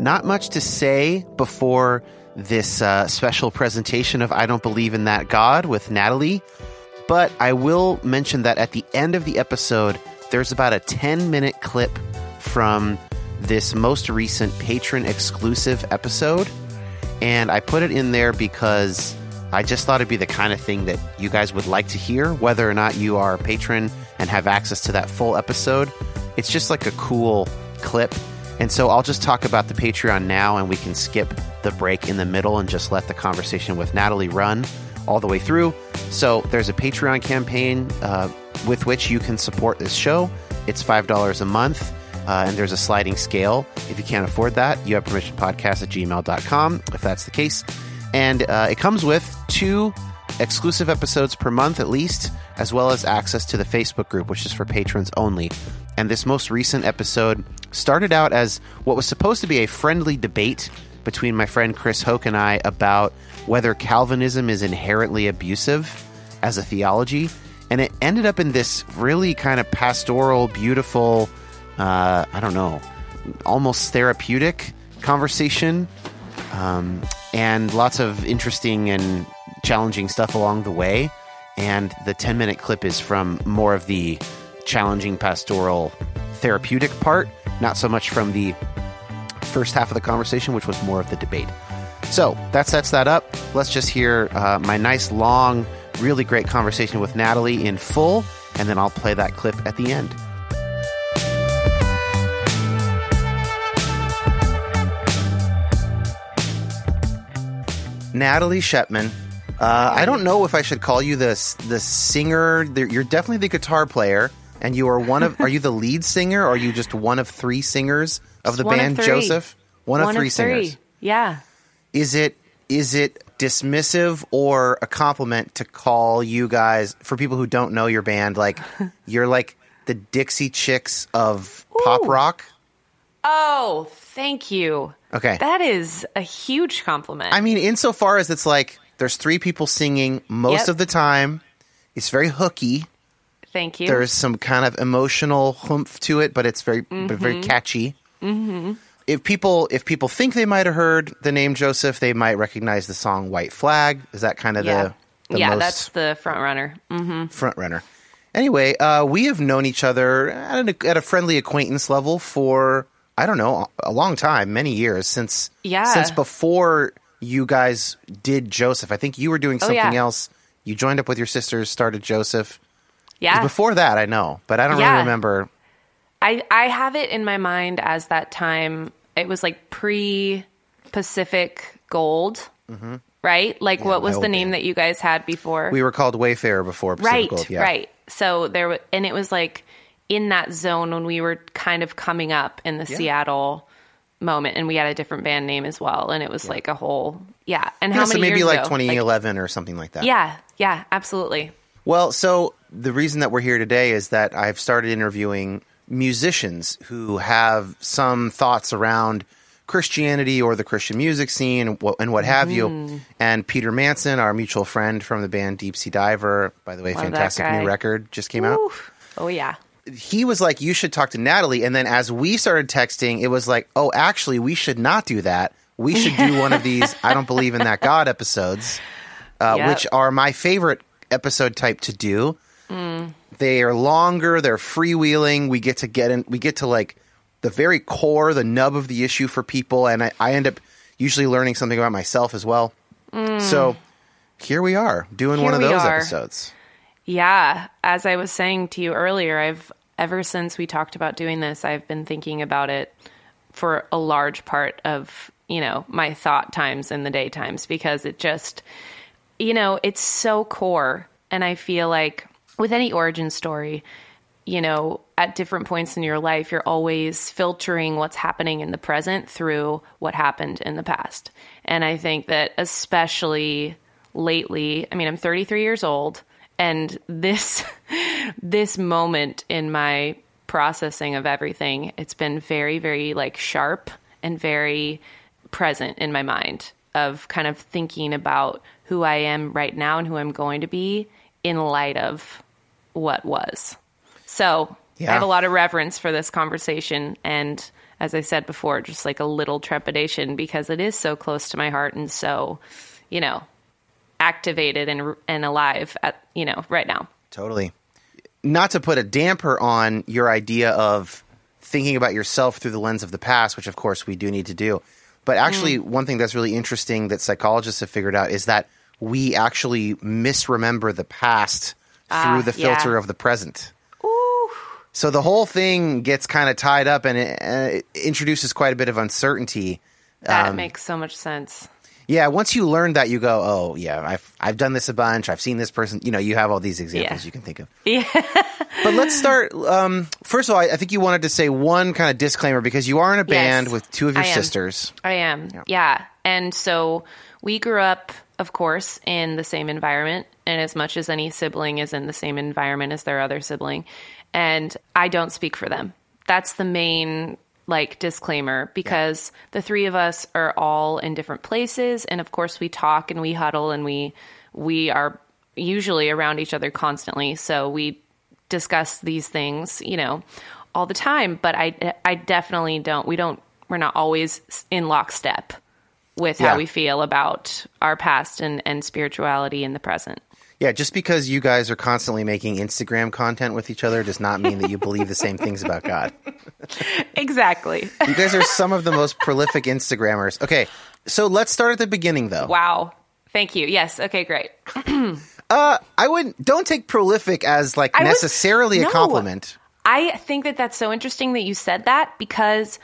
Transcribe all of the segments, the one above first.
Not much to say before this uh, special presentation of I Don't Believe in That God with Natalie, but I will mention that at the end of the episode, there's about a 10 minute clip from this most recent patron exclusive episode. And I put it in there because I just thought it'd be the kind of thing that you guys would like to hear, whether or not you are a patron and have access to that full episode. It's just like a cool clip and so I'll just talk about the Patreon now, and we can skip the break in the middle and just let the conversation with Natalie run all the way through. So there's a Patreon campaign uh, with which you can support this show. It's $5 a month. Uh, and there's a sliding scale. If you can't afford that, you have permission podcast at gmail.com if that's the case. And uh, it comes with two exclusive episodes per month at least, as well as access to the Facebook group, which is for patrons only. And this most recent episode started out as what was supposed to be a friendly debate between my friend Chris Hoke and I about whether Calvinism is inherently abusive as a theology. And it ended up in this really kind of pastoral, beautiful, uh, I don't know, almost therapeutic conversation. Um, and lots of interesting and challenging stuff along the way. And the 10 minute clip is from more of the challenging pastoral therapeutic part, not so much from the first half of the conversation, which was more of the debate. So that sets that up. Let's just hear uh, my nice, long, really great conversation with Natalie in full, and then I'll play that clip at the end. Natalie Schepman. Uh, I don't know if I should call you the the singer. You're definitely the guitar player and you are one of. are you the lead singer, or are you just one of three singers of the band of Joseph? One, of of three singers. Yeah. Is it is it dismissive or a compliment to call you guys for people who don't know your band like you're like the Dixie Chicks of pop rock? Oh, thank you. Okay. That is a huge compliment. I mean, insofar as it's like there's three people singing most Yep. of the time. It's very hooky. thank you. There's some kind of emotional humph to it, but it's very but very Mm-hmm. catchy. Mm-hmm. if people if people think they might have heard the name Joseph, they might recognize the song White Flag. Is that kind of Yeah. the, the yeah, that's the front runner. Mm. front runner? Anyway, uh, we have known each other at, an, at a friendly acquaintance level for I don't know a long time, many years since Yeah. since before you guys did Joseph. I think you were doing Oh, something yeah. else. You joined up with your sisters, started Joseph. Yeah. Before that, I know, but I don't Yeah. really remember. I I have it in my mind as that time. It was like pre Pacific Gold, mm-hmm. right? Like what was the name band. that you guys had before? We were called Wayfarer before Pacific right, Gold, yeah. right. So there, and it was like in that zone when we were kind of coming up in the Yeah. Seattle moment, and we had a different band name as well, and it was like a whole yeah. And Yeah, how so many maybe years like ago? 2011 or something like that. yeah, yeah, absolutely. Well, so the reason that we're here today is that I've started interviewing musicians who have some thoughts around Christianity or the Christian music scene and what, and what have Mm. you. And Peter Mansen, our mutual friend from the band Deep Sea Diver, by the way, Love fantastic new record just came out. Oh yeah. He was like, "You should talk to Natalie." And then as we started texting, it was like, "Oh, actually, we should not do that. We should do one of these I don't believe in that God episodes." uh, Yep. which are my favorite episode type to do. They are longer. They're freewheeling. We get to get in. We get to like the very core, the nub of the issue for people, and I, I end up usually learning something about myself as well. So here we are doing one of those are. episodes. Yeah, as I was saying to you earlier, I've ever since we talked about doing this, I've been thinking about it for a large part of, you know, my thought times in the daytimes because it just you know, it's so core and I feel like with any origin story, you know, at different points in your life, you're always filtering what's happening in the present through what happened in the past. And I think that especially lately, I mean, I'm 33 years old and this this moment in my processing of everything, it's been very very like sharp and very present in my mind of kind of thinking about who I am right now and who I'm going to be in light of what was. So I have a lot of reverence for this conversation. And as I said before, just like a little trepidation because it is so close to my heart and so, you know, activated and, and alive at, you know, right now. Totally. Not to put a damper on your idea of thinking about yourself through the lens of the past, which of course we do need to do. But actually, one thing that's really interesting that psychologists have figured out is that we actually misremember the past through the yeah. filter of the present. Ooh. So the whole thing gets kind of tied up and it, uh, it introduces quite a bit of uncertainty. That Um, makes so much sense. Yeah, once you learn that, you go, "Oh, yeah, I've I've done this a bunch. I've seen this person." You know, you have all these examples Yeah. you can think of. Yeah. But let's start. Um, first of all, I, I think you wanted to say one kind of disclaimer because you are in a band Yes, with two of your I sisters. I am. Yeah. And so we grew up, of course, in the same environment. And as much as any sibling is in the same environment as their other sibling. And I don't speak for them. That's the main like disclaimer because the three of us are all in different places and of course we talk and we huddle and we we are usually around each other constantly so we discuss these things you know all the time but i i definitely don't we don't we're not always in lockstep with Yeah. how we feel about our past and and spirituality in the present Yeah, just because you guys are constantly making Instagram content with each other does not mean that you believe the same things about God. exactly You guys are some of the most prolific Instagrammers. Okay, so let's start at the beginning, though. wow thank you yes okay great uh, I wouldn't don't take prolific as like I necessarily a no. compliment. I think that that's so interesting that you said that because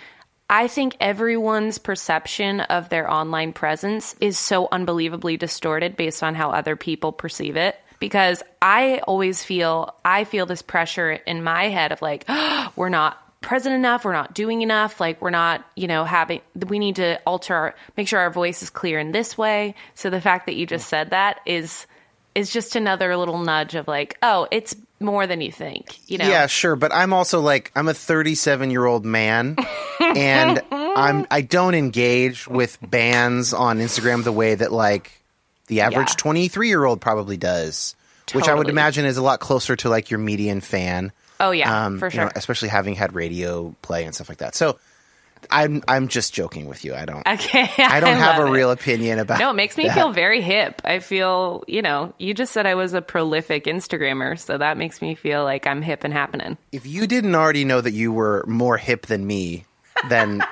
I think everyone's perception of their online presence is so unbelievably distorted based on how other people perceive it. Because I always feel, I feel this pressure in my head of like, we're not present enough, we're not doing enough, like we're not, you know, having, we need to alter, our, make sure our voice is clear in this way. So the fact that you just said that is, is just another little nudge of like, oh, it's more than you think, you know? Yeah, sure, but I'm also like I'm a 37 year old man, and I'm I don't engage with bands on Instagram the way that like the average Yeah. 23 year old probably does, which I would imagine is a lot closer to like your median fan. Oh yeah, um, for you know, sure. especially having had radio play and stuff like that. So I'm I'm just joking with you. I don't. Okay. I don't have a it. real opinion about. No, it makes me that. feel very hip. I feel, you know, you just said I was a prolific Instagrammer, so that makes me feel like I'm hip and happening. If you didn't already know that you were more hip than me, then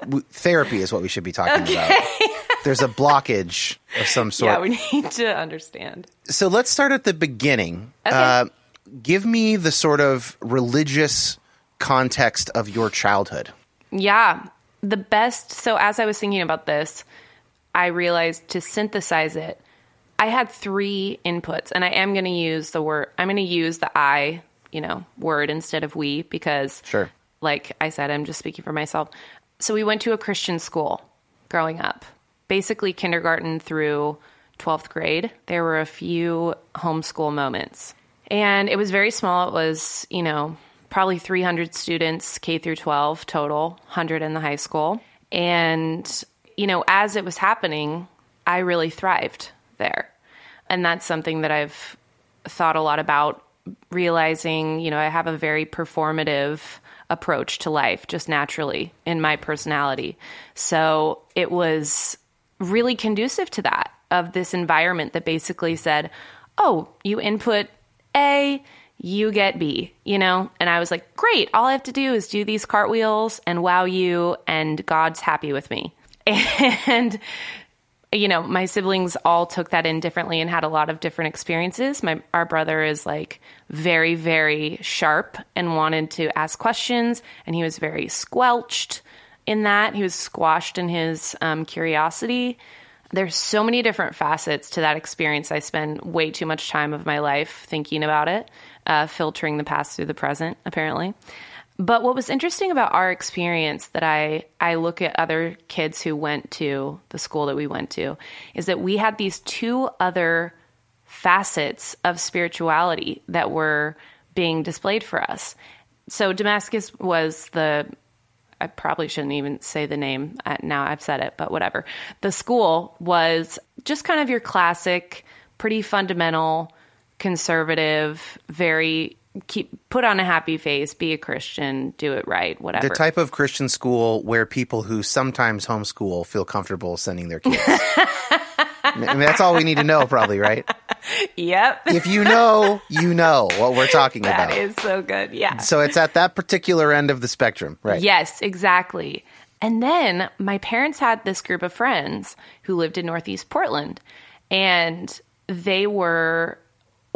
w- therapy is what we should be talking about. There's a blockage of some sort. Yeah, we need to understand. so let's start at the beginning. Okay. Uh, give me the sort of religious context of your childhood. Yeah. The best. So, as I was thinking about this, I realized to synthesize it, I had three inputs, and I am going to use the word, I'm going to use the I, you know, word instead of we because, Sure. Like I said, I'm just speaking for myself. So, we went to a Christian school growing up, basically kindergarten through 12th grade. There were a few homeschool moments. And it was very small. It was, you know, probably 300 students, K through 12 total, 100 in the high school. And, you know, as it was happening, I really thrived there. And that's something that I've thought a lot about realizing, you know, I have a very performative approach to life just naturally in my personality. So it was really conducive to that of this environment that basically said, "Oh, you input A, you get B," you know? And I was like, "Great, all I have to do is do these cartwheels and wow you and God's happy with me." And you know, my siblings all took that in differently and had a lot of different experiences. My our brother is like very very sharp and wanted to ask questions, and he was very squelched in that. He was squashed in his um, curiosity. There's so many different facets to that experience. I spend way too much time of my life thinking about it, uh, filtering the past through the present, apparently. But what was interesting about our experience that I, I look at other kids who went to the school that we went to is that we had these two other facets of spirituality that were being displayed for us. So Damascus was the I probably shouldn't even say the name. Now I've said it, but whatever. The school was just kind of your classic, pretty fundamental, conservative, very keep put on a happy face, be a Christian, do it right, whatever. The type of Christian school where people who sometimes homeschool feel comfortable sending their kids. I mean, that's all we need to know, probably, right? yep. If you know, you know what we're talking That about. is so good. Yeah. so it's at that particular end of the spectrum, right? Yes, exactly. And then my parents had this group of friends who lived in Northeast Portland, and they were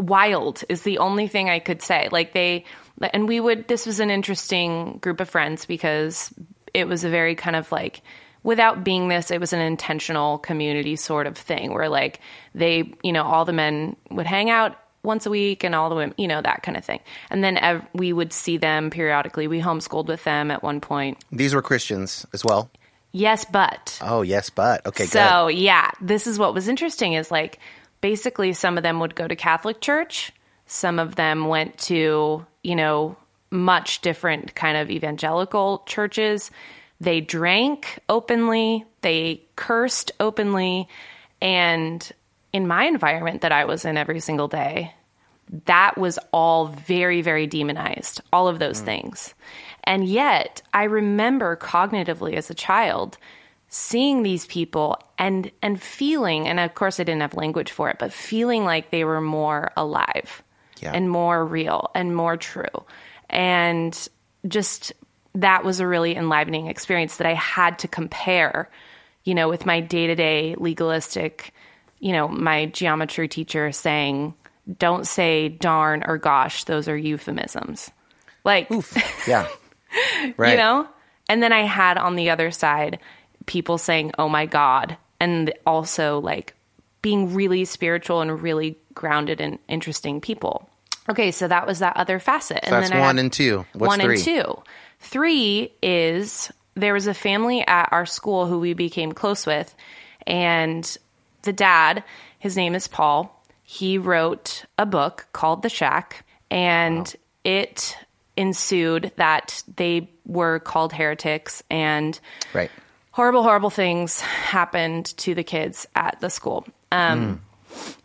wild, is the only thing I could say. Like, they, and we would, this was an interesting group of friends because it was a very kind of like, without being this, it was an intentional community sort of thing where, like, they, you know, all the men would hang out once a week and all the women, you know, that kind of thing. And then ev- we would see them periodically. We homeschooled with them at one point. These were Christians as well. Yes, but. Oh, yes, but okay, so, yeah, this is what was interesting is like basically some of them would go to Catholic church, some of them went to, you know, much different kind of evangelical churches. They drank openly, they cursed openly, and in my environment that I was in every single day, that was all very, very demonized, all of those mm. things. And yet, I remember cognitively as a child seeing these people and and feeling, and of course I didn't have language for it, but feeling like they were more alive Yeah. and more real and more true. And just that was a really enlivening experience that I had to compare, you know, with my day to day legalistic, you know, my geometry teacher saying, don't say darn or gosh, those are euphemisms. Like, Yeah. Right. you know? And then I had on the other side people saying, oh my God. And also like being really spiritual and really grounded and interesting people. Okay, so that was that other facet. and That's then one and two. What's one three? and two. Three is there was a family at our school who we became close with, and the dad, his name is Paul. He wrote a book called The Shack, and it ensued that they were called heretics and Right. Horrible, horrible things happened to the kids at the school um,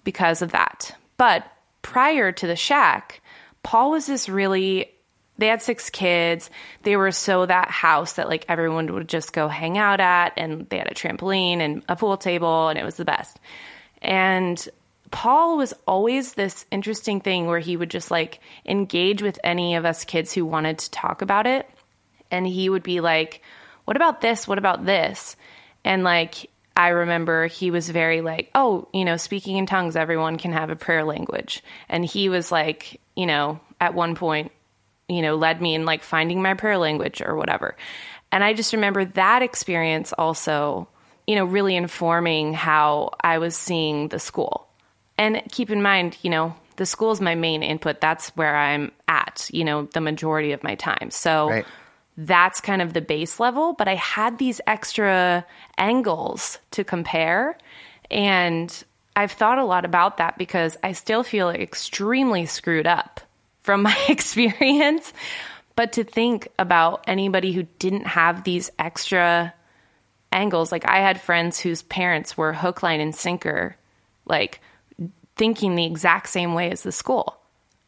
because of that. But prior to the shack, Paul was this really they had six kids. They were so that house that like everyone would just go hang out at, and they had a trampoline and a pool table, and it was the best. And Paul was always this interesting thing where he would just like engage with any of us kids who wanted to talk about it. And he would be like, What about this? What about this? And like, I remember he was very like, Oh, you know, speaking in tongues, everyone can have a prayer language. And he was like, you know, at one point, you know, led me in like finding my prayer language or whatever. And I just remember that experience also, you know, really informing how I was seeing the school. And keep in mind, you know, the school is my main input. That's where I'm at, you know, the majority of my time. So Right. That's kind of the base level, but I had these extra angles to compare. And I've thought a lot about that because I still feel extremely screwed up from my experience. But to think about anybody who didn't have these extra angles, like I had friends whose parents were hook, line, and sinker, like thinking the exact same way as the school.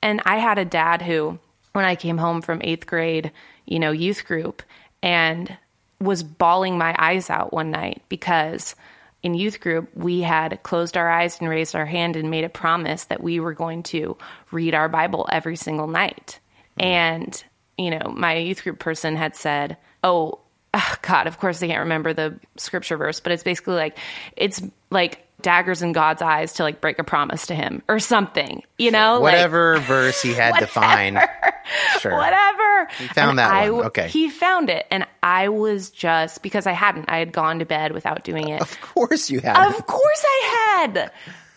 And I had a dad who, when I came home from eighth grade, you know, youth group, and was bawling my eyes out one night because in youth group, we had closed our eyes and raised our hand and made a promise that we were going to read our Bible every single night. Hmm. And, you know, my youth group person had said, Oh, ah, God, of course I can't remember the scripture verse, but it's basically like, it's like daggers in God's eyes to like break a promise to him or something, you know? Like- Whatever verse he had to find. Sure. whatever. He found that I, one. Okay. He found it. And I was just, because I hadn't, I had gone to bed without doing it. Of course you have. Of course I had.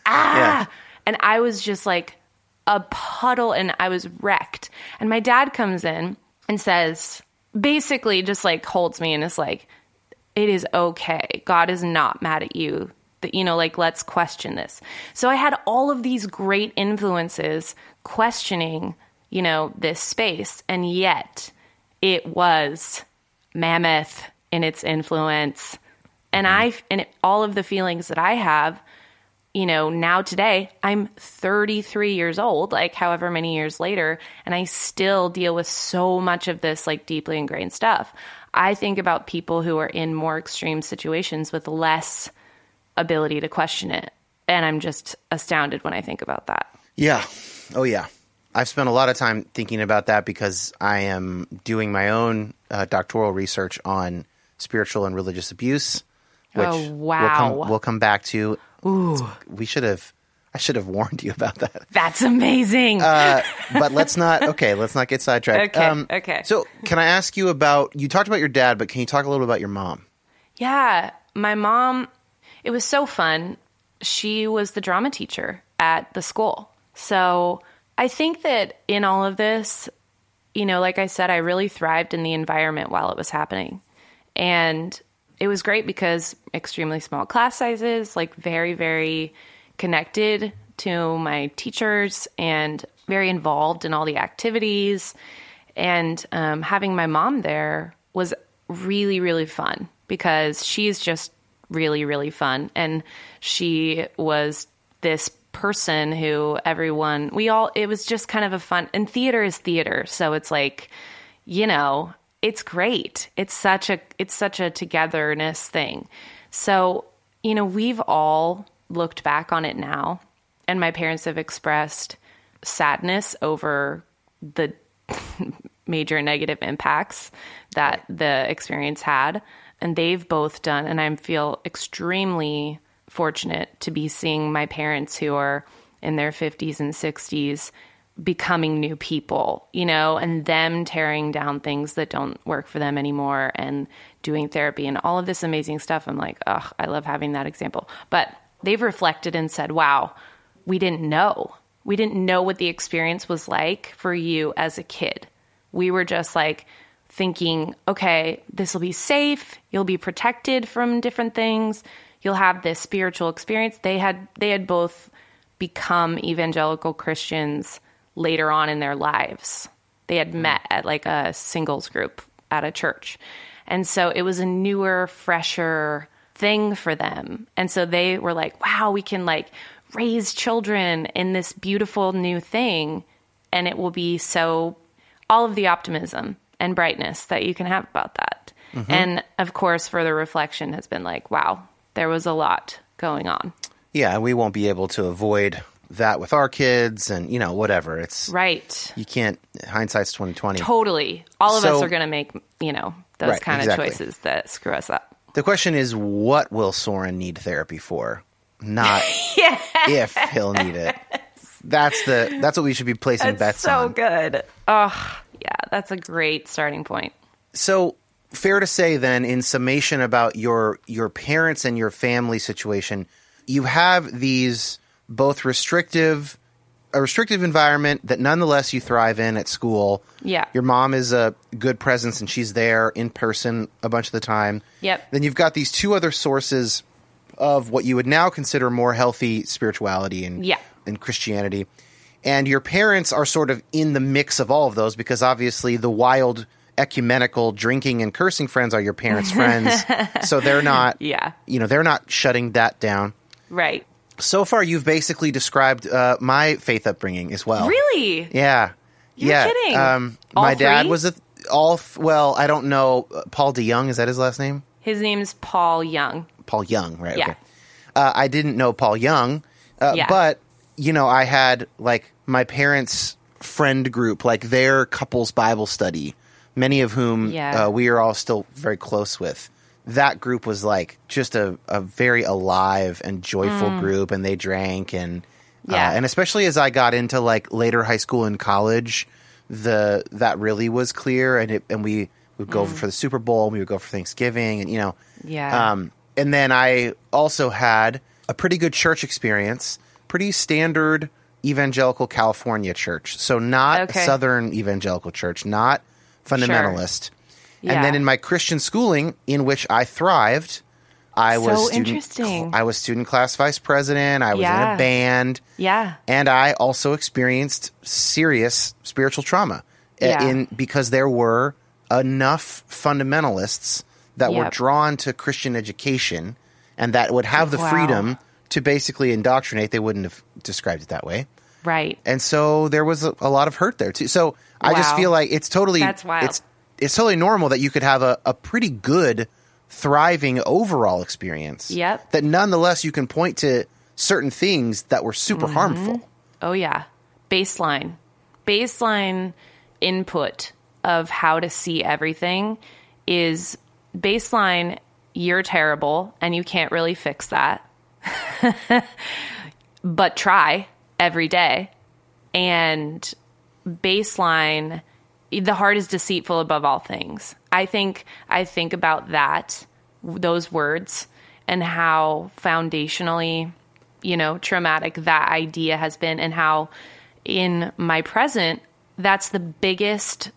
Ah. Yeah. And I was just like a puddle and I was wrecked. And my dad comes in and says, basically, just like holds me and is like, it is okay. God is not mad at you. That, you know, like, let's question this. So I had all of these great influences questioning, you know, this space. And yet it was mammoth in its influence. And mm-hmm. I, and it, all of the feelings that I have, you know, now today, I'm 33 years old, like however many years later, and I still deal with so much of this like deeply ingrained stuff. I think about people who are in more extreme situations with less ability to question it. And I'm just astounded when I think about that. Yeah. Oh, yeah. I've spent a lot of time thinking about that because I am doing my own uh, doctoral research on spiritual and religious abuse, which Oh, we'll, wow. come, we'll come back to. Ooh. We should have. I should have warned you about that. That's amazing. Uh, but let's not. Okay, let's not get sidetracked. Um, Okay, okay. So, can I ask you about? You talked about your dad, but can you talk a little bit about your mom? Yeah, my mom, it was so fun. She was the drama teacher at the school. So I think that in all of this, you know, like I said, I really thrived in the environment while it was happening. And it was great because extremely small class sizes, like very, very connected to my teachers and very involved in all the activities. And um, having my mom there was really, really fun because she's just really, really fun. And she was this person who everyone, we all, it was just kind of a fun, and theater is theater. So it's like, you know, it's great. It's such a, it's such a togetherness thing. So, you know, we've all looked back on it now, and my parents have expressed sadness over the major negative impacts that the experience had and they've both done and i feel extremely fortunate to be seeing my parents who are in their 50s and 60s becoming new people you know and them tearing down things that don't work for them anymore and doing therapy and all of this amazing stuff i'm like oh i love having that example but they've reflected and said wow we didn't know we didn't know what the experience was like for you as a kid we were just like thinking, okay, this will be safe. You'll be protected from different things. You'll have this spiritual experience. They had they had both become evangelical Christians later on in their lives. They had hmm. met at like a singles group at a church. And so it was a newer, fresher thing for them. And so they were like, wow, we can like raise children in this beautiful new thing and it will be so all of the optimism and brightness that you can have about that. Mm-hmm. And of course, further reflection has been like, wow, there was a lot going on. Yeah, we won't be able to avoid that with our kids and, you know, whatever. It's Right. you can't hindsight's 2020. Totally. All of us are going to make, you know, those Right, kind exactly. of choices that screw us up. The question is what will Soren need therapy for? Not if he'll need it. That's the that's what we should be placing bets That's so on. good. Oh, yeah, that's a great starting point. So fair to say then in summation about your your parents and your family situation, you have these both restrictive a restrictive environment that nonetheless you thrive in at school. Yeah. Your mom is a good presence and she's there in person a bunch of the time. Yep. Then you've got these two other sources of what you would now consider more healthy spirituality and Yeah. and Christianity. And your parents are sort of in the mix of all of those because obviously the wild ecumenical drinking and cursing friends are your parents' friends. so they're not Yeah. you know, they're not shutting that down. Right. So far you've basically described uh, my faith upbringing as well. Really? Yeah. You're yeah. kidding. Um, my dad was a all th- well, I don't know uh, Paul DeYoung is that his last name? His name's Paul Young. Paul Young, right? Yeah. Okay. Uh, I didn't know Paul Young, uh, Yeah. but you know, I had like my parents' friend group, like their couples Bible study, many of whom Yeah. uh, we are all still very close with. That group was like just a, a very alive and joyful group, and they drank and Mm. Yeah. uh, and especially as I got into like later high school and college, the that really was clear, and it and we would go for the Super Bowl, and we would go for Thanksgiving, and you know, Yeah. um, and then I also had a pretty good church experience, pretty standard evangelical California church. So not Okay. Southern evangelical church, not fundamentalist. Yeah. And then in my Christian schooling, in which I thrived, I So was student, interesting. I was student class vice president. I was in a band, Yeah. and I also experienced serious spiritual trauma uh, Yeah. in because there were enough fundamentalists that were drawn to Christian education and that would have the Wow. freedom to basically indoctrinate. They wouldn't have described it that way. Right. And so there was a, a lot of hurt there too. So I just feel like it's totally That's wild. it's it's totally normal that you could have a, a pretty good thriving overall experience. Yep. That nonetheless you can point to certain things that were super Mm-hmm. harmful. Oh yeah. Baseline. Baseline input of how to see everything is baseline you're terrible and you can't really fix that. but try every day. And baseline the heart is deceitful above all things. I think I think about that those words and how foundationally you know traumatic that idea has been and how in my present that's the biggest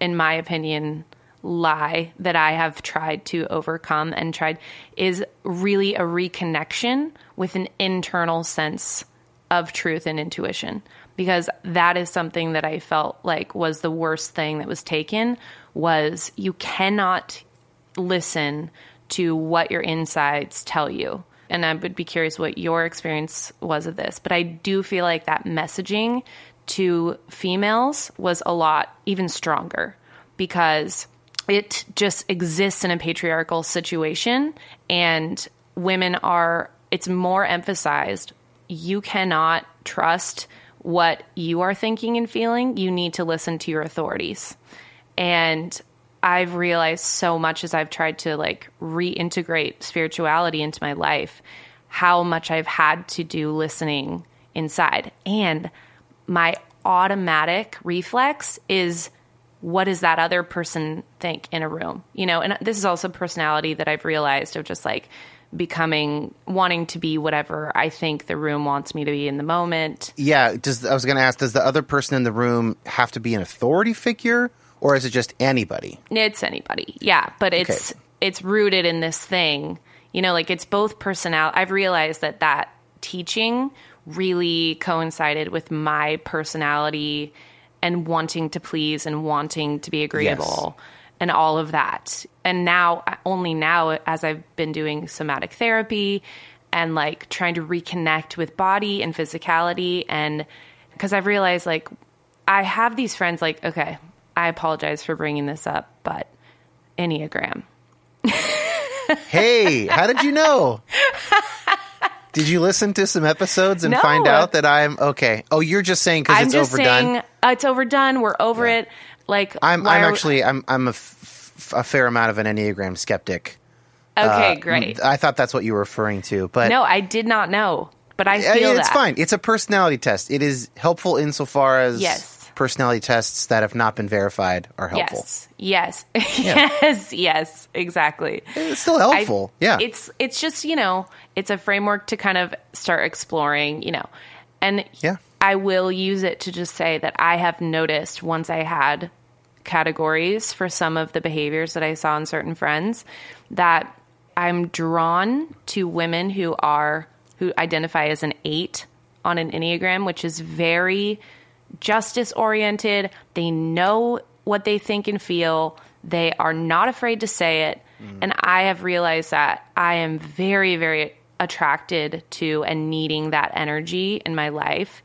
in my opinion lie that I have tried to overcome and tried is really a reconnection with an internal sense of truth and intuition because that is something that I felt like was the worst thing that was taken was you cannot listen to what your insides tell you. And I would be curious what your experience was of this. But I do feel like that messaging to females was a lot even stronger because it just exists in a patriarchal situation and women are it's more emphasized you cannot trust what you are thinking and feeling you need to listen to your authorities. And i've realized so much as i've tried to like reintegrate spirituality into my life how much i've had to do listening inside. And my automatic reflex is what does that other person think in a room? You know and this is also personality that i've realized of just like becoming wanting to be whatever i think the room wants me to be in the moment Yeah, does I was going to ask does the other person in the room have to be an authority figure or is it just anybody? it's anybody yeah but it's Okay. it's rooted in this thing you know like it's both personality i've realized that that teaching really coincided with my personality and wanting to please and wanting to be agreeable and all of that and now only now as i've been doing somatic therapy and like trying to reconnect with body and physicality and because i've realized like I have these friends like, okay, I apologize for bringing this up, but Enneagram. Hey, how did you know? Did you listen to some episodes and No. find out that I'm okay? Oh, you're just saying because it's just overdone. saying uh, it's overdone. We're over Yeah. it. Like I'm I'm actually I'm I'm a, f- a fair amount of an enneagram skeptic. okay. Uh, great. I thought that's what you were referring to, but no, I did not know, but I I- feel it's that. fine. It's a personality test. It is helpful insofar as Yes. personality tests that have not been verified are helpful. Yes. Yes. yes. Yes. Exactly. It's still I- helpful. yeah. It's it's just, you know, it's a framework to kind of start exploring, you know. And Yeah. I will use it to just say that I have noticed once I had categories for some of the behaviors that I saw in certain friends that I'm drawn to women who are who identify as an 8 on an enneagram, which is very justice oriented. They know what they think and feel. They are not afraid to say it. Mm. And I have realized that I am very, very attracted to and needing that energy in my life.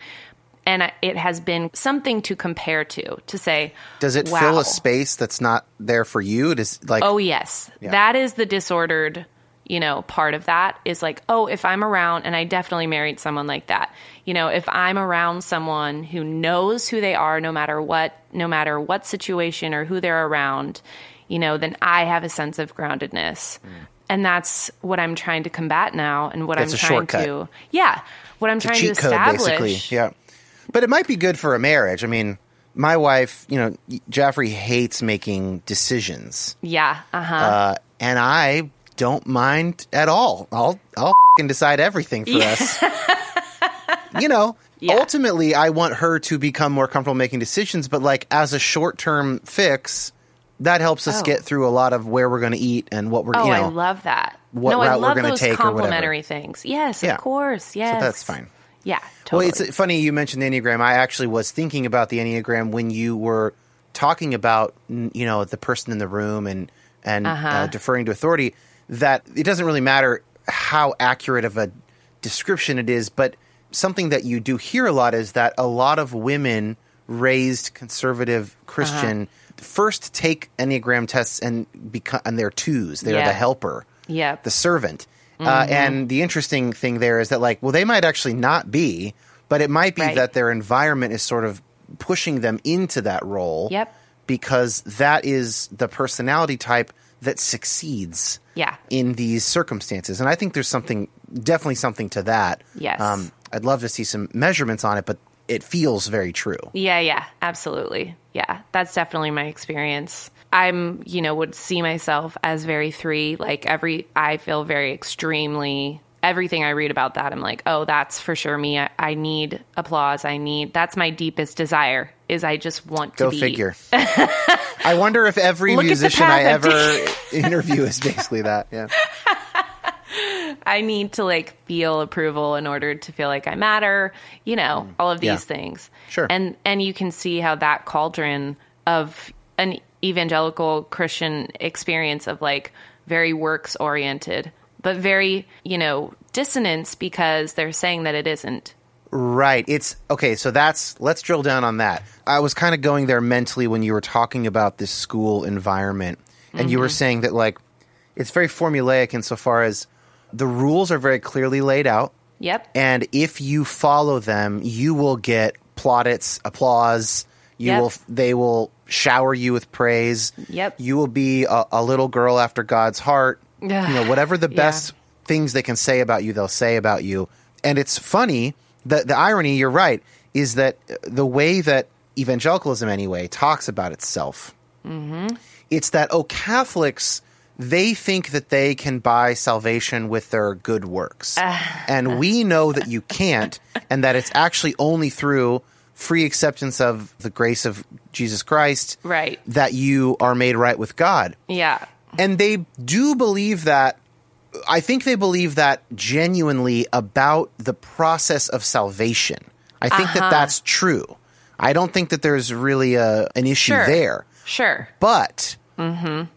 And it has been something to compare to, to say, Does it wow. fill a space that's not there for you? Does like Oh yes. That is the disordered, you know, part of that is like, oh, if I'm around and I definitely married someone like that. You know, if I'm around someone who knows who they are no matter what no matter what situation or who they're around, you know, then I have a sense of groundedness. Mm. And that's what I'm trying to combat now and what It's I'm trying shortcut. to Yeah. What I'm trying to code, establish. basically. Yeah, but it might be good for a marriage. I mean, my wife, you know, Jaffrey hates making decisions, Yeah. Uh-huh. uh, and I don't mind at all. I'll I'll fing decide everything for us. you know, Yeah. ultimately, I want her to become more comfortable making decisions. But like as a short term fix, that helps us Oh. get through a lot of where we're going to eat and what we're. Oh, you know, I love that. what no, I route we're love gonna those take or whatever. complimentary things. Yes, Yeah. of course. Yes. that's fine. Yeah, Well, totally. it's funny you mentioned the Enneagram. I actually was thinking about the Enneagram when you were talking about, you know, the person in the room and and uh Uh-huh. deferring to authority. That it doesn't really matter how accurate of a description it is, but something that you do hear a lot is that a lot of women raised conservative Christian Uh-huh. first take Enneagram tests and become and they're twos. They're Yeah. the helper Yep. the servant. Mm-hmm. Uh, and the interesting thing there is that, like, well, they might actually not be, but it might be Right. that their environment is sort of pushing them into that role. Yep. Because that is the personality type that succeeds. Yeah. In these circumstances, and I think there's something, definitely something to that. Um, Yes. I'd love to see some measurements on it, but it feels very true. Yeah, yeah, absolutely. Yeah, that's definitely my experience. I'm, you know, would see myself as very three. Like every, I feel very extremely. Everything I read about that, I'm like, oh, that's for sure me. I, I need applause. I need. That's my deepest desire. Is I just want to Go be. figure. I wonder if every Look musician I ever interview is basically that. Yeah. I need to like feel approval in order to feel like I matter, you know, all of these Yeah. things. Sure. And and you can see how that cauldron of an evangelical Christian experience of like very works oriented, but very, you know, dissonance because they're saying that it isn't. Right. It's okay. So that's let's drill down on that. I was kind of going there mentally when you were talking about this school environment, and you were mm-hmm. saying that like it's very formulaic insofar as the rules are very clearly laid out, Yep. and if you follow them, you will get plaudits, applause. You Yep. will. They will shower you with praise. Yep. You will be a, a little girl after God's heart. you know, whatever the Yeah. best things they can say about you, they'll say about you. And it's funny that the irony, you're right, is that the way that evangelicalism, anyway, talks about itself, mm-hmm. it's that, oh, Catholics, they think that they can buy salvation with their good works. and we know that you can't, and that it's actually only through free acceptance of the grace of Jesus Christ Right. that you are made right with God Yeah. and they do believe that i think they believe that genuinely about the process of salvation i think Uh-huh. that that's true i don't think that there's really a, an issue Sure. there Sure. but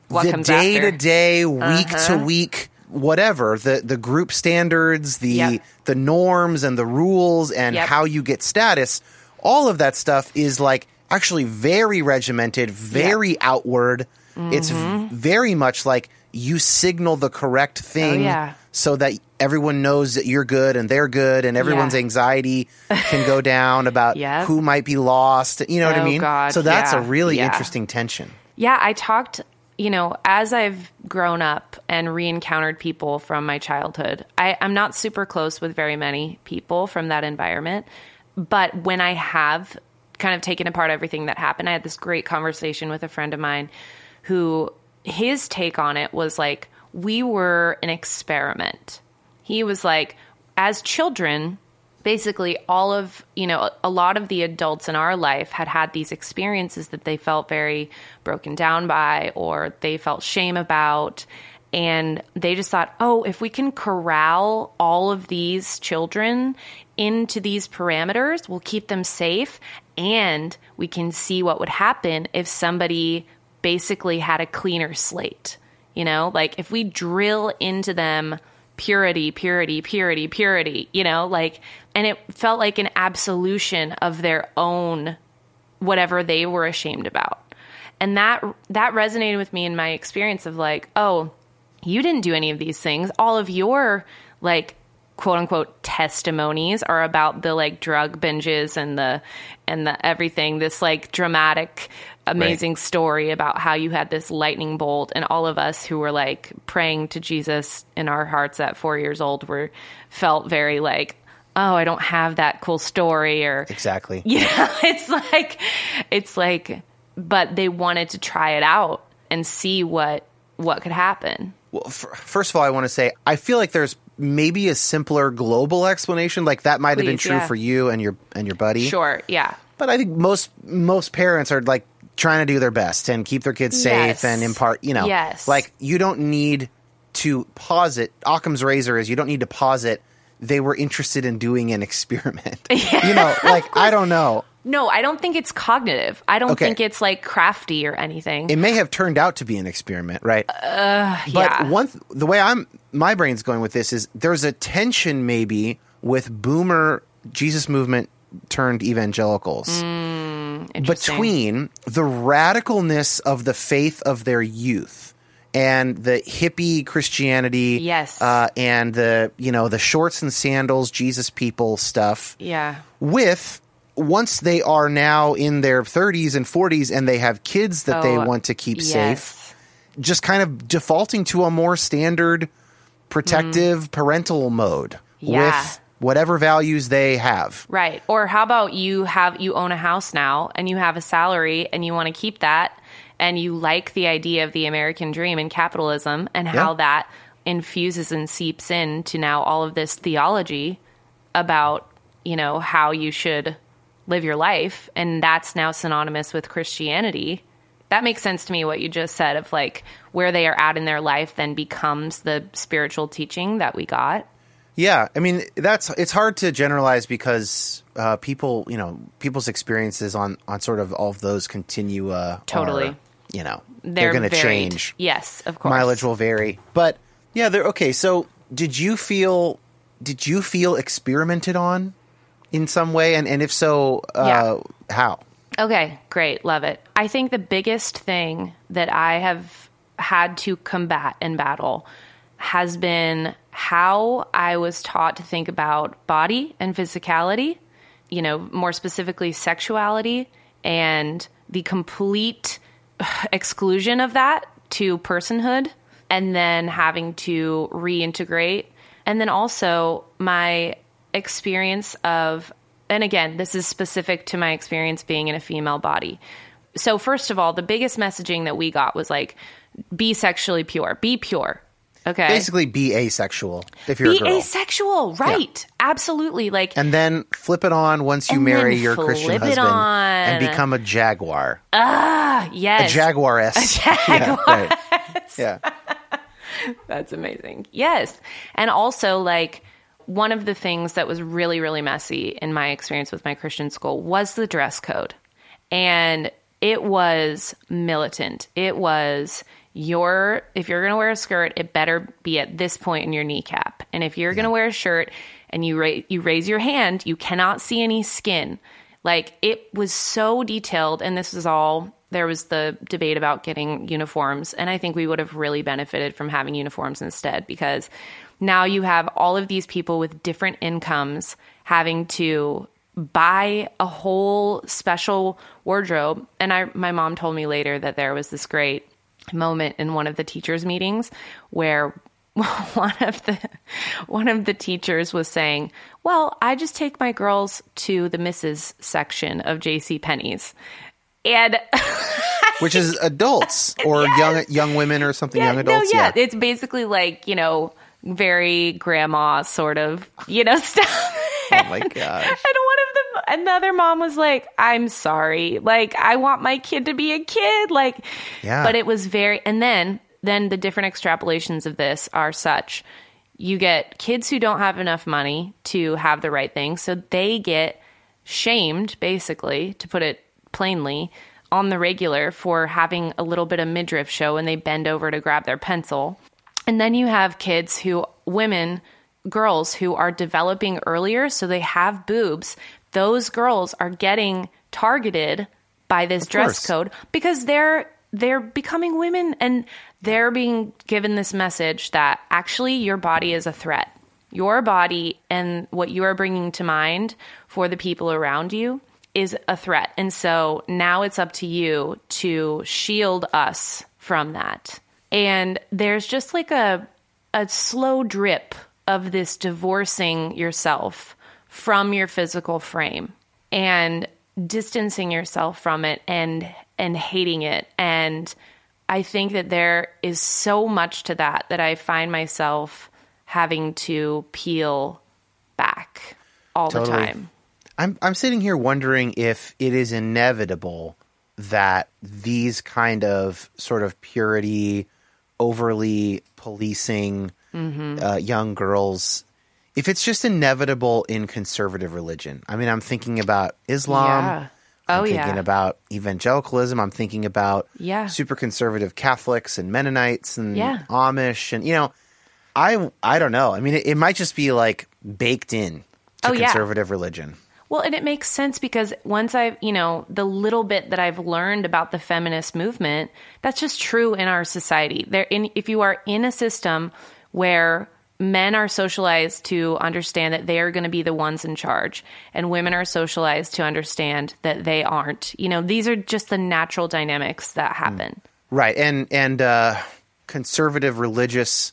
What the day to day, week to uh-huh. week whatever the the group standards the Yep. the norms and the rules and Yep. how you get status all of that stuff is like actually very regimented, very outward. It's v- very much like you signal the correct oh, thing Oh, yeah. so that everyone knows that you're good and they're good and everyone's Yeah. anxiety can go down about Yep. who might be lost. You know what I Oh, mean? God, so that's a really yeah. interesting tension. Yeah, I talked, you know, as I've grown up and re encountered people from my childhood, I, I'm not super close with very many people from that environment. But when I have kind of taken apart everything that happened, I had this great conversation with a friend of mine who his take on it was like, we were an experiment. He was like, as children, basically all of you know a lot of the adults in our life had had these experiences that they felt very broken down by or they felt shame about. And they just thought oh if we can corral all of these children into these parameters we'll keep them safe and we can see what would happen if somebody basically had a cleaner slate you know? Like if we drill into them purity, purity, purity, purity, you know, like, and it felt like an absolution of their own whatever they were ashamed about. And that, that resonated with me in my experience of like, oh, you didn't do any of these things. All of your like quote unquote testimonies are about the like drug binges and the, and the everything, this like dramatic, amazing story about how you had this lightning bolt and all of us who were like praying to Jesus in our hearts at 4 years old were felt very like oh I don't have that cool story or Exactly. yeah it's like it's like but they wanted to try it out and see what what could happen. Well, f- first of all, I want to say I feel like there's maybe a simpler global explanation. Like that might have been true yeah. for you and your and your buddy. sure yeah But I think most most parents are like trying to do their best and keep their kids safe Yes. and impart, you know, Yes. like you don't need to posit. Occam's razor is you don't need to posit they were interested in doing an experiment. You know, like I don't know. no I don't think it's cognitive I don't Okay. think it's like crafty or anything It may have turned out to be an experiment, right? Uh, but yeah. one th- the way I'm my brain's going with this is there's a tension maybe with boomer Jesus movement turned evangelicals Interesting. between the radicalness of the faith of their youth and the hippie Christianity, Yes. uh, and the you know the shorts and sandals Jesus people stuff, yeah with once they are now in their 30s and 40s and they have kids that they Oh, want to keep yes. safe, just kind of defaulting to a more standard protective parental mode Mm. Yeah. with whatever values they have. Right. Or how about you have you own a house now and you have a salary and you want to keep that and you like the idea of the American dream and capitalism and how Yeah. that infuses and seeps into now all of this theology about, you know, how you should live your life and that's now synonymous with Christianity. That makes sense to me what you just said of like where they are at in their life then becomes the spiritual teaching that we got. Yeah, I mean that's it's hard to generalize because uh, people, you know, people's experiences on on sort of all of those continua, Totally. are, you know, they're, They're, going to change. Yes, of course. Mileage will vary, but yeah, they're okay. So, did you feel did you feel experimented on in some way, and and if so, uh, how? Okay, great. Love it. I think the biggest thing that I have had to combat and battle has been how I was taught to think about body and physicality, you know, more specifically sexuality and the complete exclusion of that to personhood and then having to reintegrate and then also my experience of and again this is specific to my experience being in a female body so first of all the biggest messaging that we got was like be sexually pure be pure okay Basically, be asexual if you're be a girl, asexual right absolutely like and then flip it on once you marry your Christian husband and become a jaguar, Ah yes a jaguar s. Jaguar. Yeah, right. yeah. That's amazing. Yes. And also, like, one of the things that was really, really messy in my experience with my Christian school was the dress code. And it was militant. It was your, if you're going to wear a skirt, it better be at this point in your kneecap. And if you're going to wear a shirt and you, ra- you raise your hand, you cannot see any skin. Like it was so detailed, and this is all. There was the debate about getting uniforms, and I think we would have really benefited from having uniforms instead because now you have all of these people with different incomes having to buy a whole special wardrobe. And I, my mom told me later that there was this great moment in one of the teachers' meetings where one of the one of the teachers was saying, "Well, I just take my girls to the Mrs. section of J.C. Penney's," and which is adults or yes. young young women or something. Yeah, young adults. No, yeah. yeah, it's basically like you know very grandma sort of you know stuff. Oh my gosh! and one of them, another mom was like, "I'm sorry, like I want my kid to be a kid, like." Yeah. But it was very, and then then the different extrapolations of this are such you get kids who don't have enough money to have the right thing, so they get shamed, basically, to put it plainly, on the regular for having a little bit of midriff show and they bend over to grab their pencil. And then you have kids who, women, girls who are developing earlier, so they have boobs. Those girls are getting targeted by this of dress course. code because they're they're becoming women and they're being given this message that actually your body is a threat. Your body and what you are bringing to mind for the people around you is a threat. And so now it's up to you to shield us from that. And there's just like a a slow drip of this divorcing yourself from your physical frame and distancing yourself from it and and hating it and I think that there is so much to that that I find myself having to peel back all Totally. the time. I'm I'm sitting here wondering if it is inevitable that these kind of sort of purity, overly policing Mm-hmm. uh, young girls, if it's just inevitable in conservative religion. I mean, I'm thinking about Islam. Yeah. I'm Oh, thinking yeah. about evangelicalism. I'm thinking about Yeah. super conservative Catholics and Mennonites and Yeah. Amish and you know, I I don't know. I mean, it, it might just be like baked in to Oh, conservative religion. Well, and it makes sense because once I've, you know, the little bit that I've learned about the feminist movement, that's just true in our society. There in if you are in a system where men are socialized to understand that they are going to be the ones in charge and women are socialized to understand that they aren't. You know, these are just the natural dynamics that happen. Right, and and uh, conservative religious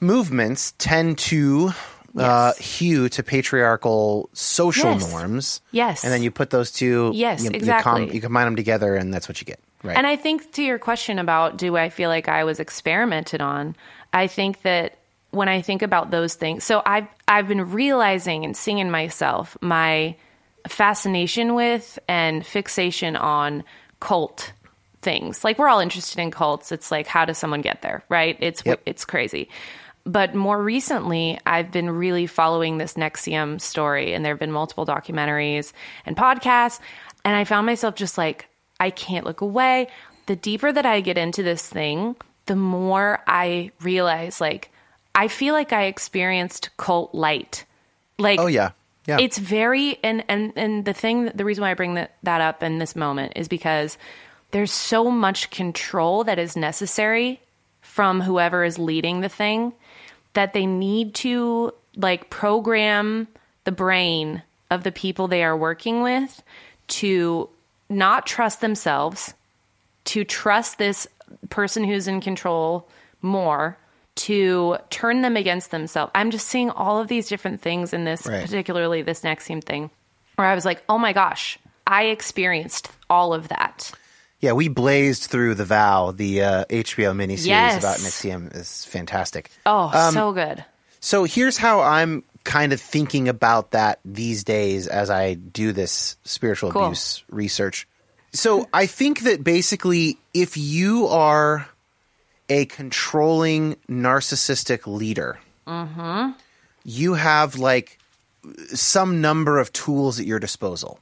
movements tend to uh, Yes. hew to patriarchal social Yes. norms. Yes. and then you put those two. Yes, you, You, exactly. you combine them together, and that's what you get. Right. And I think to your question about do I feel like I was experimented on, I think that when I think about those things, so I've I've been realizing and seeing in myself my fascination with and fixation on cult things. Like we're all interested in cults. It's like how does someone get there, right? It's Yep. it's crazy. But more recently, I've been really following this NXIVM story, and there have been multiple documentaries and podcasts. And I found myself just like, I can't look away. The deeper that I get into this thing, the more I realize, like, I feel like I experienced cult light. Like, oh yeah, yeah. it's very and and and the thing the reason why I bring that that up in this moment is because there's so much control that is necessary from whoever is leading the thing that they need to like program the brain of the people they are working with to not trust themselves to trust this person who's in control more to turn them against themselves. I'm just seeing all of these different things in this, Right. particularly this NXIVM thing, where I was like, oh my gosh, I experienced all of that. Yeah, we blazed through the vow. The uh, HBO miniseries Yes. about NXIVM is fantastic. Oh, Um, so good. So here's how I'm kind of thinking about that these days as I do this spiritual Cool. abuse research. So I think that basically, if you are a controlling narcissistic leader, you have like some number of tools at your disposal.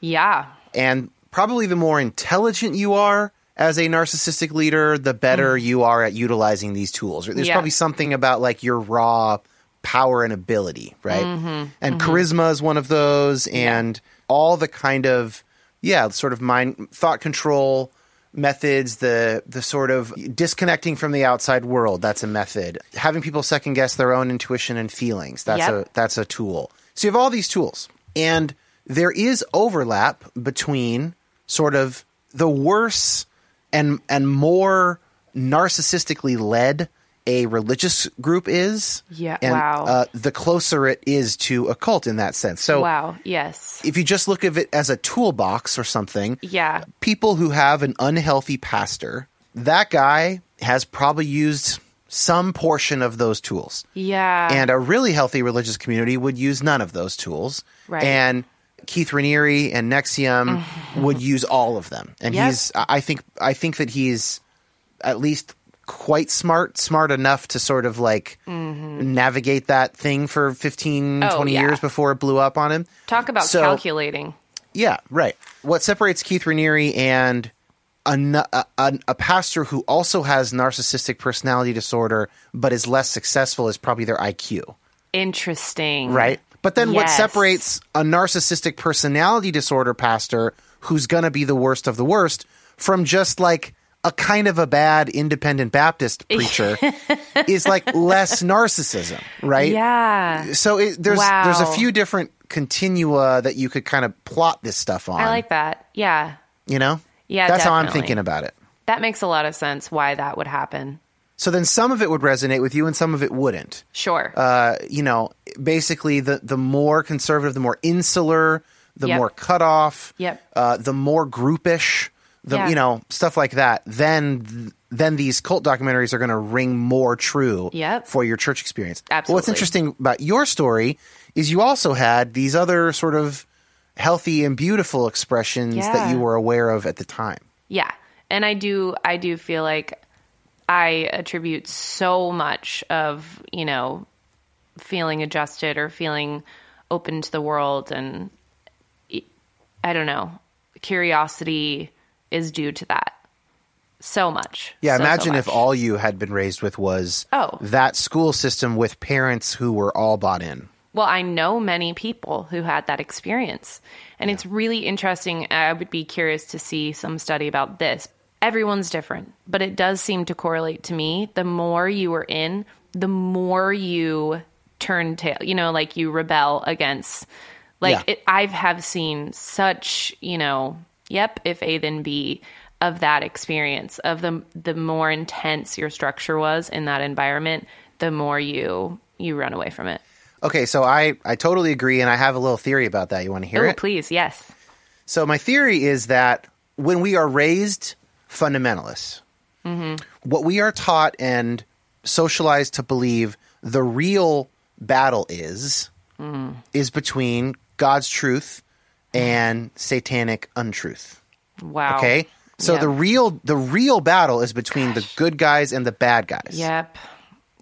Yeah. And probably the more intelligent you are as a narcissistic leader, the better mm. you are at utilizing these tools. There's Yeah. probably something about like your raw power and ability, right? Mm-hmm. And mm-hmm. charisma is one of those, and all the kind of yeah, sort of mind thought control methods, the the sort of disconnecting from the outside world, that's a method. Having people second guess their own intuition and feelings, that's Yep. a that's a tool. So you have all these tools. And there is overlap between sort of the worse and and more narcissistically led a religious group is. Yeah, And wow. uh, the closer it is to a cult in that sense. So Wow. Yes. if you just look at it as a toolbox or something, Yeah. people who have an unhealthy pastor, that guy has probably used some portion of those tools. Yeah. And a really healthy religious community would use none of those tools. Right. And Keith Raniere and NXIVM would use all of them. And Yep. he's I think I think that he's at least quite smart, smart enough to sort of like navigate that thing for 15, Mm-hmm. Oh, 20 yeah. years before it blew up on him. Talk about So- calculating. Yeah, right. What separates Keith Raniere and a pastor who also has narcissistic personality disorder but is less successful is probably their IQ, Interesting. right? But then what separates a narcissistic personality disorder pastor who's going to be the worst of the worst from just like a kind of a bad independent Baptist preacher is like less narcissism, right? Yeah. So it, there's there's a few different continua that you could kind of plot this stuff on. I like that. Yeah. You know? Yeah, That's how I'm thinking about it. That makes a lot of sense why that would happen. So then some of it would resonate with you and some of it wouldn't. Sure. Uh, you know, basically the, the more conservative, the more insular, the Yep. more cut off, Yep. uh, the more groupish, the Yeah. you know, stuff like that, then then these cult documentaries are going to ring more true Yep. for your church experience. But what's interesting about your story is you also had these other sort of healthy and beautiful expressions that you were aware of at the time. Yeah. And I do I do feel like I attribute so much of, you know, feeling adjusted or feeling open to the world and I don't know, curiosity is due to that. So much. Yeah, So, so imagine if all you had been raised with was Oh. that school system with parents who were all bought in. Well, I know many people who had that experience. And it's really interesting. I would be curious to see some study about this. Everyone's different, but it does seem to correlate to me. The more you were in, the more you turn tail, you know, like you rebel against. Like Yeah. it, I have seen such, you know, yep, if A then B of that experience of the the more intense your structure was in that environment, the more you you run away from it. Okay, so I, I totally agree, and I have a little theory about that. You want to hear Oh, it? please, yes. So, my theory is that when we are raised fundamentalists, what we are taught and socialized to believe the real battle is, is between God's truth and satanic untruth. Wow. Okay? So Yep. the real the real battle is between the good guys and the bad guys. Yep.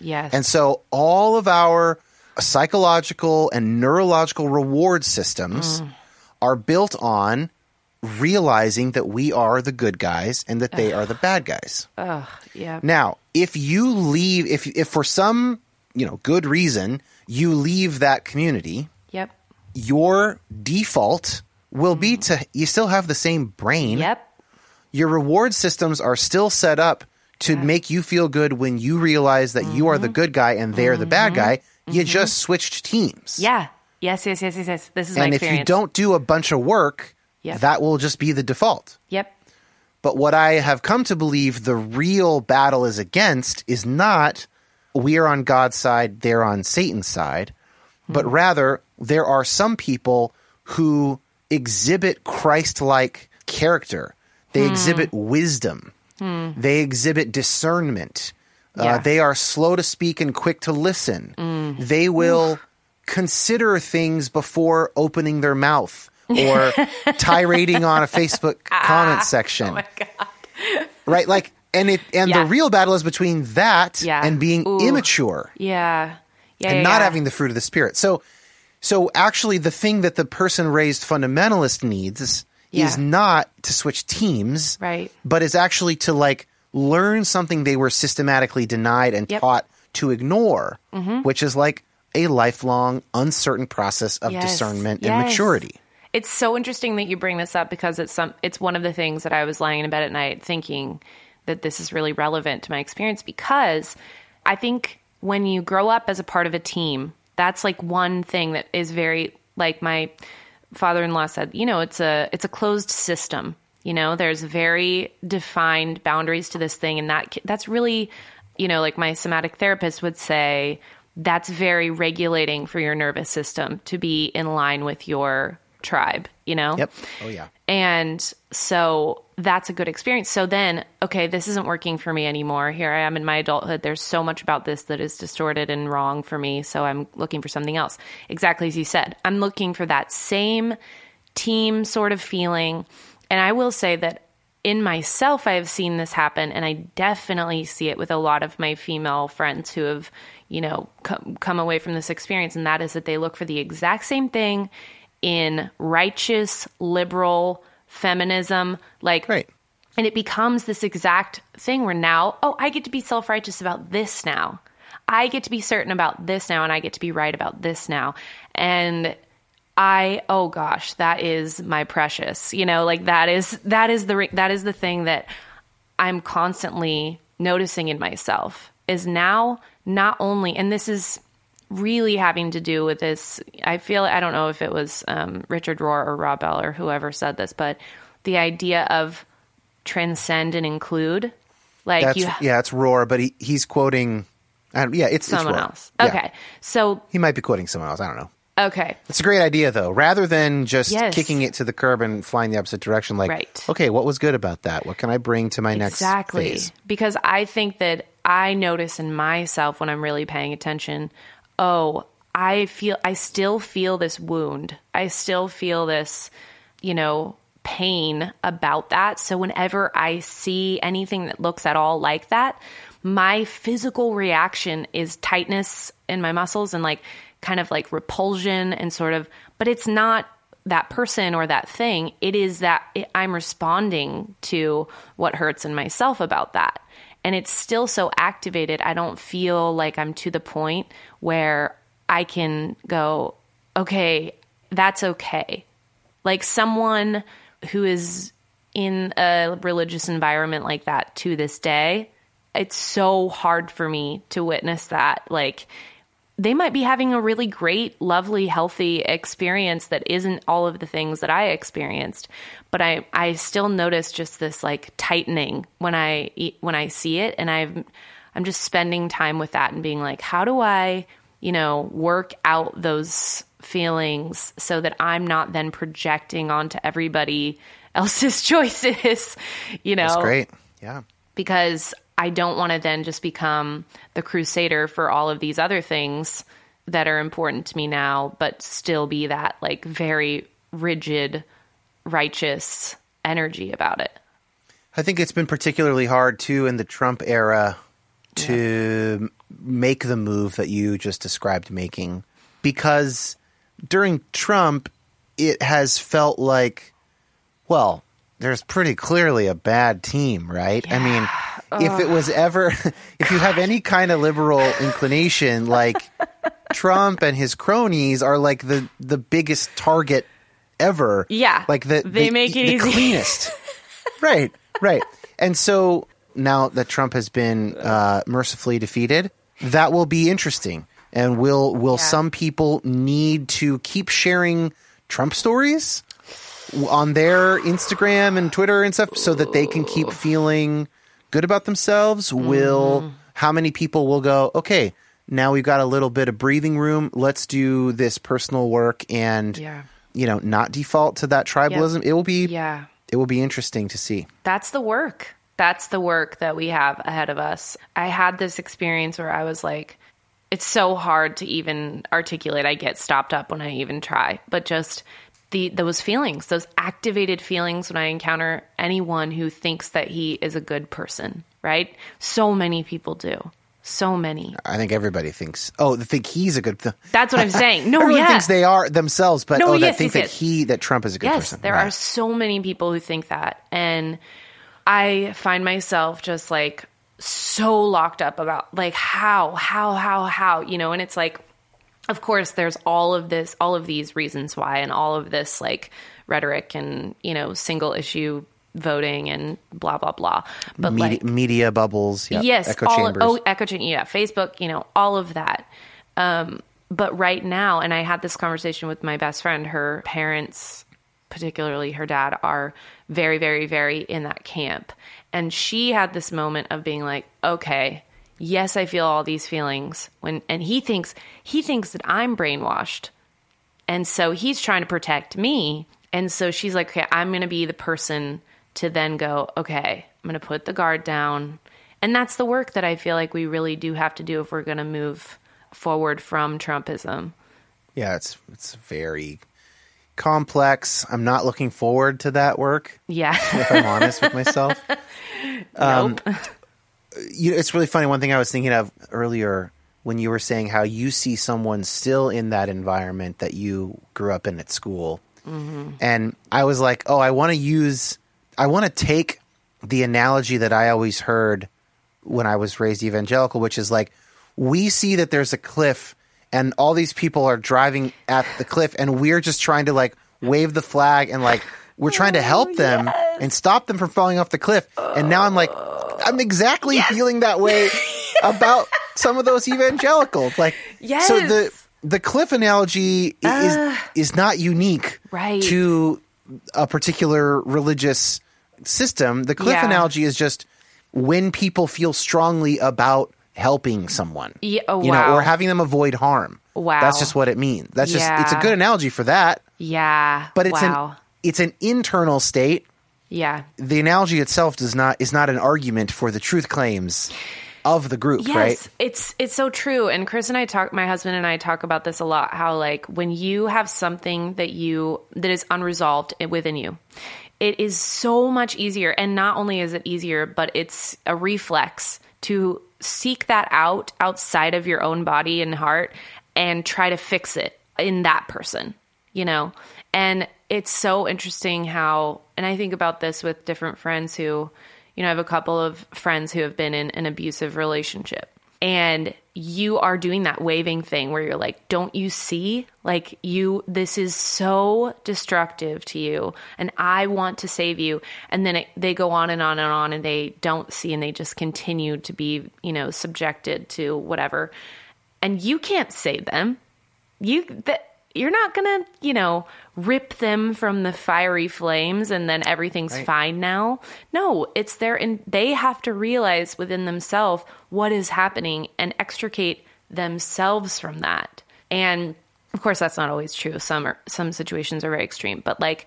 Yes. And so all of our psychological and neurological reward systems Mm. are built on realizing that we are the good guys and that they are the bad guys. Ugh, yeah. Now, if you leave if if for some, you know, good reason you leave that community, Yep. your default will be to you still have the same brain. Yep. Your reward systems are still set up to make you feel good when you realize that you are the Mm-hmm. good guy and they're the bad guy. You just switched teams. Yeah. Yes, yes, yes, yes, yes. This is my and if you don't do a bunch of work, Yep. that will just be the default. Yep. But what I have come to believe the real battle is against is not we are on God's side, they're on Satan's side, but hmm. rather there are some people who exhibit Christ like character. They hmm. exhibit wisdom. Hmm. They exhibit discernment. Uh, they are slow to speak and quick to listen. They will consider things before opening their mouth or tirading on a Facebook ah, comment oh section Oh my God. right? Like, and it and Yeah. the real battle is between that Yeah. and being Ooh. immature Yeah. Yeah. and yeah, not having the fruit of the spirit. So, so actually, the thing that the person raised fundamentalist needs is not to switch teams, Right. But is actually to like learn something they were systematically denied and Yep. taught to ignore, mm-hmm. which is like a lifelong, uncertain process of Yes. discernment and Yes. maturity. It's so interesting that you bring this up because it's some it's one of the things that I was lying in bed at night thinking that this is really relevant to my experience because I think when you grow up as a part of a team, that's like one thing that is very like my father-in-law said, you know, it's a it's a closed system. You know, there's very defined boundaries to this thing and that that's really, you know, like my somatic therapist would say that's very regulating for your nervous system to be in line with your tribe, you know? Yep. Oh yeah. And so that's a good experience. So then, okay, this isn't working for me anymore. Here I am in my adulthood. There's so much about this that is distorted and wrong for me. So I'm looking for something else. Exactly as you said. I'm looking for that same team sort of feeling. And I will say that in myself, I have seen this happen, and I definitely see it with a lot of my female friends who have, you know, come, come away from this experience. And that is that they look for the exact same thing in righteous, liberal feminism. Like, Right. and it becomes this exact thing where now, oh, I get to be self righteous about this now. I get to be certain about this now, and I get to be right about this now. And I, oh gosh, that is my precious. You know, like that is that is the that is the thing that I'm constantly noticing in myself is now not only, and this is really having to do with this. I feel I don't know if it was um, Richard Rohr or Rob Bell or whoever said this, but the idea of transcend and include, like That's you, yeah, it's Rohr, but he, he's quoting. I don't, yeah, it's it's someone Rohr. else. Yeah. Okay, so He might be quoting someone else. I don't know. okay, It's a great idea, though. Rather than just Yes. kicking it to the curb and flying the opposite direction, like, Right. okay, what was good about that? What can I bring to my next exactly because I think that I notice in myself when I'm really paying attention. Oh, I feel I still feel this wound. I still feel this, you know, pain about that. So whenever I see anything that looks at all like that, my physical reaction is tightness in my muscles and like kind of like repulsion and sort of, but it's not that person or that thing. It is that I'm responding to what hurts in myself about that. And it's still so activated. I don't feel like I'm to the point where I can go, okay, that's okay like someone who is in a religious environment like that to this day it's so hard for me to witness that like they might be having a really great lovely healthy experience that isn't all of the things that i experienced but i i still notice just this like tightening when i e, when i see it and i've i'm just spending time with that and being like how do i you know work out those feelings so that i'm not then projecting onto everybody else's choices you know That's great. Yeah. because I don't want to then just become the crusader for all of these other things that are important to me now, but still be that like very rigid, righteous energy about it. I think it's been particularly hard too in the Trump era to make the move that you just described making. Because during Trump it has felt like well there's pretty clearly a bad team right? I mean if it was ever if you have any kind of liberal inclination like Trump and his cronies are like the the biggest target ever Yeah. like the They the- make it the easy. cleanest right, right. And so now that Trump has been uh, mercifully defeated, that will be interesting. And will will Yeah. some people need to keep sharing Trump stories on their Instagram and Twitter and stuff so that they can keep feeling good about themselves? Will Mm-hmm. how many people will go, okay, now we've got a little bit of breathing room. Let's do this personal work and Yeah. you know, not default to that tribalism. It will be Yeah. it will be interesting to see. That's the work. That's the work that we have ahead of us. I had this experience where I was like, it's so hard to even articulate. I get stopped up when I even try, but just the those feelings, those activated feelings when I encounter anyone who thinks that he is a good person, right? So many people do. So many. I think everybody thinks. Oh, they think he's a good. Th- That's what I'm saying. No, Everyone yeah. thinks they are themselves, but No, oh, yes, think yes, that yes. he that Trump is a good yes, person. there Right. are so many people who think that. And I find myself just like so locked up about like how, how, how, how, you know, and it's like of course, there's all of this, all of these reasons why, and all of this like rhetoric and you know single issue voting and blah blah blah. But media, like, media bubbles. Yep. yes, Echo all chambers. oh echo chamber, yeah, Facebook, you know, all of that. Um, but right now, and I had this conversation with my best friend. Her parents, particularly her dad, are very, very, very in that camp, and she had this moment of being like, okay. Yes, I feel all these feelings when and he thinks he thinks that I'm brainwashed. And so he's trying to protect me. And so she's like, okay, I'm going to be the person to then go, okay, I'm going to put the guard down. And that's the work that I feel like we really do have to do if we're going to move forward from Trumpism. Yeah, it's it's very complex. I'm not looking forward to that work. Yeah. If I'm honest with myself, um, nope. You know, it's really funny. One thing I was thinking of earlier when you were saying how you see someone still in that environment that you grew up in at school, mm-hmm. and I was like, oh, I want to use, I want to take the analogy that I always heard when I was raised evangelical, which is like, we see that there's a cliff and all these people are driving at the cliff and we're just trying to like wave the flag and like we're trying to help oh, them and stop them from falling off the cliff. And now I'm like, I'm exactly feeling that way about some of those evangelicals. Like, so the the cliff analogy i- is is not unique Right. to a particular religious system. The cliff Yeah. analogy is just when people feel strongly about helping someone. Yeah, oh, you wow. know, or having them avoid harm. Wow. That's just what it means. That's just it's a good analogy for that, yeah. but it's wow. an it's an internal state. Yeah. The analogy itself does not is not an argument for the truth claims of the group, Yes, right? it's it's so true. And Chris and I talk, my husband and I talk about this a lot. How like when you have something that you that is unresolved within you, it is so much easier. And not only is it easier, but it's a reflex to seek that out outside of your own body and heart and try to fix it in that person. You know, and it's so interesting how, and I think about this with different friends who you know, I have a couple of friends who have been in an abusive relationship. And you are doing that waving thing where you're like, don't you see? Like, you, this is so destructive to you. And I want to save you. And then it, they go on and on and on and they don't see and they just continue to be, you know, subjected to whatever. And you can't save them you that you're not gonna you know rip them from the fiery flames and then everything's fine now. No it's their and they have to realize within themselves what is happening and extricate themselves from that. And of course that's not always true. Some are some situations are very extreme but like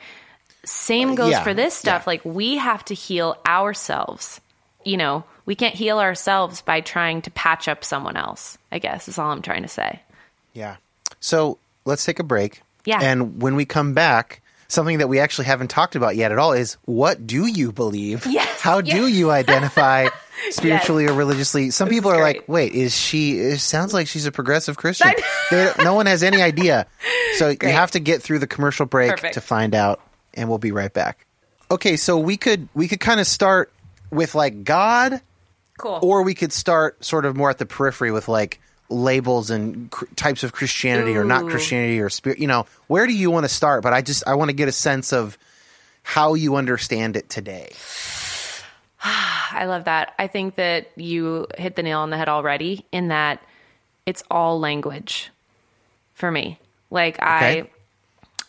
same uh, goes yeah, for this stuff. Yeah. like we have to heal ourselves. You know we can't heal ourselves by trying to patch up someone else i guess is all i'm trying to say. Yeah. So let's take a break. Yeah. And when we come back, something that we actually haven't talked about yet at all is what do you believe? Yes, How do you identify spiritually or religiously? Some people are like, wait, is she, it sounds like she's a progressive Christian. No one has any idea. So you have to get through the commercial break Perfect. to find out, and we'll be right back. Okay. So we could, we could kind of start with like God cool or we could start sort of more at the periphery with like labels and cr- types of Christianity or not Christianity or spirit. You know, where do you want to start? But I just I want to get a sense of how you understand it today. I love that. I think that you hit the nail on the head already in that it's all language for me. Like I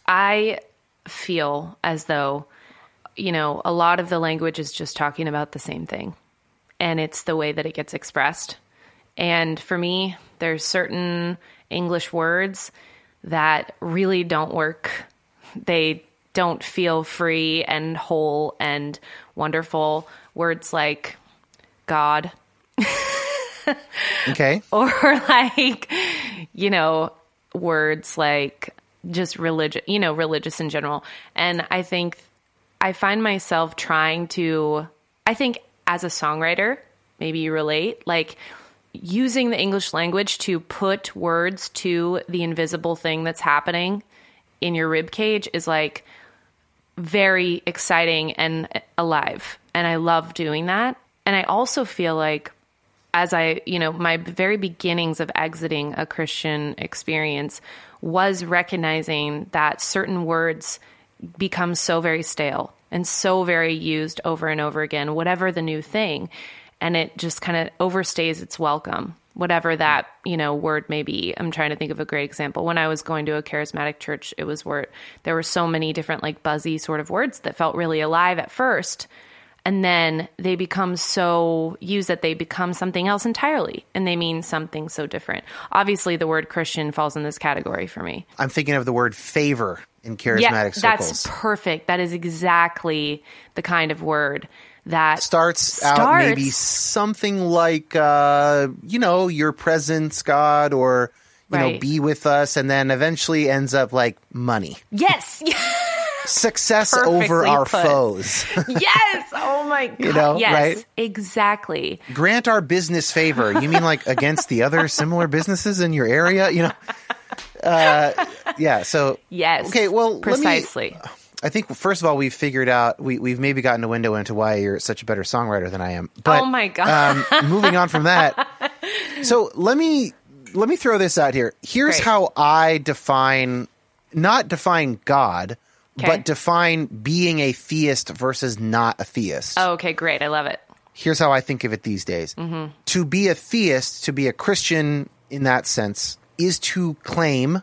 I feel as though you know, a lot of the language is just talking about the same thing. And it's the way that it gets expressed. And for me, there's certain English words that really don't work. They don't feel free and whole and wonderful. Words like God Okay. or like, you know, words like just religion, you know, religious in general. And I think I find myself trying to, I think as a songwriter, maybe you relate, like using the English language to put words to the invisible thing that's happening in your rib cage is like very exciting and alive. And I love doing that. And I also feel like as I, you know, my very beginnings of exiting a Christian experience was recognizing that certain words become so very stale and so very used over and over again, whatever the new thing. And it just kind of overstays its welcome, whatever that, you know, word may be. I'm trying to think of a great example. When I was going to a charismatic church, it was where there were so many different, like, buzzy sort of words that felt really alive at first and then they become so used that they become something else entirely and they mean something so different. Obviously, the word Christian falls in this category for me. I'm thinking of the word favor in charismatic yeah, circles. That's perfect. That is exactly the kind of word that starts, starts out maybe something like, uh, you know, your presence, God, or, you Right. know, be with us, and then eventually ends up like money. Yes. Success over our put. foes. yes. Oh my god. know, yes. right? Exactly. Grant our business favor. You mean like against the other similar businesses in your area? You know? Uh, yeah, so. Yes. Okay, well, let me- precisely. I think first of all we've figured out we we've maybe gotten a window into why you're such a better songwriter than I am. But Oh my God. um, moving on from that, so let me let me throw this out here. Here's Great. how I define not define God, Okay. but define being a theist versus not a theist. Oh, okay, great. I love it. Here's how I think of it these days. Mm-hmm. To be a theist, to be a Christian in that sense, is to claim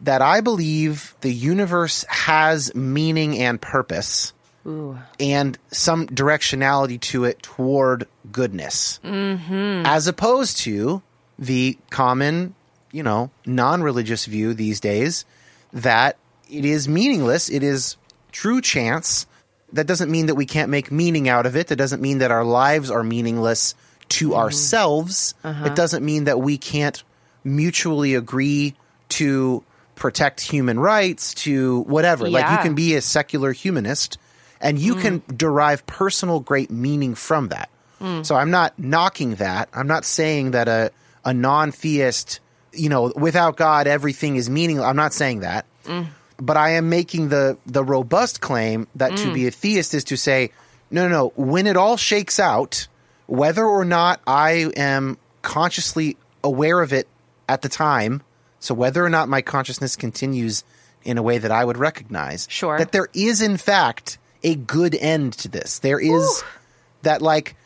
that I believe the universe has meaning and purpose and some directionality to it toward goodness. Mm-hmm. As opposed to the common, you know, non religious view these days that it is meaningless, it is true chance. That doesn't mean that we can't make meaning out of it. That doesn't mean that our lives are meaningless to ourselves. It doesn't mean that we can't mutually agree to protect human rights, to whatever. Like you can be a secular humanist and you can mm. derive personal great meaning from that. Mm. So I'm not knocking that. I'm not saying that a a non-theist, you know, without God everything is meaningless. I'm not saying that. Mm. But I am making the the robust claim that to be a theist is to say, no, no, no, when it all shakes out, whether or not I am consciously aware of it at the time, so whether or not my consciousness continues in a way that I would recognize, Sure. that there is in fact a good end to this. There is that like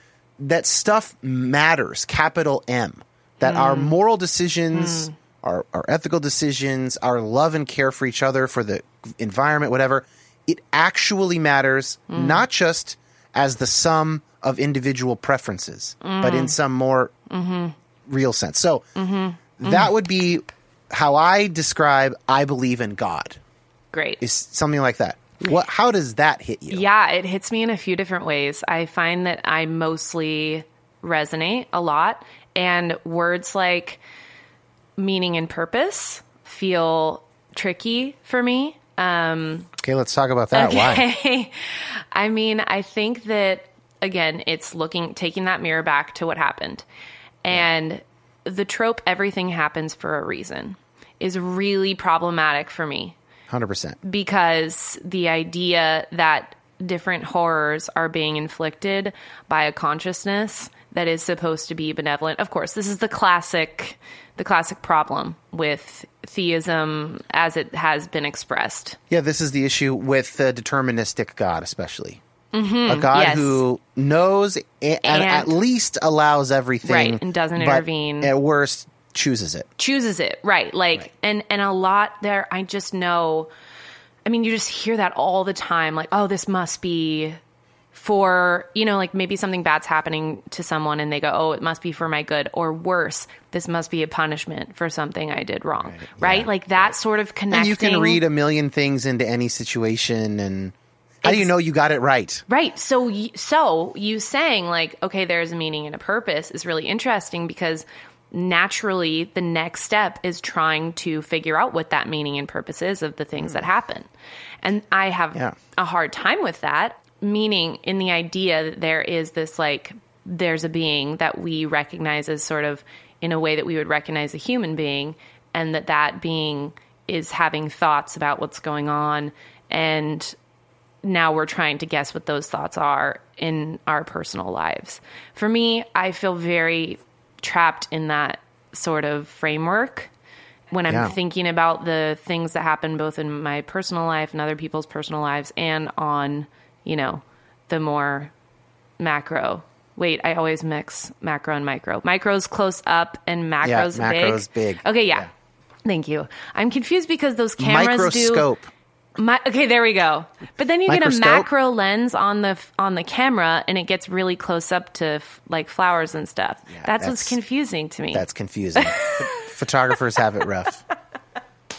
that stuff matters, capital M. That our mm. moral decisions, mm. our, our ethical decisions, our love and care for each other, for the environment, whatever, it actually matters, mm. not just as the sum of individual preferences, but in some more mm-hmm. real sense. So mm-hmm. that would be how I describe I believe in God. Great. Is something like that. What how does that hit you? Yeah, it hits me in a few different ways. I find that I mostly resonate a lot, and words like meaning and purpose feel tricky for me. Um, Okay, let's talk about that. Why? I mean, I think that again, it's looking taking that mirror back to what happened. And the trope everything happens for a reason is really problematic for me Hundred percent. because the idea that different horrors are being inflicted by a consciousness that is supposed to be benevolent. Of course, this is the classic the classic problem with theism as it has been expressed. Yeah, this is the issue with the deterministic God, especially. Mm-hmm. A God yes. who knows and, And- at least allows everything, Right, and doesn't but intervene. At worst, chooses it. chooses it right like Right. and and a lot there i just know i mean you just hear that all the time like oh this must be for you know like maybe something bad's happening to someone and they go oh it must be for my good or worse this must be a punishment for something i did wrong right, Yeah. like that sort of connecting And you can read a million things into any situation, and how do you know you got it right? Right. So, so you saying like, okay, there's a meaning and a purpose is really interesting because naturally the next step is trying to figure out what that meaning and purpose is of the things that mm. happen. And I have Yeah. a hard time with that, meaning in the idea that there is this like, there's a being that we recognize as sort of in a way that we would recognize a human being, and that that being is having thoughts about what's going on and now we're trying to guess what those thoughts are in our personal lives. For me, I feel very trapped in that sort of framework when I'm Yeah. thinking about the things that happen both in my personal life and other people's personal lives and on, you know, the more macro. Wait, I always mix macro and micro. Micro's close up and macro's, macro's big. Okay, yeah. Yeah. Thank you. I'm confused because those cameras Microscope. do my, okay, there we go. But then you get a macro lens on the on the camera, and it gets really close up to f- like flowers and stuff. that's, what's confusing to me. That's confusing. Photographers have it rough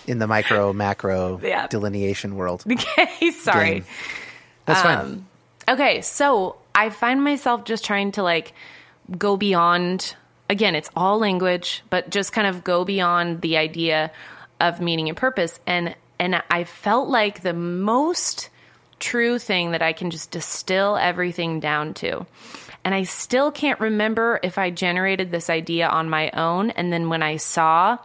in the micro macro Yeah. delineation world. Okay, sorry. Game. That's Um, fine. Okay, so I find myself just trying to like go beyond again, it's all language, but just kind of go beyond the idea of meaning and purpose and and I felt like the most true thing that I can just distill everything down to. And I still can't remember if I generated this idea on my own and then when I saw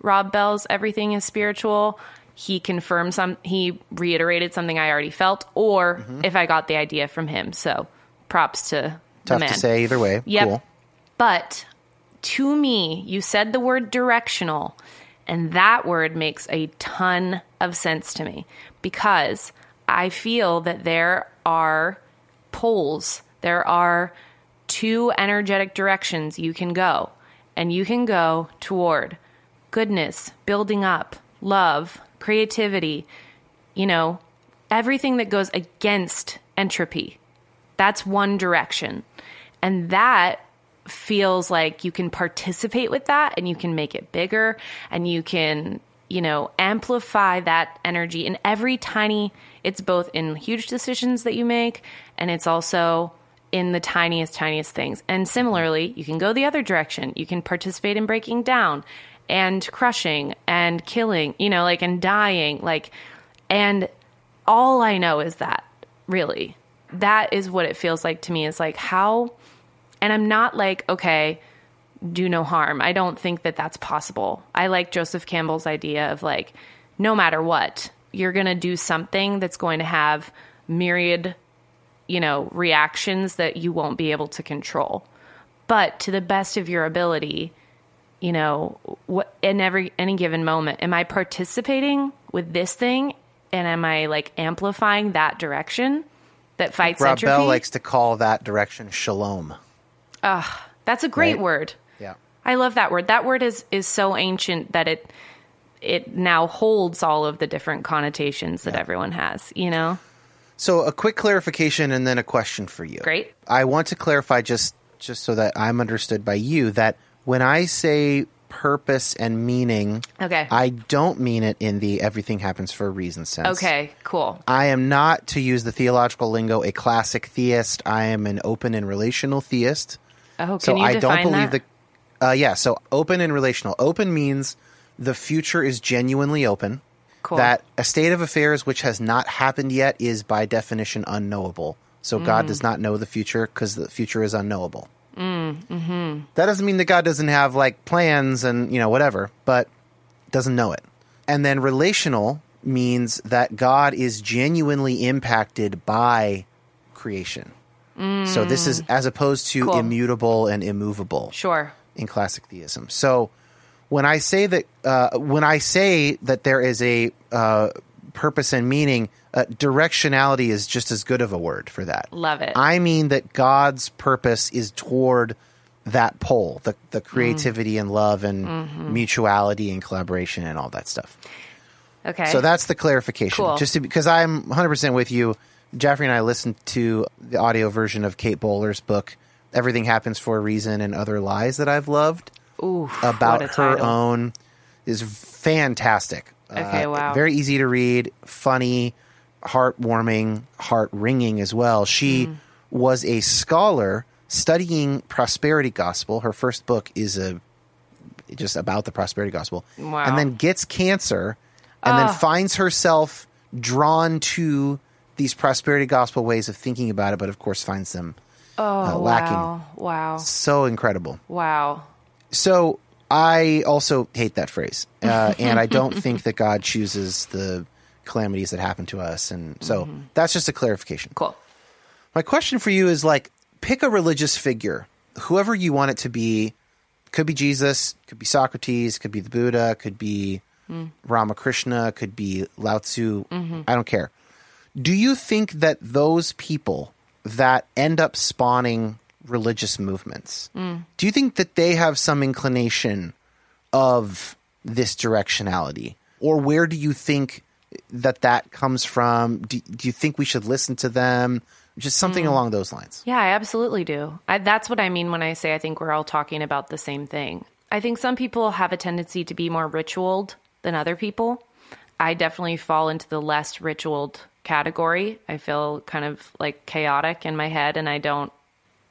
Rob Bell's Everything is Spiritual, he confirmed some he reiterated something I already felt or Mm-hmm. if I got the idea from him. So props to Tough man. to say either way. Yep. Cool. But to me, you said the word directional, and that word makes a ton of sense to me because I feel that there are poles, there are two energetic directions you can go, and you can go toward goodness, building up, love, creativity, you know, everything that goes against entropy. That's one direction. And that feels like you can participate with that and you can make it bigger and you can, you know, amplify that energy in every tiny, it's both in huge decisions that you make and it's also in the tiniest, tiniest things. And similarly, you can go the other direction. You can participate in breaking down and crushing and killing, you know, like and dying, like, and all I know is that, really. That is what it feels like to me is like how, and I'm not like, okay, do no harm. I don't think that that's possible. I like Joseph Campbell's idea of like, no matter what, you're going to do something that's going to have myriad, you know, reactions that you won't be able to control. But to the best of your ability, you know, what in every any given moment, am I participating with this thing and am I like amplifying that direction that fights Rob entropy? Bell likes to call that direction shalom. That's a great Right. word. Yeah. I love that word. That word is is so ancient that it it now holds all of the different connotations that everyone has, you know? So a quick clarification and then a question for you. Great. I want to clarify just just so that I'm understood by you that when I say purpose and meaning, Okay. I don't mean it in the everything happens for a reason sense. Okay, cool. I am not, to use the theological lingo, a classic theist. I am an open and relational theist. Oh, can so you I don't believe that? the. Uh, yeah, so open and relational. Open means the future is genuinely open. Cool. That a state of affairs which has not happened yet is by definition unknowable. So Mm. God does not know the future because the future is unknowable. Mm, mm-hmm. That doesn't mean that God doesn't have like plans and you know whatever, but doesn't know it. And then relational means that God is genuinely impacted by creation. So this is as opposed to Mm. Cool. immutable and immovable Sure. in classic theism. So when I say that uh, when I say that there is a uh, purpose and meaning, uh, directionality is just as good of a word for that. Love it. I mean that God's purpose is toward that pole, the the creativity and love and Mm-hmm. mutuality and collaboration and all that stuff. Okay. So that's the clarification. Cool. Just to, because I'm 100% with you. Jeffrey and I listened to the audio version of Kate Bowler's book, Everything Happens for a Reason and Other Lies That I've Loved, Ooh, about what a her title. own, is fantastic. Uh, Okay, wow. Very easy to read, funny, heartwarming, heart wringing as well. She Mm. was a scholar studying prosperity gospel. Her first book is a just about the prosperity gospel. Wow. And then gets cancer and then Ah. finds herself drawn to these prosperity gospel ways of thinking about it, but of course finds them uh, lacking. Wow. Wow. So incredible. Wow. So I also hate that phrase, uh, and I don't think that God chooses the calamities that happen to us. And so that's just a clarification. Cool. My question for you is like pick a religious figure, whoever you want it to be. Could be Jesus, could be Socrates, could be the Buddha, could be Ramakrishna, could be Lao Tzu. I don't care. Do you think that those people that end up spawning religious movements, mm. do you think that they have some inclination of this directionality? Or where do you think that that comes from? Do, do you think we should listen to them? Just something mm. along those lines. Yeah, I absolutely do. I, that's what I mean when I say I think we're all talking about the same thing. I think some people have a tendency to be more ritualed than other people. I definitely fall into the less ritualed category. I feel kind of like chaotic in my head and I don't,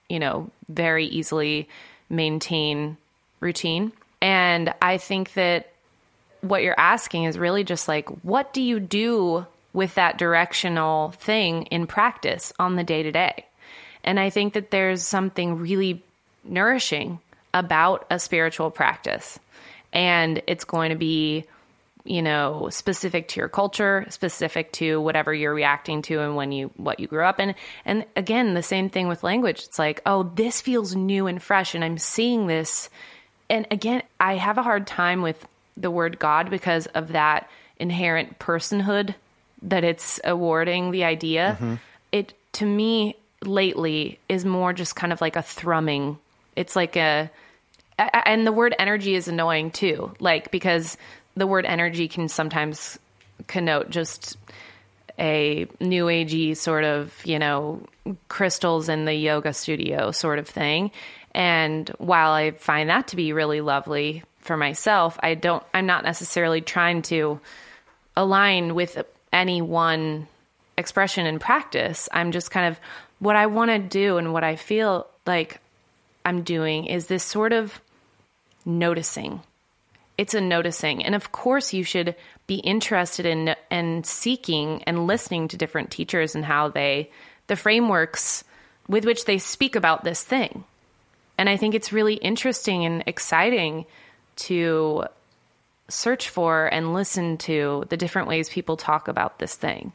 you know, very easily maintain routine. And I think that what you're asking is really just like, what do you do with that directional thing in practice on the day to day? And I think that there's something really nourishing about a spiritual practice. And it's going to be, you know, specific to your culture, specific to whatever you're reacting to and when you what you grew up in. And again, the same thing with language. It's like, oh, this feels new and fresh and I'm seeing this and again, I have a hard time with the word God because of that inherent personhood that it's awarding the idea. Mm-hmm. It to me lately is more just kind of like a thrumming. It's like a a- and the word energy is annoying too. Like because the word energy can sometimes connote just a new agey sort of, you know, crystals in the yoga studio sort of thing. And while I find that to be really lovely for myself, I don't I'm not necessarily trying to align with any one expression in practice. I'm just kind of what I want to do and what I feel like I'm doing is this sort of noticing. It's a noticing. And of course you should be interested in and seeking and listening to different teachers and how they the frameworks with which they speak about this thing. And I think it's really interesting and exciting to search for and listen to the different ways people talk about this thing.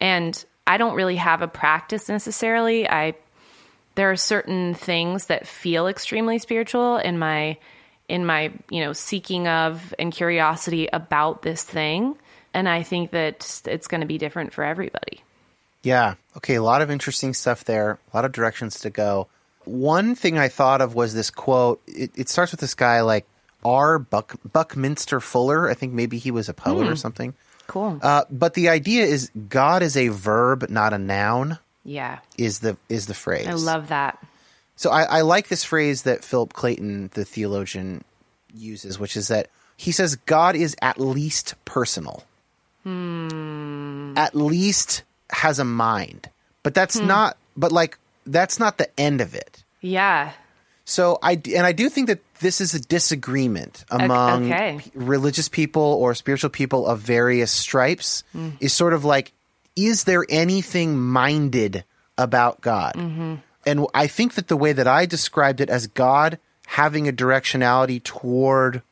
And I don't really have a practice necessarily. I there are certain things that feel extremely spiritual in my in my, you know, seeking of and curiosity about this thing, and I think that it's going to be different for everybody. Yeah. Okay. A lot of interesting stuff there. A lot of directions to go. One thing I thought of was this quote. It, it starts with this guy like R. Buck, Buckminster Fuller. I think maybe he was a poet or something. Cool. Uh, but the idea is God is a verb, not a noun. yeah. Is the is the phrase? I love that. So I, I like this phrase that Philip Clayton, the theologian, uses, which is that he says God is at least personal. Hmm. At least has a mind. But that's hmm. not but like that's not the end of it. Yeah. So I and I do think that this is a disagreement among okay. p- religious people or spiritual people of various stripes hmm. is sort of like is there anything minded about God? Mm-hmm. And I think that the way that I described it as God having a directionality toward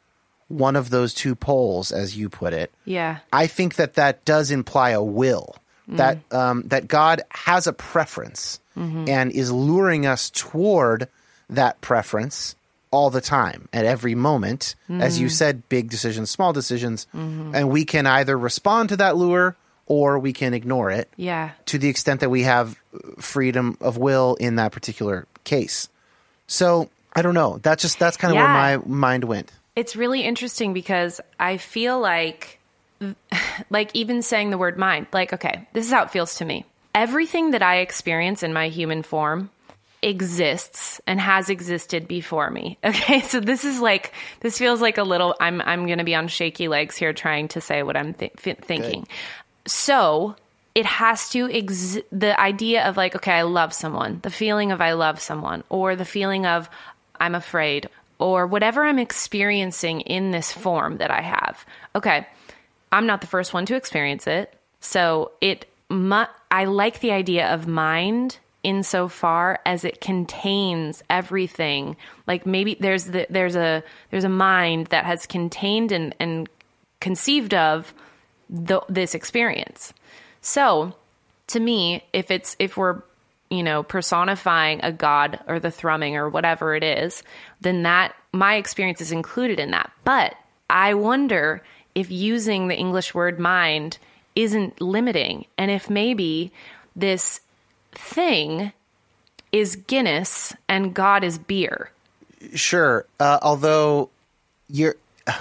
one of those two poles as you put it, Yeah. I think that that does imply a will mm. that um, that God has a preference mm-hmm. and is luring us toward that preference all the time at every moment. As you mm-hmm. said, big decisions, small decisions, mm-hmm. and we can either respond to that lure or we can ignore it Yeah. to the extent that we have freedom of will in that particular case. So I don't know. That's just that's kind of Yeah. where my mind went. It's really interesting because I feel like, like, even saying the word mind, like, okay, this is how it feels to me. Everything that I experience in my human form exists and has existed before me. Okay. So this is like, this feels like a little, I'm, I'm going to be on shaky legs here trying to say what I'm th- thinking. So it has to ex- the idea of like okay i love someone the feeling of i love someone or the feeling of i'm afraid or whatever i'm experiencing in this form that i have okay i'm not the first one to experience it so it i like the idea of mind insofar as it contains everything like maybe there's the, there's a there's a mind that has contained and and conceived of the, this experience. So, to me, if it's if we're you know personifying a god or the thrumming or whatever it is, then that my experience is included in that. But I wonder if using the English word mind isn't limiting, and if maybe this thing is Guinness and God is beer. Sure. Uh, although you're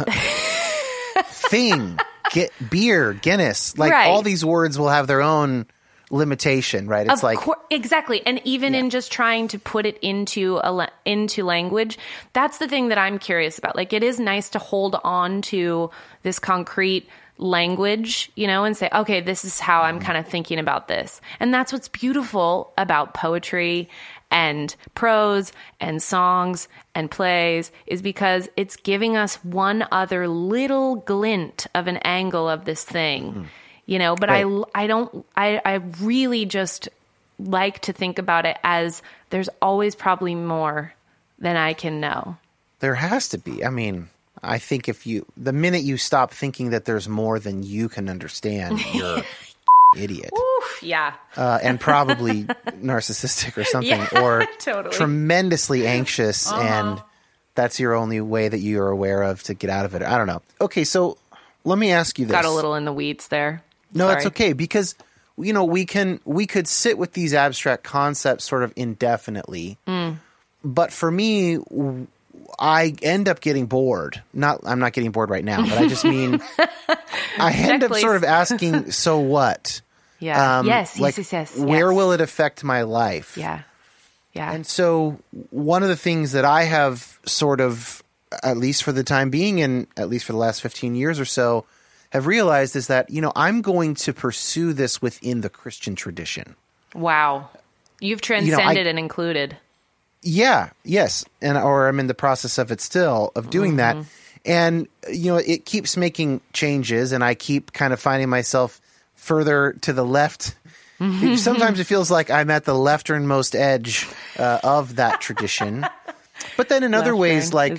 thing, get beer, Guinness, like Right. all these words will have their own limitation, right? It's Of like cour- exactly, and even in just trying to put it into a la- into language, that's the thing that I'm curious about. Like, it is nice to hold on to this concrete language, you know, and say, okay, this is how I'm mm-hmm. kind of thinking about this, and that's what's beautiful about poetry and prose and songs and plays is because it's giving us one other little glint of an angle of this thing hmm. you know but. Right. i i don't i i really just like to think about it as there's always probably more than i can know there has to be. I mean, I think if you the minute you stop thinking that there's more than you can understand, you're idiot. Oof, yeah uh, and probably narcissistic or something, Yeah, or totally. Uh-huh. tremendously anxious, and that's your only way that you are aware of to get out of it. I don't know. Okay, so let me ask you this. got a little in the weeds there no, that's okay because you know we can we could sit with these abstract concepts sort of indefinitely, Mm. but for me. I end up getting bored. Not, I'm not getting bored right now, but I just mean, I end up please. sort of asking, "So what?" yeah Um, yes like, yes yes yes Where will it affect my life? yeah yeah And so, one of the things that I have sort of, at least for the time being, and at least for the last 15 years or so, have realized is that, you know, I'm going to pursue this within the Christian tradition. wow you've transcended and included Yeah, yes. And, or I'm in the process of it still, of doing that. And, you know, it keeps making changes, and I keep kind of finding myself further to the left. Sometimes it feels like I'm at the lefternmost edge uh, of that tradition. But then in other Left ways, like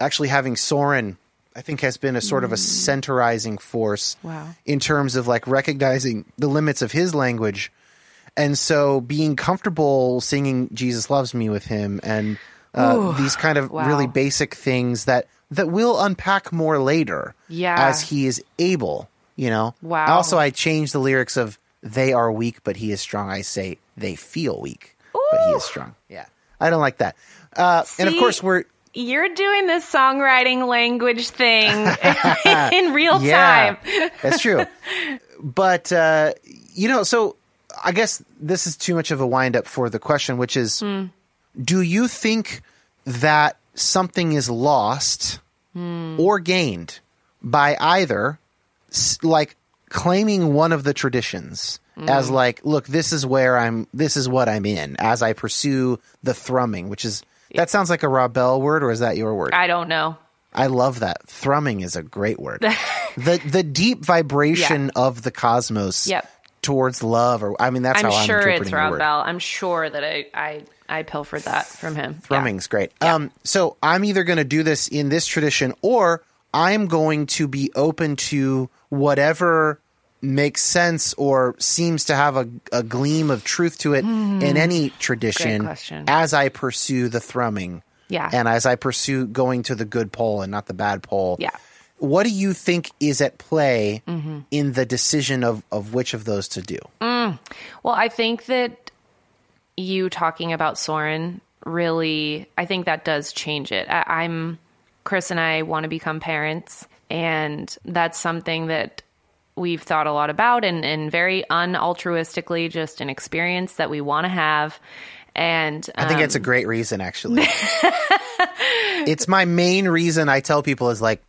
actually having Soren, I think has been a sort of a centerizing force Wow. in terms of like recognizing the limits of his language. And so being comfortable singing Jesus loves me with him and uh, Ooh, these kind of wow. really basic things that that we'll unpack more later Yeah. as he is able, you know. Wow. Also I changed the lyrics of they are weak but he is strong. I say they feel weak but he is strong. Yeah. I don't like that. Uh, and of course we're you're doing this songwriting language thing in real yeah, time that's true. But uh, you know, so I guess this is too much of a wind up for the question, which is: Hmm. Do you think that something is lost Hmm. or gained by either, like claiming one of the traditions? Hmm. As like, look, this is where I'm. This is what I'm in as I pursue the thrumming, which is that sounds like a Rob Bell word, or is that your word? i don't know I love that. Thrumming is a great word. the the deep vibration of the cosmos Yep. Towards love, or I mean, that's i'm how I'm sure it's the rob bell i'm sure that i i i pilfered that from him Yeah. Thrumming's great. Um, so I'm either going to do this in this tradition, or I'm going to be open to whatever makes sense or seems to have a, a gleam of truth to it in any tradition as I pursue the thrumming. Yeah. And as I pursue going to the good pole and not the bad pole. Yeah. What do you think is at play Mm-hmm. in the decision of, of which of those to do? Well, I think that you talking about Soren really, I think that does change it. I, I'm Chris and I want to become parents, and that's something that we've thought a lot about, and and very unaltruistically, just an experience that we want to have. And I think um, it's a great reason, actually. it's my main reason I tell people is like,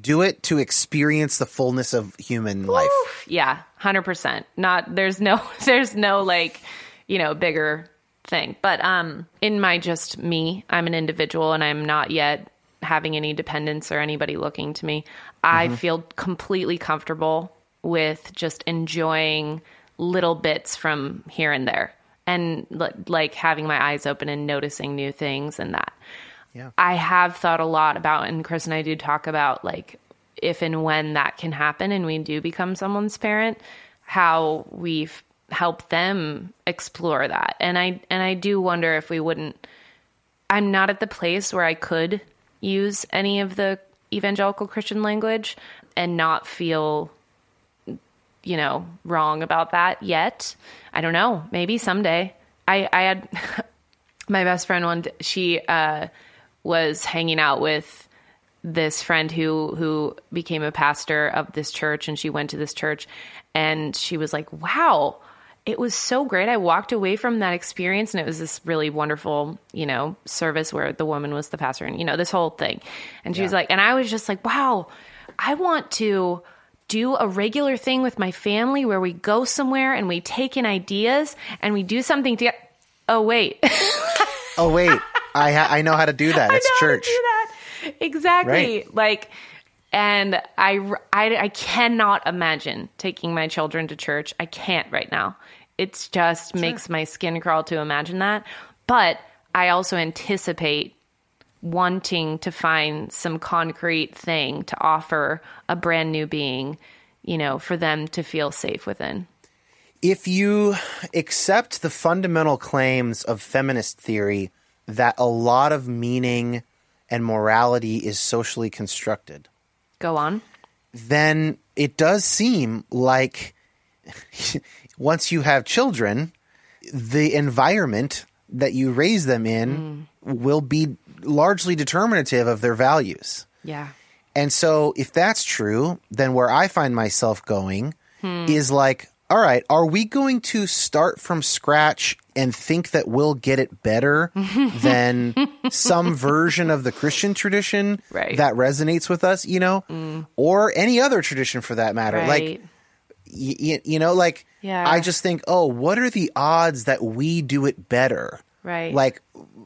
do it to experience the fullness of human life. Yeah, hundred percent. Not there's no there's no like you know bigger thing. But um, in my just me, I'm an individual, and I'm not yet having any dependents or anybody looking to me. I feel completely comfortable with just enjoying little bits from here and there, and like having my eyes open and noticing new things and that. Yeah. I have thought a lot about, and Chris and I do talk about like if and when that can happen and we do become someone's parent, how we help them explore that. And I and I do wonder if we wouldn't I'm not at the place where I could use any of the evangelical Christian language and not feel you know wrong about that yet. I don't know. Maybe someday. I I had my best friend one she uh was hanging out with this friend who who became a pastor of this church and she went to this church and she was like, "Wow, it was so great. I walked away from that experience and it was this really wonderful, you know, service where the woman was the pastor and you know, this whole thing." And she was like, and I was just like, "Wow, I want to do a regular thing with my family where we go somewhere and we take in ideas and we do something together." Oh, wait. Oh wait, I ha- I know how to do that. It's I know how to church. do that. Exactly. Right. Like, and I, I, I cannot imagine taking my children to church. I can't right now. It just makes my skin crawl to imagine that. But I also anticipate wanting to find some concrete thing to offer a brand new being, you know, for them to feel safe within. if you accept the fundamental claims of feminist theory that a lot of meaning and morality is socially constructed, Go on. then it does seem like once you have children, the environment that you raise them in mm. will be largely determinative of their values. Yeah. And so, if that's true, then where I find myself going hmm. is like, all right, are we going to start from scratch and think that we'll get it better than some version of the Christian tradition Right. that resonates with us, you know, or any other tradition for that matter? Right. Like, y- y- you know, like, Yeah. I just think, oh, what are the odds that we do it better? Right. Like,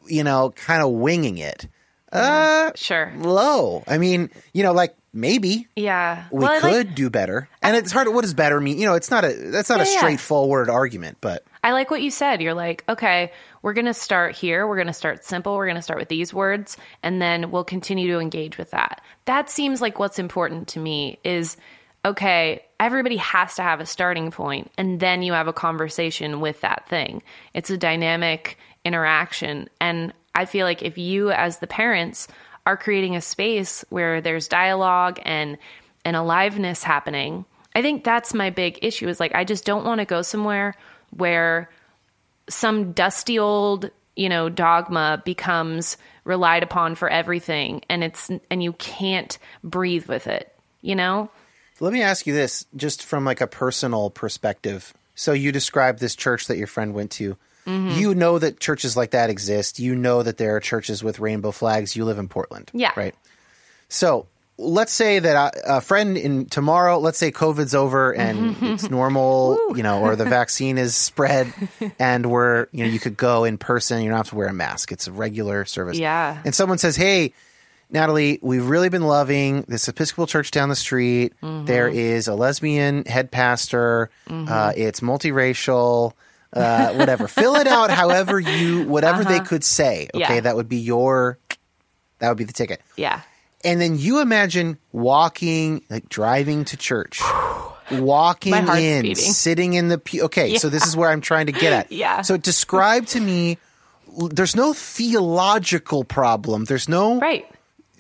you know, kind of winging it. Uh, Sure. low. I mean, you know, like maybe Yeah. we Well, could like- do better. And it's hard. What does better mean? You know, it's not a that's not a Yeah, yeah. straightforward argument, but I like what you said. You're like, okay, we're going to start here. We're going to start simple. We're going to start with these words, and then we'll continue to engage with that. That seems like what's important to me is okay, everybody has to have a starting point, and then you have a conversation with that thing. It's a dynamic interaction. And I feel like if you, as the parents, are creating a space where there's dialogue and and aliveness happening, I think that's my big issue is like I just don't want to go somewhere where some dusty old, you know, dogma becomes relied upon for everything and it's and you can't breathe with it, you know? let me ask you this just from like a personal perspective. So you described this church that your friend went to. Mm-hmm. You know that churches like that exist. You know that there are churches with rainbow flags. You live in Portland. Yeah. Right. So let's say that a, a friend in tomorrow, let's say COVID's over and it's normal, you know, or the vaccine is spread and we're, you know, you could go in person. You don't have to wear a mask. It's a regular service. Yeah. And someone says, Hey, Natalie, we've really been loving this Episcopal church down the street. Mm-hmm. There is a lesbian head pastor. Uh, it's multiracial. Uh, whatever. Fill it out however you, whatever they could say. Okay, Uh-huh. Yeah. that would be your, that would be the ticket. Yeah. And then you imagine walking, like driving to church, walking in, beating. sitting in the pew. Okay, so this is where I'm trying to get at. Yeah. So describe to me. There's no theological problem. There's no Right.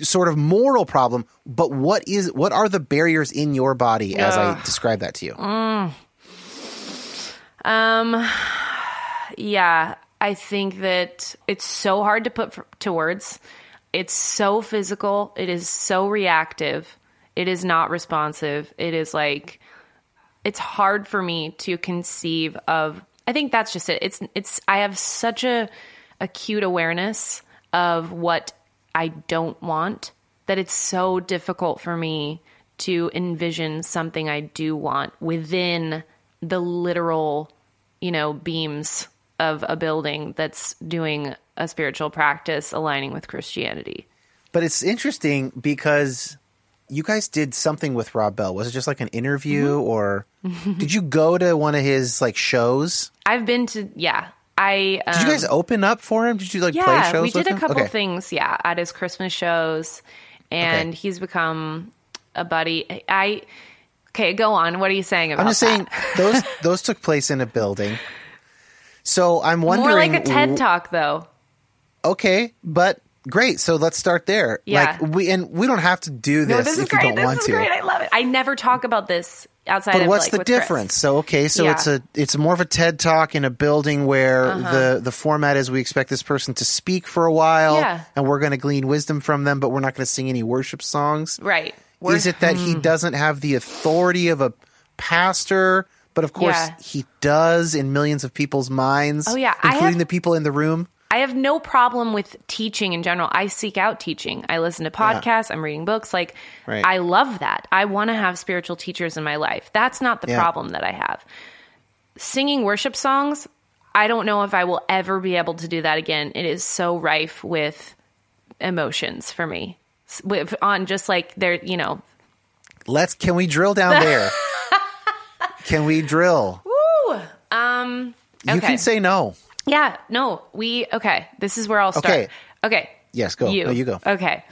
sort of moral problem, but what is what are the barriers in your body as I describe that to you? Um yeah, I think that it's so hard to put f- to words. It's so physical, it is so reactive. It is not responsive. It is like it's hard for me to conceive of I think that's just it. It's it's I have such a acute awareness of what I don't want that it's so difficult for me to envision something I do want within the literal, you know, beams of a building that's doing a spiritual practice aligning with Christianity. But it's interesting because you guys did something with Rob Bell. Was it just like an interview Mm-hmm. or did you go to one of his like shows? I've been to yeah. I um, Did you guys open up for him? Did you like play yeah, shows we did a couple Okay. things, yeah, at his Christmas shows, and Okay. he's become a buddy. I okay, go on. What are you saying about I'm just that? saying those those took place in a building. So I'm wondering. More like a TED talk, though. Okay, but great. So let's start there. Yeah. Like we and we don't have to do this, No, this is if you great. don't This want is to. great. I love it. I never talk about this outside But of what's like, the with Chris. difference? So okay, so Yeah. it's a it's more of a TED talk in a building where Uh-huh. the the format is we expect this person to speak for a while Yeah. and we're going to glean wisdom from them, but we're not going to sing any worship songs. Right. Is it that Hmm. he doesn't have the authority of a pastor, but of course Yeah. he does in millions of people's minds? Oh, yeah. Including have- the people in the room. I have no problem with teaching in general. I seek out teaching. I listen to podcasts. I'm reading books. Like, Right. I love that. I want to have spiritual teachers in my life. That's not the Yeah. problem that I have. Singing worship songs, I don't know if I will ever be able to do that again. It is so rife with emotions for me. With, on just like there, you know, Let's can we drill down there? can we drill? um, You can say no. Yeah, no, we okay. This is where I'll start. Okay. Okay. Yes, go. You. No, you go. Okay.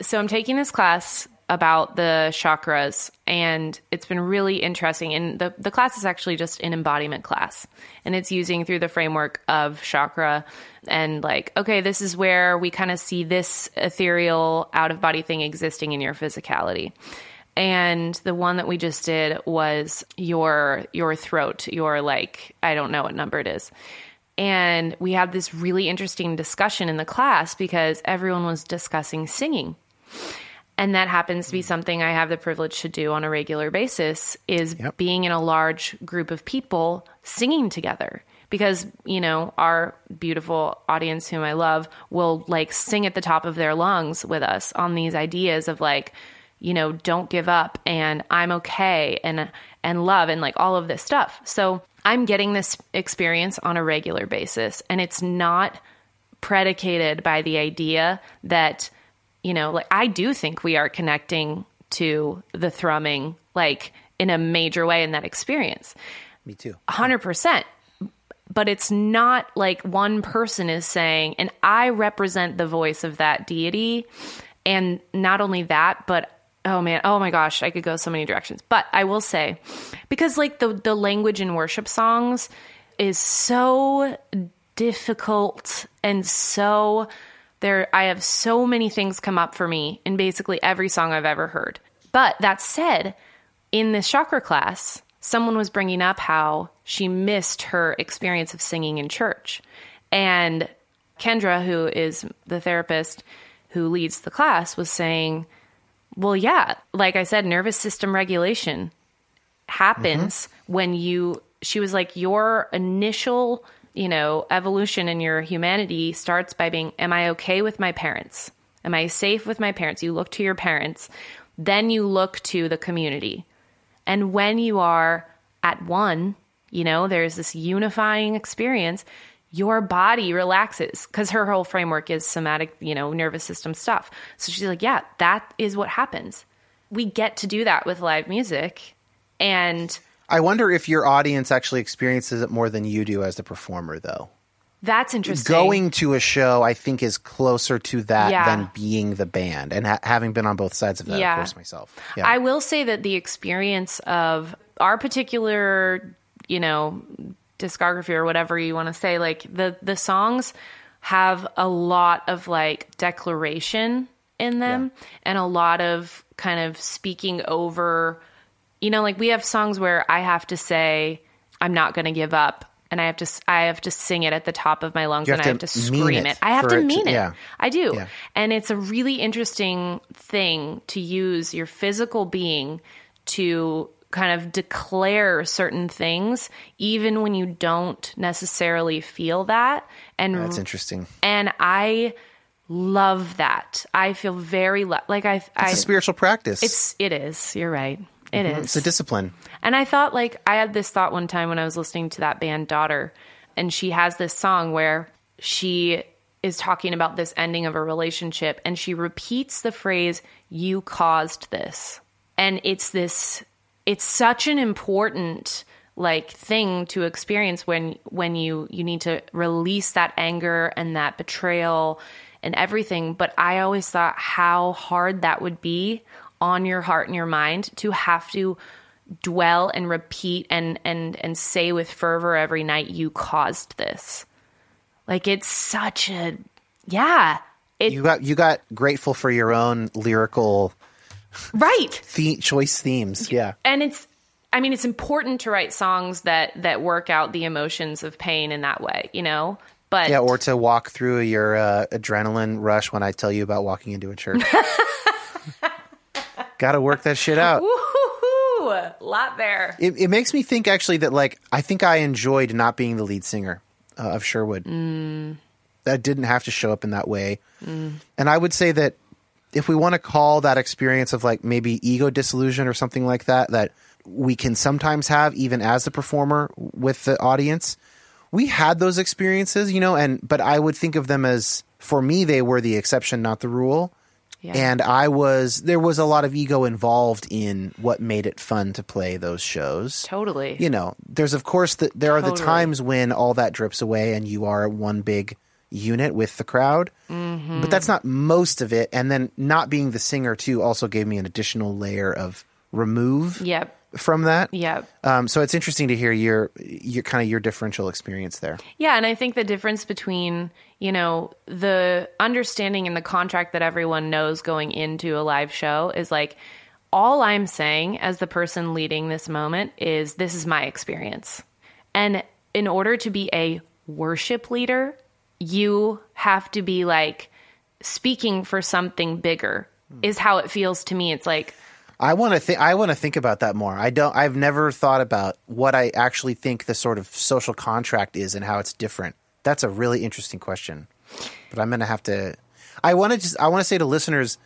So I'm taking this class about the chakras and it's been really interesting and the the class is actually just an embodiment class and it's using through the framework of chakra and like okay this is where we kind of see this ethereal out of body thing existing in your physicality and the one that we just did was your your throat your like i don't know what number it is and we had this really interesting discussion in the class because everyone was discussing singing. And that happens to be hmm. something i have the privilege to do on a regular basis is Yep. being in a large group of people singing together. Because you know our beautiful audience whom i love will like sing at the top of their lungs with us on these ideas of like you know don't give up and i'm okay and and love and like all of this stuff. So i'm getting this experience on a regular basis and it's not predicated by the idea that you know like i do think we are connecting to the thrumming like in a major way in that experience. Me too. 100% but it's not like one person is saying and i represent the voice of that deity. And not only that but oh man oh my gosh i could go so many directions but i will say because like the the language in worship songs is so difficult and so there I have so many things come up for me in basically every song I've ever heard. But that said, in this chakra class, someone was bringing up how she missed her experience of singing in church. And Kendra, who is the therapist who leads the class, was saying, Well, yeah, like I said, nervous system regulation happens mm-hmm. when you, she was like, Your initial, you know, evolution in your humanity starts by being, Am I okay with my parents? Am I safe with my parents? You look to your parents, then you look to the community. And when you are at one, you know, there's this unifying experience, your body relaxes because her whole framework is somatic, you know, nervous system stuff. So she's like, yeah, that is what happens. We get to do that with live music. And I wonder if your audience actually experiences it more than you do as the performer, though. that's interesting. Going to a show, I think, is closer to that Yeah. than being the band. And ha- having been on both sides of that, Yeah. of course, myself. Yeah. I will say that the experience of our particular, you know, discography or whatever you want to say, like the the songs have a lot of like declaration in them and a lot of kind of speaking over you know, like we have songs where I have to say I'm not going to give up and I have to I have to sing it at the top of my lungs You and have I have to scream it it. I have for to it to- mean it. yeah. I do. Yeah. And it's a really interesting thing to use your physical being to kind of declare certain things even when you don't necessarily feel that and That's interesting. and I love that. I feel very lo- like I I It's a spiritual practice. it's it is. You're right. It is. It's a discipline. And I thought, like, I had this thought one time when I was listening to that band Daughter, and she has this song where she is talking about this ending of a relationship, and she repeats the phrase, You caused this. And it's this, it's such an important like thing to experience when when you you need to release that anger and that betrayal and everything. But i always thought how hard that would be on your heart and your mind to have to dwell and repeat and and and say with fervor every night you caused this. Like it's such a yeah. It You got you got grateful for your own lyrical right the- choice themes. Yeah. and it's i mean it's important to write songs that that work out the emotions of pain in that way you know but Yeah, or to walk through your uh, adrenaline rush when I tell you about walking into a church. got to work that shit out. Woo-hoo-hoo, lot there It, it makes me think actually that like I think I enjoyed not being the lead singer uh, of Sherwood. That didn't have to show up in that way, and I would say that if we want to call that experience of like maybe ego disillusion or something like that, that we can sometimes have even as a performer with the audience, we had those experiences, you know, and but I would think of them as for me they were the exception, not the rule. Yeah. And I was there was a lot of ego involved in what made it fun to play those shows. totally You know, there's of course the, there are the times when all that drips away and you are one big unit with the crowd. Mm-hmm. But that's not most of it. And then not being the singer too also gave me an additional layer of remove yep from that. yep Um, so it's interesting to hear your your kind of your differential experience there. Yeah, and I think the difference between, you know, the understanding and the contract that everyone knows going into a live show is like all I'm saying as the person leading this moment is this is my experience. And in order to be a worship leader, you have to be like speaking for something bigger. Is how it feels to me. It's like I want to think. I want to think about that more. I don't. I've never thought about what I actually think the sort of social contract is and how it's different. That's a really interesting question. But I'm going to have to. I want to just. I want to say to listeners.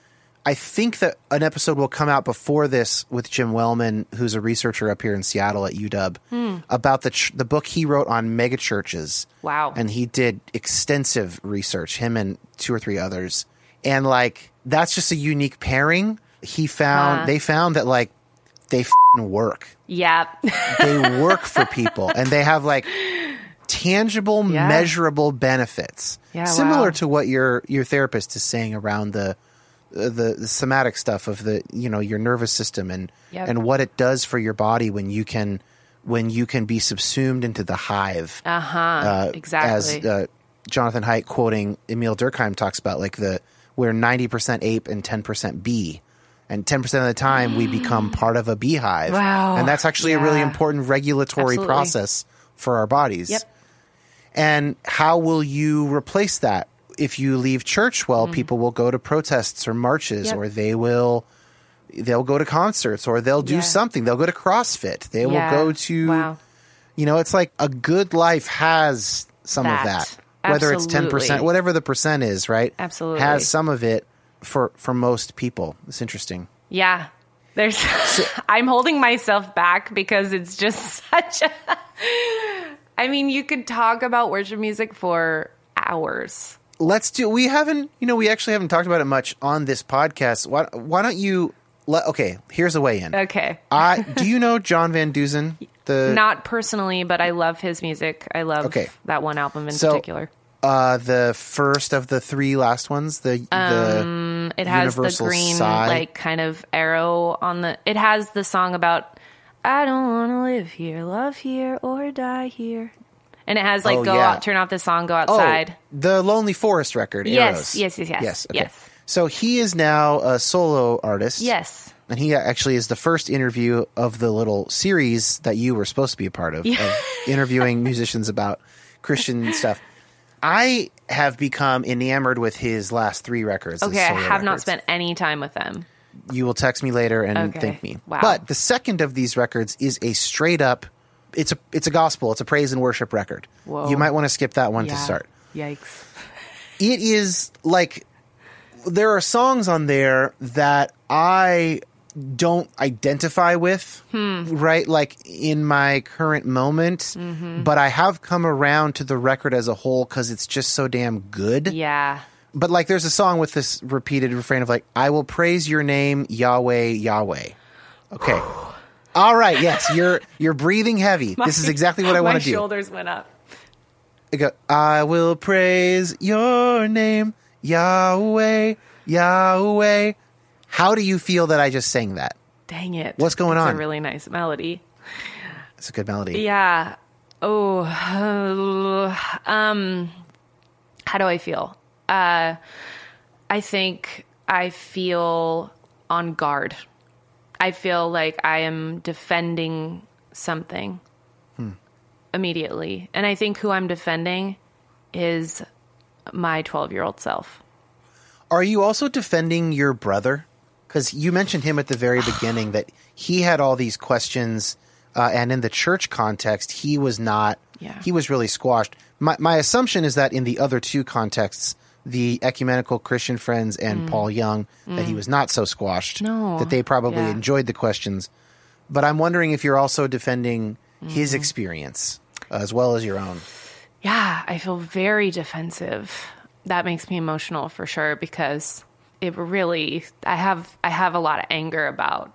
I think that an episode will come out before this with Jim Wellman, who's a researcher up here in Seattle at UW, hmm. about the ch- the book he wrote on megachurches. Wow. And he did extensive research, him and two or three others. And like that's just a unique pairing. He found Huh. they found that like they work. yeah. They work for people and they have like tangible, Yeah. measurable benefits. Yeah, Similar wow. to what your your therapist is saying around the the, the somatic stuff of the you know your nervous system and Yep. and what it does for your body when you can when you can be subsumed into the hive uh-huh. uh, exactly. As uh, Jonathan Haidt quoting Emile Durkheim talks about, like the we're ninety percent ape and ten percent bee, and ten percent of the time we become part of a beehive. Wow. and that's actually a really important regulatory Absolutely. process for our bodies. Yep. And how will you replace that? If you leave church, well, people will go to protests or marches, Mm. Yep. or they will they'll go to concerts, or they'll do Yeah. something. They'll go to CrossFit. They will go to Wow. you know, it's like a good life has some That. of that. Whether it's ten percent, Absolutely. whatever the percent is, right? Absolutely. Has some of it for for most people. It's interesting. Yeah. There's I'm holding myself back because it's just such a I mean, you could talk about worship music for hours. Let's do we haven't you know, we actually haven't talked about it much on this podcast. Why why don't you let okay, here's a way in. Okay. I do you know John Van Deusen? The Not personally, but I love his music. I love Okay. that one album in So, particular. uh the first of the three last ones, the the It has Universal the green Sigh. like kind of arrow on the it has the song about I don't want to live here, love here or die here. And it has like Oh, go yeah. out, turn off the song, go Oh, outside. the Lonely Forest record. Yes, yes, yes, yes, yes. Okay. yes. So he is now a solo artist. Yes. And he actually is the first interview of the little series that you were supposed to be a part of, of interviewing musicians about Christian stuff. I have become enamored with his last three records. Okay, I have not spent any time with them. You will text me later and Okay. thank me. Wow. But the second of these records is a straight up. It's a it's a gospel. It's a praise and worship record. Whoa. You might want to skip that one to start Yikes. it is like there are songs on there that I don't identify with, Hmm. right? Like in my current moment, Mm-hmm. but I have come around to the record as a whole because it's just so damn good. Yeah. But like, there's a song with this repeated refrain of like, "I will praise your name, Yahweh, Yahweh." Okay. All right. Yes, you're you're breathing heavy. this is exactly what I want to do. My shoulders went up. I go, I will praise your name, Yahweh, Yahweh. How do you feel that I just sang that? Dang it. What's going on? It's on? a really nice melody. It's a good melody. Yeah. Oh, um, how do I feel? Uh, I think I feel on guard. I feel like I am defending something immediately. And I think who I'm defending is my 12 year old self. Are you also defending your brother? Because you mentioned him at the very beginning that he had all these questions, uh, and in the church context, he was not. Yeah. He was really squashed. My my assumption is that in the other two contexts, the ecumenical Christian friends and Paul Young, that he was not so squashed. Mm. No. That they probably Yeah. enjoyed the questions. But I'm wondering if you're also defending Mm-hmm. his experience uh, as well as your own. Yeah, I feel very defensive. That makes me emotional for sure because it really I have I have a lot of anger about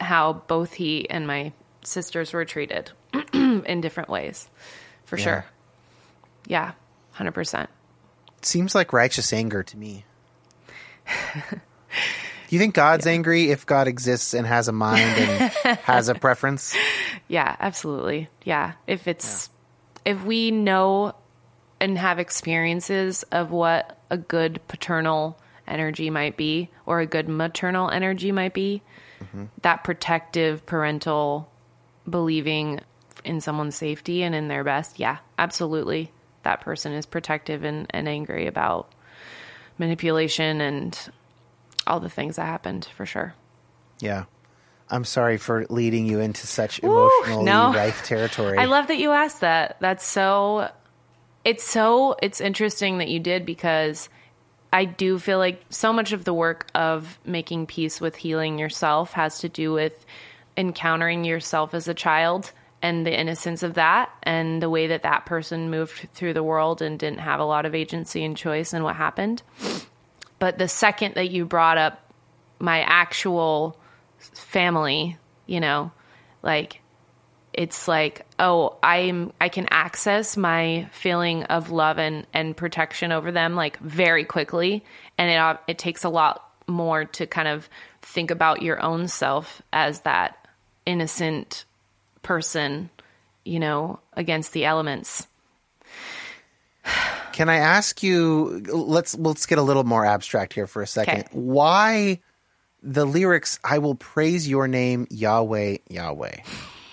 how both he and my sisters were treated in different ways. For Yeah. sure. Yeah, 100%. Seems like righteous anger to me. Do you think God's angry if God exists and has a mind and has a preference? Yeah, absolutely. Yeah. If it's if we know and have experiences of what a good paternal energy might be or a good maternal energy might be, mm-hmm. that protective parental believing in someone's safety and in their best, yeah, absolutely. That person is protective and, and angry about manipulation and all the things that happened for sure. Yeah. I'm sorry for leading you into such Woo, emotionally no. rife territory. I love that you asked that. That's so it's so it's interesting that you did because I do feel like so much of the work of making peace with healing yourself has to do with encountering yourself as a child and the innocence of that and the way that that person moved through the world and didn't have a lot of agency and choice in what happened. But the second that you brought up my actual family, you know, like it's like, oh, I'm I can access my feeling of love and and protection over them like very quickly, and it it takes a lot more to kind of think about your own self as that innocent person, you know, against the elements. Can I ask you let's let's get a little more abstract here for a second. Okay. Why the lyrics I will praise your name Yahweh Yahweh.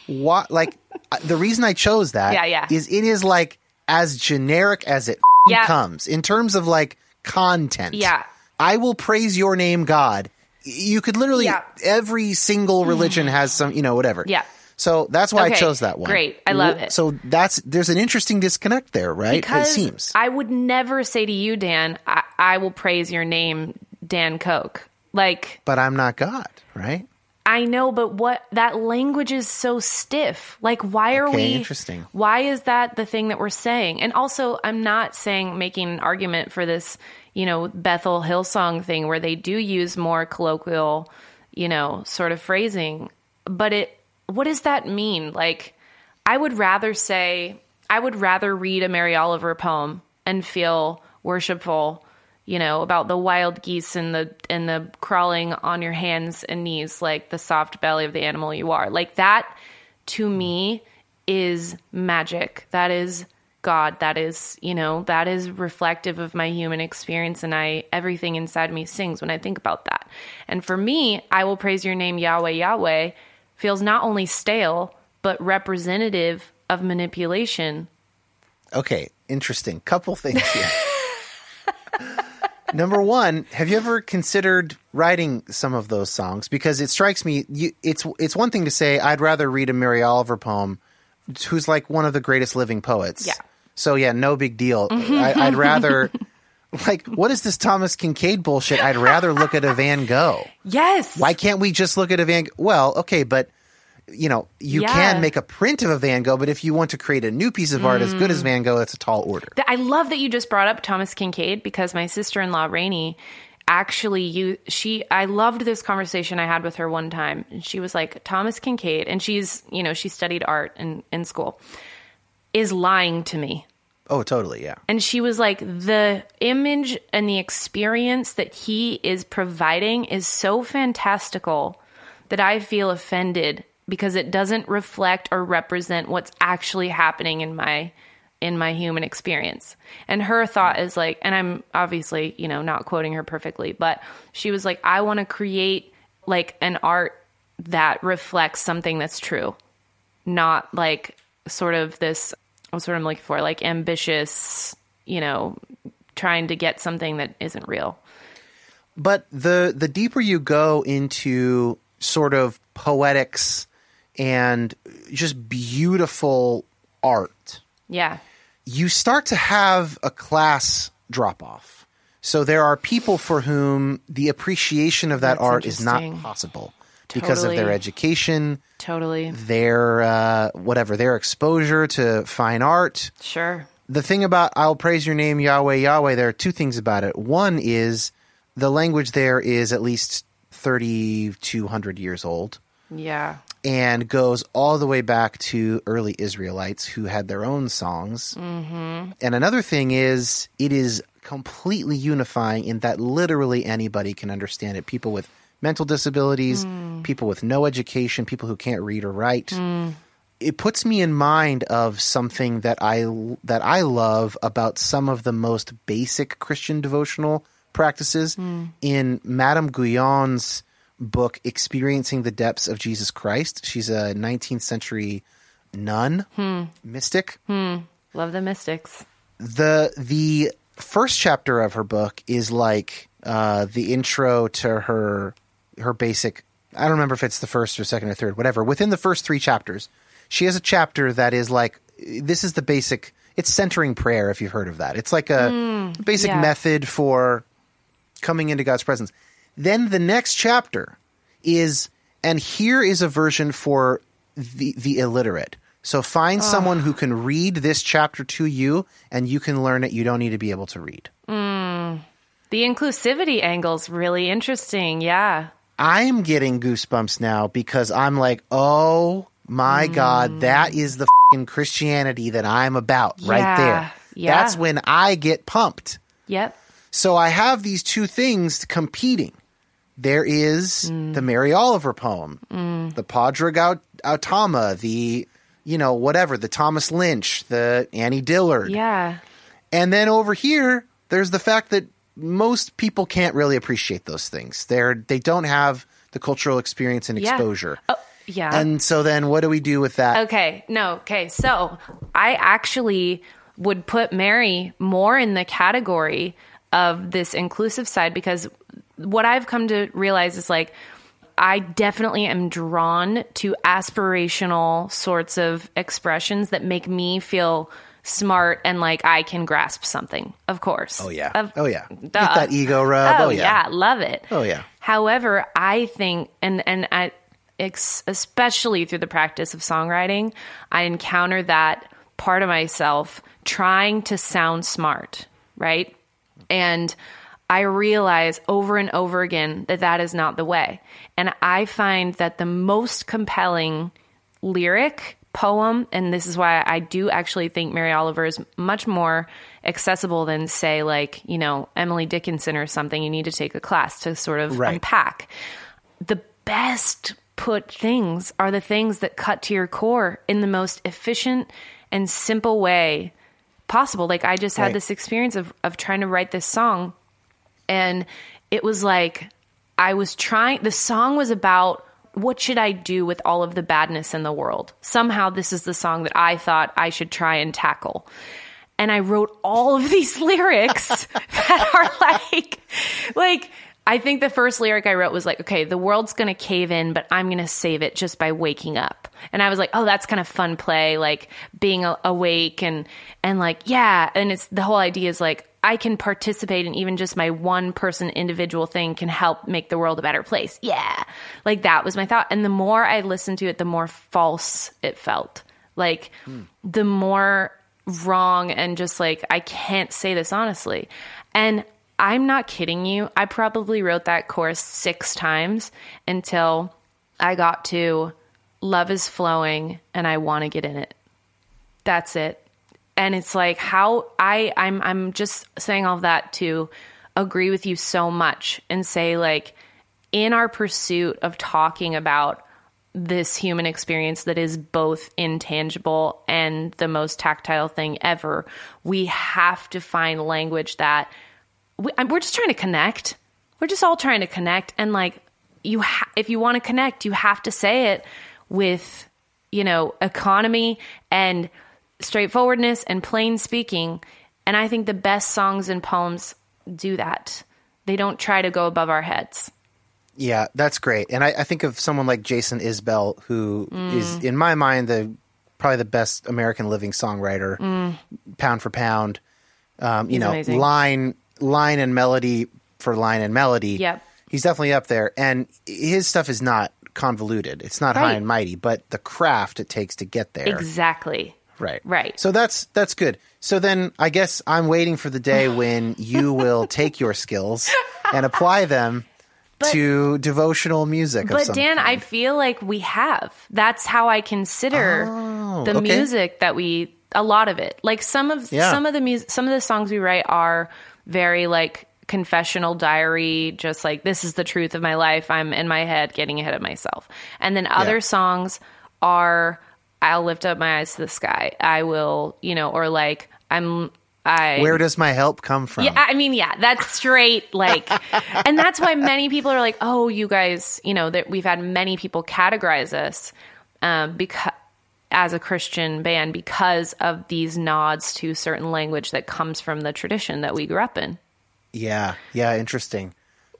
What like the reason I chose that Yeah, yeah. is it is like as generic as it Yeah. comes in terms of like content. Yeah. I will praise your name God. You could literally every single religion has some, you know, whatever. Yeah. So that's why I chose that one. great. I love it. So that's there's an interesting disconnect there, right? Because it seems. I would never say to you, Dan, I, I will praise your name, Dan Koch. Like but I'm not God, right? I know, but what that language is so stiff. Like, why are Okay, we? interesting. Why is that the thing that we're saying? And also, I'm not saying making an argument for this, you know, Bethel Hillsong thing where they do use more colloquial, you know, sort of phrasing. But it, what does that mean? Like, I would rather say, I would rather read a Mary Oliver poem and feel worshipful you know about the wild geese and the and the crawling on your hands and knees like the soft belly of the animal you are. Like that to me is magic. That is god. That is you know that is reflective of my human experience and i everything inside me sings when i think about that. And for me i will praise your name yahweh yahweh feels not only stale but representative of manipulation Okay, interesting. Couple things here. Number one, have you ever considered writing some of those songs? Because it strikes me, you, it's it's one thing to say I'd rather read a Mary Oliver poem, who's like one of the greatest living poets. Yeah. So yeah, no big deal. I, I'd rather, like, what is this Thomas Kinkade bullshit? I'd rather look at a Van Gogh. yes Why can't we just look at a Van? Gogh? Well, okay, but you know, you Yeah. can make a print of a Van Gogh, but if you want to create a new piece of art as Mm. good as Van Gogh, that's a tall order. I love that you just brought up Thomas Kinkade because my sister-in-law Rainey actually you she I loved this conversation I had with her one time and she was like Thomas Kinkade and she's you know she studied art in in school is lying to me Oh, totally. Yeah. And she was like, the image and the experience that he is providing is so fantastical that I feel offended because it doesn't reflect or represent what's actually happening in my in my human experience. And her thought is like, and I'm obviously, you know, not quoting her perfectly, but she was like, I want to create like an art that reflects something that's true, not like sort of this, what's what I'm looking for, like ambitious, you know, trying to get something that isn't real. But the the deeper you go into sort of poetics and just beautiful art, Yeah. you start to have a class drop off. So there are people for whom the appreciation of that That's art is not possible because of their education, Totally. their uh, whatever, their exposure to fine art. Sure. The thing about I'll praise your name Yahweh Yahweh, there are two things about it. One is the language there is at least 3200 years old Yeah. and goes all the way back to early Israelites who had their own songs. Mm-hmm. And another thing is, it is completely unifying in that literally anybody can understand it. People with mental disabilities, mm. people with no education, people who can't read or write. Mm. It puts me in mind of something that I that I love about some of the most basic Christian devotional practices mm. in Madame Guyon's book experiencing the depths of jesus christ. She's a 19th century nun hmm. mystic. Hmm. Love the mystics. the the first chapter of her book is like uh, the intro to her her basic i don't remember if it's the first or second or third whatever. Within the first three chapters she has a chapter that is like this is the basic it's centering prayer if you've heard of that. It's like a mm, basic yeah. method for coming into god's presence. Then the next chapter is and here is a version for the the illiterate. So find ah. someone who can read this chapter to you and you can learn it. You don't need to be able to read. Mm. The inclusivity angle's really interesting. Yeah. I'm getting goosebumps now because i'm like oh my god that is the christianity that i'm about right there yeah. that's when i get pumped Yep. So I have these two things competing. There is Mm. the Mary Oliver poem, the Padraig Aut- Ó Tuama, the you know whatever, the Thomas Lynch, the Annie Dillard, Yeah. and then over here there's the fact that most people can't really appreciate those things. They're they don't have the cultural experience and Yeah. exposure. Oh, yeah. And so then what do we do with that? Okay, no, okay. So I actually would put Mary more in the category of this inclusive side because what I've come to realize is like, I definitely am drawn to aspirational sorts of expressions that make me feel smart and like I can grasp something, of course. Oh yeah. Of- oh yeah. Get that ego rub. Oh, Oh, yeah. love it. Oh, yeah. However, I think, and and I, especially through the practice of songwriting, I encounter that part of myself trying to sound smart, right? And I realize over and over again that that is not the way. And I find that the most compelling lyric poem, and this is why I do actually think Mary Oliver is much more accessible than, say, like, you know, Emily Dickinson or something. You need to take a class to sort of Right. unpack. The best put things are the things that cut to your core in the most efficient and simple way possible. Like, I just had Right. this experience of, of trying to write this song and it was like I was trying the song was about what should I do with all of the badness in the world? Somehow this is the song that I thought I should try and tackle. And I wrote all of these lyrics that are like like I think the first lyric I wrote was like, okay, the world's going to cave in, but I'm going to save it just by waking up. And I was like, oh, that's kind of fun play, like being a- awake and and like, yeah, and it's the whole idea is like I can participate in even just my one person individual thing can help make the world a better place. Yeah. Like that was my thought. And the more I listened to it, the more false it felt. Like the more wrong and just like I can't say this honestly. And I'm not kidding you. I probably wrote that chorus 6 times until I got to love is flowing and I want to get in it. That's it. and it's like how I I'm I'm just saying all that to agree with you so much and say like in our pursuit of talking about this human experience that is both intangible and the most tactile thing ever, we have to find language that we, we're just trying to connect. We're just all trying to connect, and like you, ha- if you want to connect, you have to say it with, you know, economy and straightforwardness and plain speaking. And I think the best songs and poems do that. They don't try to go above our heads. Yeah, that's great. And I, I think of someone like Jason Isbell, who Mm. is, in my mind, the probably the best American living songwriter, pound for pound. Um, you He's know, amazing. line line and melody for line and melody. Yep. he's definitely up there. And his stuff is not convoluted. It's not high and mighty, but the craft it takes to get there. Exactly. Right. Right. So that's that's good. So then I guess I'm waiting for the day when you will take your skills and apply them to devotional music. of But Dan, kind. I feel like we have. That's how I consider oh, the Oh, okay. music that we a lot of it. Like some of Yeah. some of the music some of the songs we write are very like confessional diary just like this is the truth of my life. I'm in my head getting ahead of myself. And then other Yeah. songs are I'll lift up my eyes to the sky. I will, you know, or like I'm I Where does my help come from? yeah, I mean, yeah, that's straight. Like, and that's why many people are like, "Oh, you guys, you know, that we've had many people categorize us um, because as a Christian band because of these nods to certain language that comes from the tradition that we grew up in." Yeah, yeah, interesting.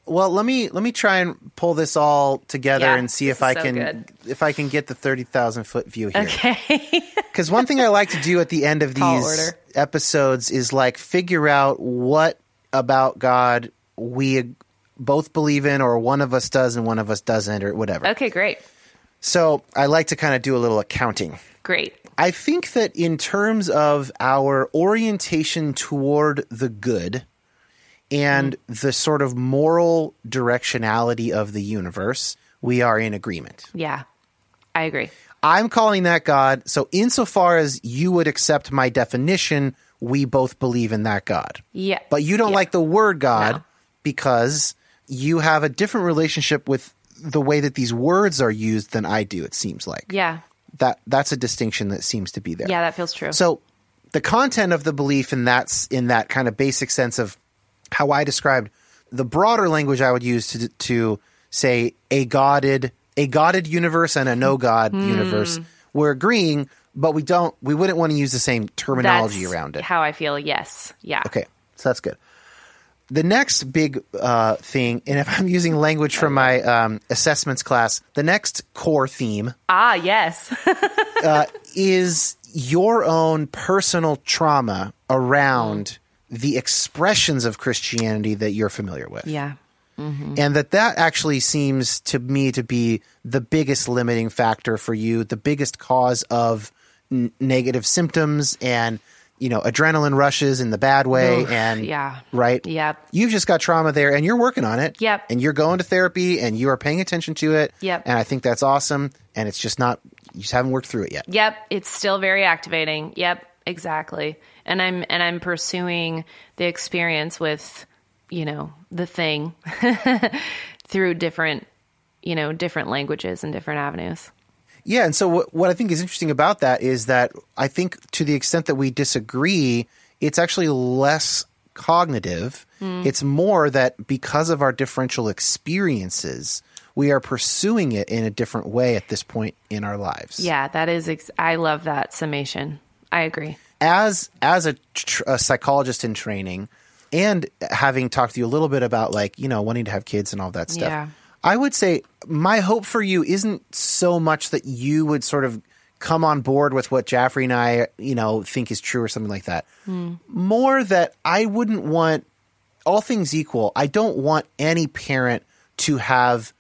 Well, let me let me try and pull this all together Yeah, and see if I so can good. if I can get the thirty thousand foot view here. Okay. Because one thing I like to do at the end of these episodes is like figure out what about God we both believe in, or one of us does and one of us doesn't, or whatever. okay, great, So I like to kind of do a little accounting. great. I think that in terms of our orientation toward the good and mm-hmm. the sort of moral directionality of the universe, we are in agreement. Yeah, I agree. I'm calling that God. So, insofar as you would accept my definition, we both believe in that God. Yeah, But you don't Yeah. like the word God No. because you have a different relationship with the way that these words are used than I do, it seems like. yeah, That that's a distinction that seems to be there. yeah. That feels true. So the content of the belief in that's in that kind of basic sense of how I described the broader language I would use to to say a godded a godded universe and a no god Hmm. universe. We're agreeing, but we don't we wouldn't want to use the same terminology That's around it. How I feel. Yes. Yeah. Okay, so that's good. The next big uh, thing, and if I'm using language from my um, assessments class, the next core theme Ah, yes. is your own personal trauma around the expressions of Christianity that you're familiar with. yeah. And that that actually seems to me to be the biggest limiting factor for you, the biggest cause of n- negative symptoms and you know adrenaline rushes in the bad way Oof, and yeah. right Yep. you've just got trauma there and you're working on it Yep. and you're going to therapy and you are paying attention to it Yep. and i think that's awesome and it's just not you just haven't worked through it yet Yep, it's still very activating. Yep, exactly. And I'm and I'm pursuing the experience with, you know, the thing through different, you know, different languages and different avenues. Yeah, and so what, what I think is interesting about that is that I think to the extent that we disagree, it's actually less cognitive. Hmm. It's more that because of our differential experiences, we are pursuing it in a different way at this point in our lives. Yeah, that is ex- I love that summation. I agree. As as a, tr- a psychologist in training, and having talked to you a little bit about like you know wanting to have kids and all that stuff, Yeah. I would say my hope for you isn't so much that you would sort of come on board with what Jaffrey and I, you know, think is true or something like that. Hmm. More that I wouldn't want all things equal, I don't want any parent to have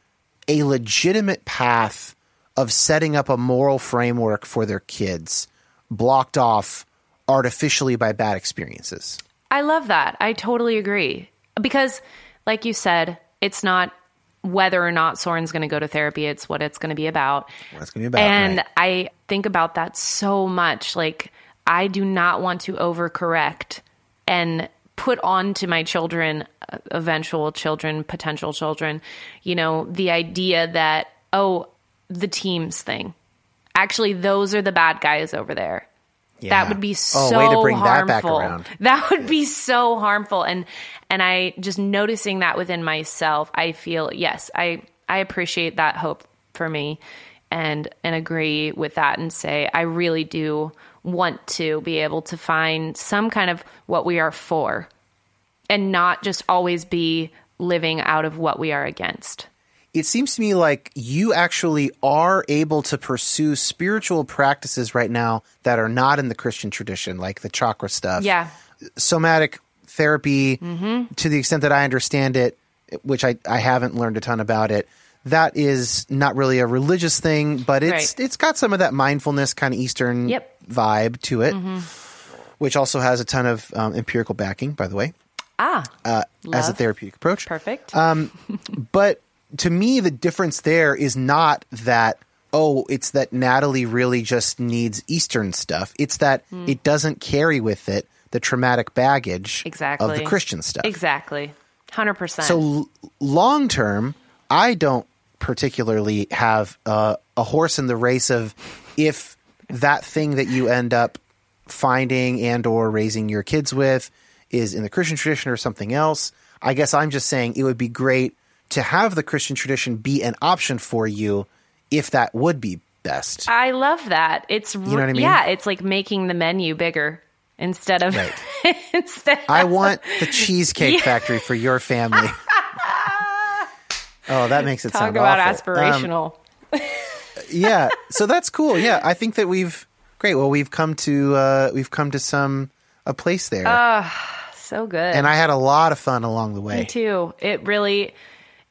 a legitimate path of setting up a moral framework for their kids blocked off artificially by bad experiences. I love that. I totally agree. Because, like you said, it's not whether or not Soren's going to go to therapy, it's what it's going to be about. What it's going to be about. and right? I think about that so much. Like, I do not want to overcorrect and put on to my children, uh, eventual children, potential children, you know, the idea that, oh, the teams thing. Actually, those are the bad guys over there. Yeah. That would be so Oh, way to bring that back harmful. around. That would be so harmful. And and I just noticing that within myself, I feel yes, I I appreciate that hope for me and and agree with that and say I really do want to be able to find some kind of what we are for and not just always be living out of what we are against. It seems to me like you actually are able to pursue spiritual practices right now that are not in the Christian tradition, like the chakra stuff. Yeah. Somatic therapy, Mm-hmm. to the extent that I understand it, which I, I haven't learned a ton about it, that is not really a religious thing, but it's Right. it's got some of that mindfulness kind of Eastern Yep. Mm-hmm. vibe to it, which also has a ton of um, empirical backing, by the way, Ah, uh, as a therapeutic approach. perfect. But to me, the difference there is not that, oh, it's that Natalie really just needs Eastern stuff. It's that Hmm. it doesn't carry with it the traumatic baggage exactly. of the Christian stuff. Exactly. 100%. So l- long term, I don't particularly have uh, a horse in the race of if that thing that you end up finding and or raising your kids with is in the Christian tradition or something else. I guess I'm just saying it would be great to have the Christian tradition be an option for you if that would be best. I love that. It's you know what I mean? Yeah, it's like making the menu bigger instead of Right. instead. I want the cheesecake factory for your family. oh, that makes it talk sound about awful. Um, aspirational. yeah so that's cool yeah i think that we've great well we've come to uh we've come to some a place there so good. and i had a lot of fun along the Me way too. It really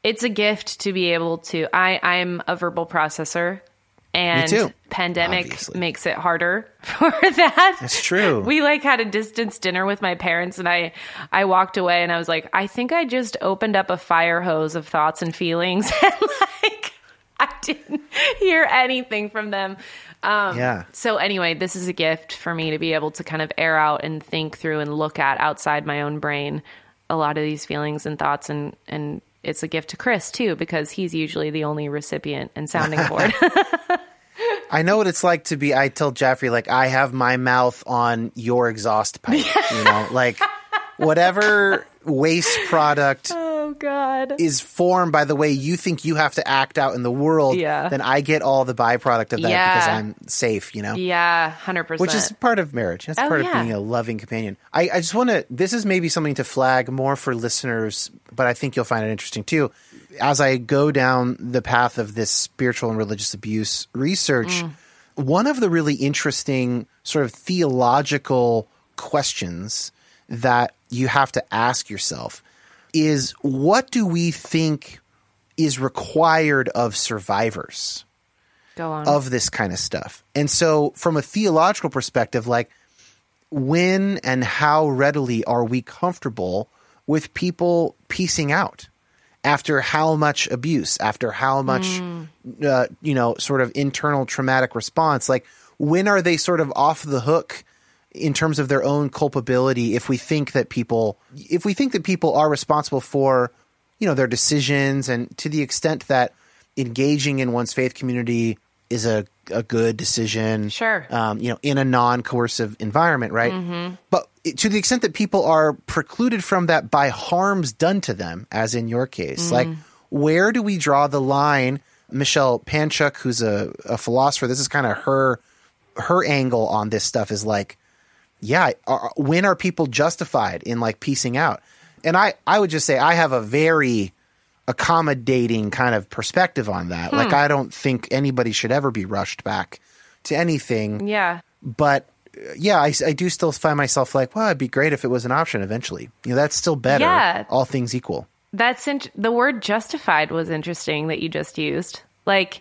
it's a gift to be able to I I'm a verbal processor and pandemic obviously. makes it harder for that. That's true. We like had a distance dinner with my parents and I I walked away and I was like, I think I just opened up a fire hose of thoughts and feelings and like I didn't hear anything from them. Um, Yeah. So anyway, this is a gift for me to be able to kind of air out and think through and look at outside my own brain a lot of these feelings and thoughts and and it's a gift to Chris too because he's usually the only recipient and sounding board. i know what it's like to be i tell jeffrey like i have my mouth on your exhaust pipe you know like whatever waste product oh god. is formed by the way you think you have to act out in the world Yeah. then i get all the byproduct of that Yeah. because i'm safe you know Yeah, 100%. which is part of marriage. That's Oh, part yeah. of being a loving companion. I, I just want to. This is maybe something to flag more for listeners, but I think you'll find it interesting too. As I go down the path of this spiritual and religious abuse research, Mm. one of the really interesting sort of theological questions that you have to ask yourself is what do we think is required of survivors? Go on. of this kind of stuff. And so, from a theological perspective, like when and how readily are we comfortable with people piecing out after how much abuse, after how much, uh, you know, sort of internal traumatic response? Like, when are they sort of off the hook? In terms of their own culpability if we think that people if we think that people are responsible for you know their decisions and to the extent that engaging in one's faith community is a, a good decision Sure. um, you know in a non-coercive environment right? But to the extent that people are precluded from that by harms done to them as in your case like where do we draw the line? Michelle panchuk who's a, a philosopher this is kind of her her angle on this stuff is like yeah, are, when are people justified in like piecing out? And I, I would just say I have a very accommodating kind of perspective on that. Like, hmm. I don't think anybody should ever be rushed back to anything. yeah. But yeah, I, I do still find myself like, well, it'd be great if it was an option eventually. You know, that's still better, Yeah. all things equal. That's int- the word justified was interesting that you just used. Like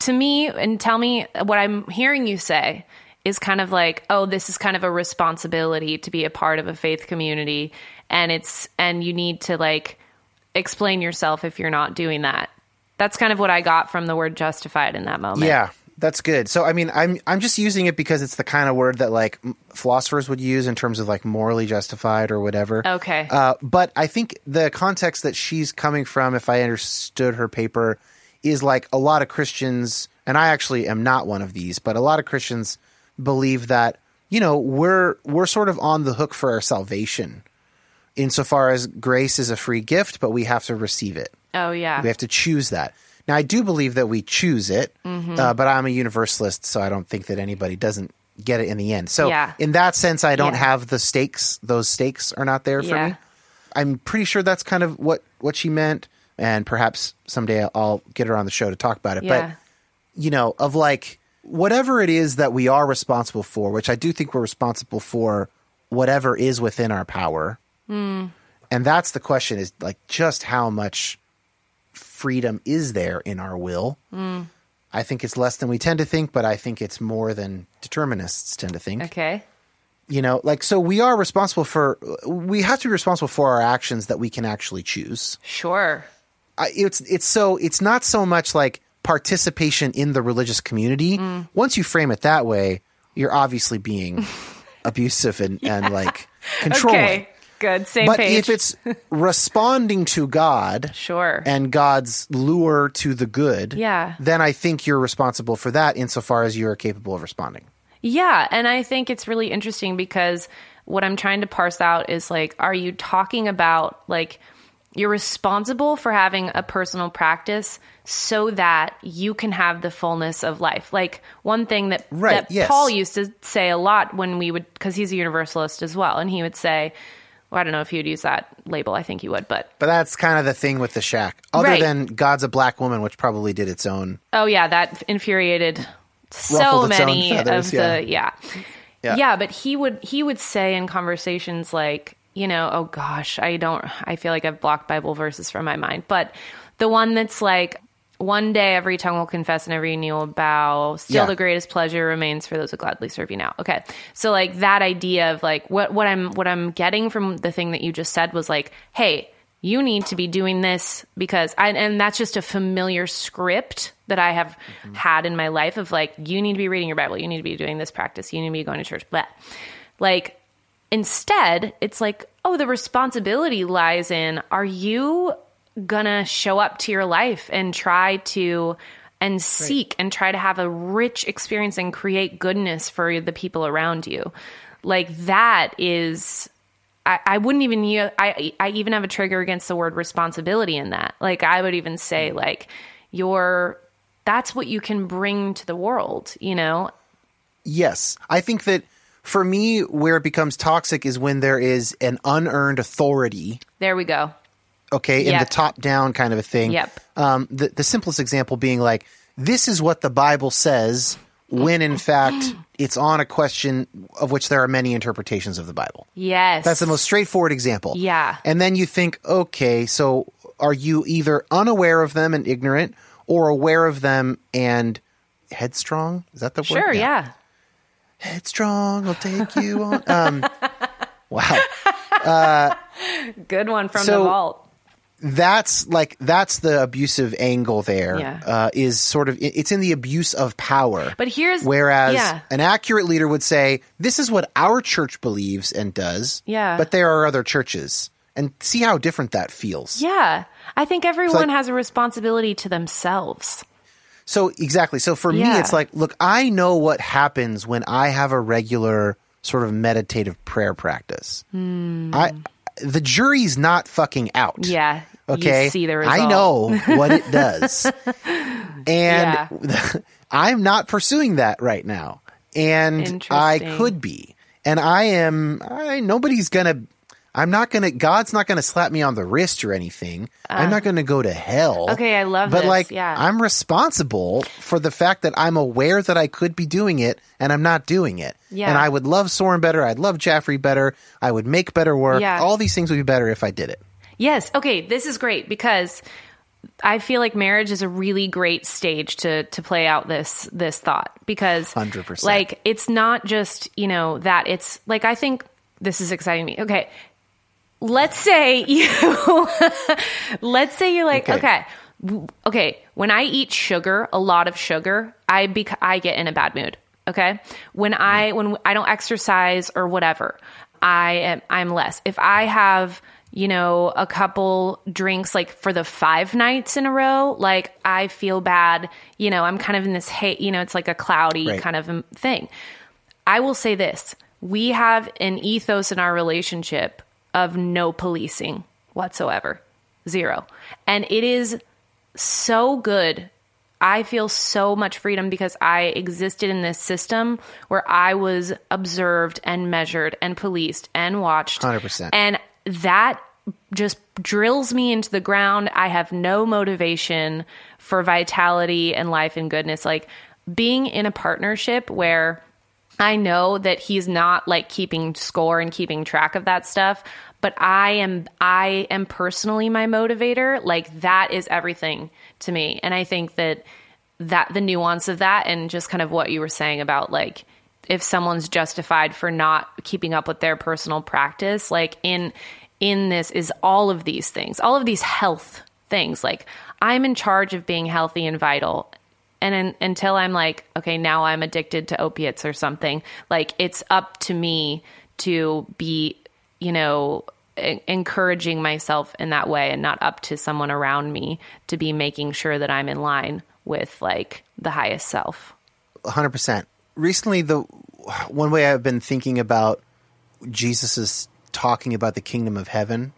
to me, and tell me what I'm hearing you say is kind of like, oh, this is kind of a responsibility to be a part of a faith community, and it's and you need to like explain yourself if you're not doing that. That's kind of what I got from the word justified in that moment. Yeah. That's good. So I mean, I'm I'm just using it because it's the kind of word that like philosophers would use in terms of like morally justified or whatever. Okay. Uh, but I think the context that she's coming from, if I understood her paper, is like a lot of Christians, and I actually am not one of these, but a lot of Christians believe that you know we're we're sort of on the hook for our salvation, insofar as grace is a free gift, but we have to receive it. oh yeah. We have to choose that. Now, I do believe that we choose it, Mm-hmm. uh, but I'm a universalist, so I don't think that anybody doesn't get it in the end. So, Yeah. in that sense, I don't Yeah. have the stakes. Those stakes are not there for Yeah. me. I'm pretty sure that's kind of what what she meant, and perhaps someday I'll get her on the show to talk about it. But you know, of like whatever it is that we are responsible for, which I do think we're responsible for whatever is within our power. Hmm. And that's the question is like just how much freedom is there in our will? Hmm. I think it's less than we tend to think, but I think it's more than determinists tend to think. okay. You know, like so we are responsible for we have to be responsible for our actions that we can actually choose. Sure. I, it's it's so it's not so much like participation in the religious community. Mm. Once you frame it that way, you're obviously being abusive and, and like controlling. Okay. Good. Same But page. if it's responding to God sure. and God's lure to the good, Yeah. then I think you're responsible for that insofar as you are capable of responding. Yeah, and I think it's really interesting because what I'm trying to parse out is like, are you talking about like you're responsible for having a personal practice so that you can have the fullness of life? Like one thing that Right, that yes. Paul used to say a lot when we would because he's a universalist as well, and he would say. Well, I don't know if he would use that label. I think he would, but But that's kind of the thing with the shack. Other Right. than God's a black woman, which probably did its own. Oh yeah, that infuriated so Ruffled its own many feathers, of yeah. the yeah. Yeah. yeah. but he would he would say in conversations like, you know, oh gosh, I don't I feel like I've blocked Bible verses from my mind. But the one that's like one day every tongue will confess and every knee will bow. Still Yeah. the greatest pleasure remains for those who gladly serve you now. Okay. So like that idea of like what what I'm what I'm getting from the thing that you just said was like, hey, you need to be doing this because I, and that's just a familiar script that I have had in my life of like, you need to be reading your Bible. You need to be doing this practice. You need to be going to church. But like, instead, it's like, oh, the responsibility lies in, are you gonna show up to your life and try to, and seek and try to have a rich experience and create goodness for the people around you? Like that is I, I wouldn't even I I even have a trigger against the word responsibility in that. Like I would even say mm. like your that's what you can bring to the world, you know? Yes. I think that for me, where it becomes toxic is when there is an unearned authority, There we go. Okay, in Yep. the top down kind of a thing. Yep. Um, the, the simplest example being like, this is what the Bible says, when in fact it's on a question of which there are many interpretations of the Bible. Yes. That's the most straightforward example. Yeah. And then you think, okay, so are you either unaware of them and ignorant or aware of them and headstrong? Is that the word? Sure, yeah. Headstrong I'll take you on. Um, wow. Good one from So- the vault. That's like, that's the abusive angle there. Yeah. Uh, is sort of, it's in the abuse of power. But here's Whereas yeah. an accurate leader would say, this is what our church believes and does. Yeah. But there are other churches. And see how different that feels. Yeah. I think everyone like- has a responsibility to themselves. So exactly. So for me, it's like, look, I know what happens when I have a regular sort of meditative prayer practice. I the jury's not fucking out. Yeah. Okay. You see the I know what it does, and I'm not pursuing that right now, and I could be, and I am. I nobody's gonna. I'm not gonna. God's not gonna slap me on the wrist or anything. I'm not gonna go to hell. Uh. Okay, I love But this, like, yeah. I'm responsible for the fact that I'm aware that I could be doing it and I'm not doing it. Yeah. And I would love Soren better. I'd love Jaffrey better. I would make better work. Yeah. All these things would be better if I did it. Yes. Okay. This is great because I feel like marriage is a really great stage to to play out this this thought because 100%. like it's not just you know that it's like I think this is exciting me. Okay. Let's say you let's say you're like Okay. okay. okay, when I eat sugar, a lot of sugar, I bec- I get in a bad mood. Okay, when I when I don't exercise or whatever, I am I'm less. If I have you know a couple drinks like for the five nights in a row, like I feel bad. You know, I'm kind of in this hate. You know, it's like a cloudy Right. kind of um, thing. I will say this: we have an ethos in our relationship of no policing whatsoever, zero, and it is so good. I feel so much freedom because I existed in this system where I was observed and measured and policed and watched. 100%. And that just drills me into the ground. I have no motivation for vitality and life and goodness. Like being in a partnership where I know that he's not like keeping score and keeping track of that stuff, but I am I am personally my motivator. Like that is everything to me. And I think that that the nuance of that and just kind of what you were saying about like if someone's justified for not keeping up with their personal practice, like in in this is all of these things, all of these health things. Like I'm in charge of being healthy and vital and in, until I'm like, okay, now I'm addicted to opiates or something, like it's up to me to be, you know, encouraging myself in that way and not up to someone around me to be making sure that I'm in line with like the highest self. 100%. Recently, the one way I've been thinking about Jesus is talking about the kingdom of heaven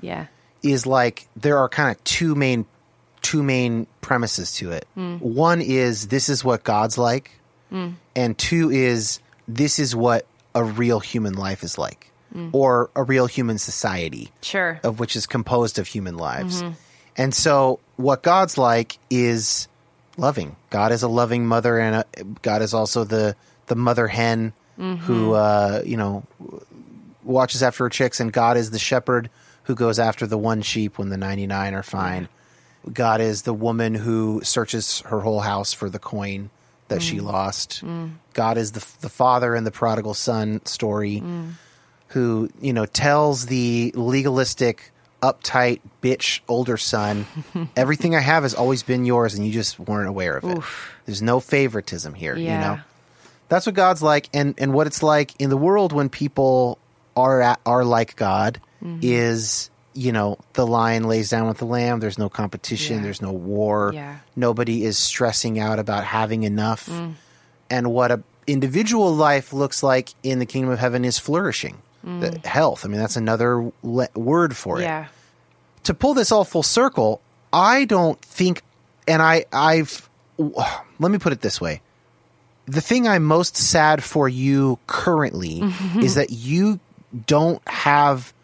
Yeah. is like there are kind of two main two main premises to it. Hmm. One is this is what God's like, hmm. and two is this is what a real human life is like, Mm. or a real human society Sure. of which is composed of human lives. Mm-hmm. And so, what God's like is loving. God is a loving mother, and a, God is also the the mother hen mm-hmm. who uh, you know watches after her chicks, and God is the shepherd who goes after the one sheep when the ninety nine are fine. Mm. God is the woman who searches her whole house for the coin that she mm. lost. God is the the father in the prodigal son story who you know tells the legalistic uptight bitch older son everything i have has always been yours and you just weren't aware of it there's no favoritism here you Yeah. know that's what god's like and and what it's like in the world when people are at, are like god Mm-hmm. is you know the lion lays down with the lamb there's no competition Yeah. there's no war Yeah. nobody is stressing out about having enough Mm. and what a individual life looks like in the kingdom of heaven is flourishing The health i mean that's another le- word for it Mm. Yeah. to pull this all full circle i don't think and i i've let me put it this way the thing i'm most sad for you currently is that you don't have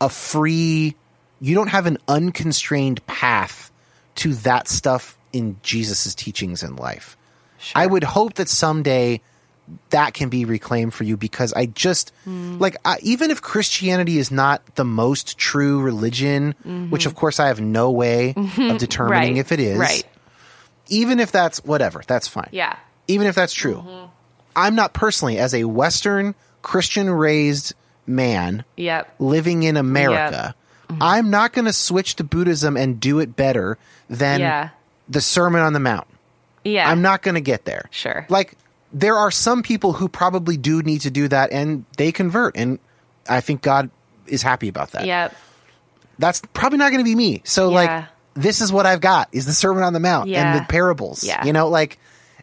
a free you don't have an unconstrained path to that stuff in jesus' teachings in life I would hope that someday that can be reclaimed for you because I just hmm. like I, even if Christianity is not the most true religion, mm-hmm. which of course I have no way of determining Right. if it is. Right. Even if that's whatever, that's fine. Yeah. Even if that's true. Mm-hmm. I'm not personally as a western Christian raised man Yep. living in America, mm-hmm. I'm not going to switch to Buddhism and do it better than Yeah. the Sermon on the Mount. Yeah. I'm not going to get there. Sure. Like there are some people who probably do need to do that and they convert and I think God is happy about that. Yep. That's probably not going to be me. So Yeah. like this is what I've got is the Sermon on the Mount and the parables. Yeah. You know like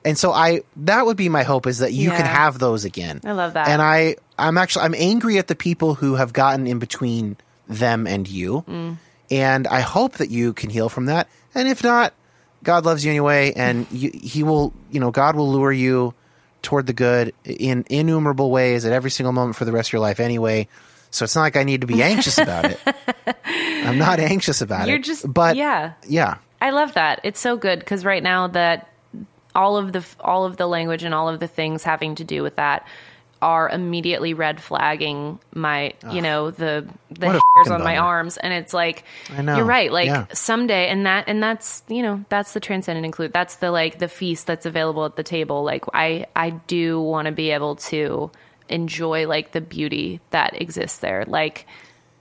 and so I that would be my hope is that you can have those again. I love that. And I I'm actually I'm angry at the people who have gotten in between them and you. Mm. And I hope that you can heal from that. And if not, God loves you anyway and you, he will, you know, God will lure you toward the good in innumerable ways at every single moment for the rest of your life anyway. So it's not like I need to be anxious about it. I'm not anxious about it. You're just but yeah. yeah. I love that. It's so good because right now that all of the all of the language and all of the things having to do with that are immediately red flagging my you know the the hairs on my bummer. arms and it's like I know. you're right like Yeah. someday and that and that's you know that's the transcendent include that's the like the feast that's available at the table like I I do want to be able to enjoy like the beauty that exists there like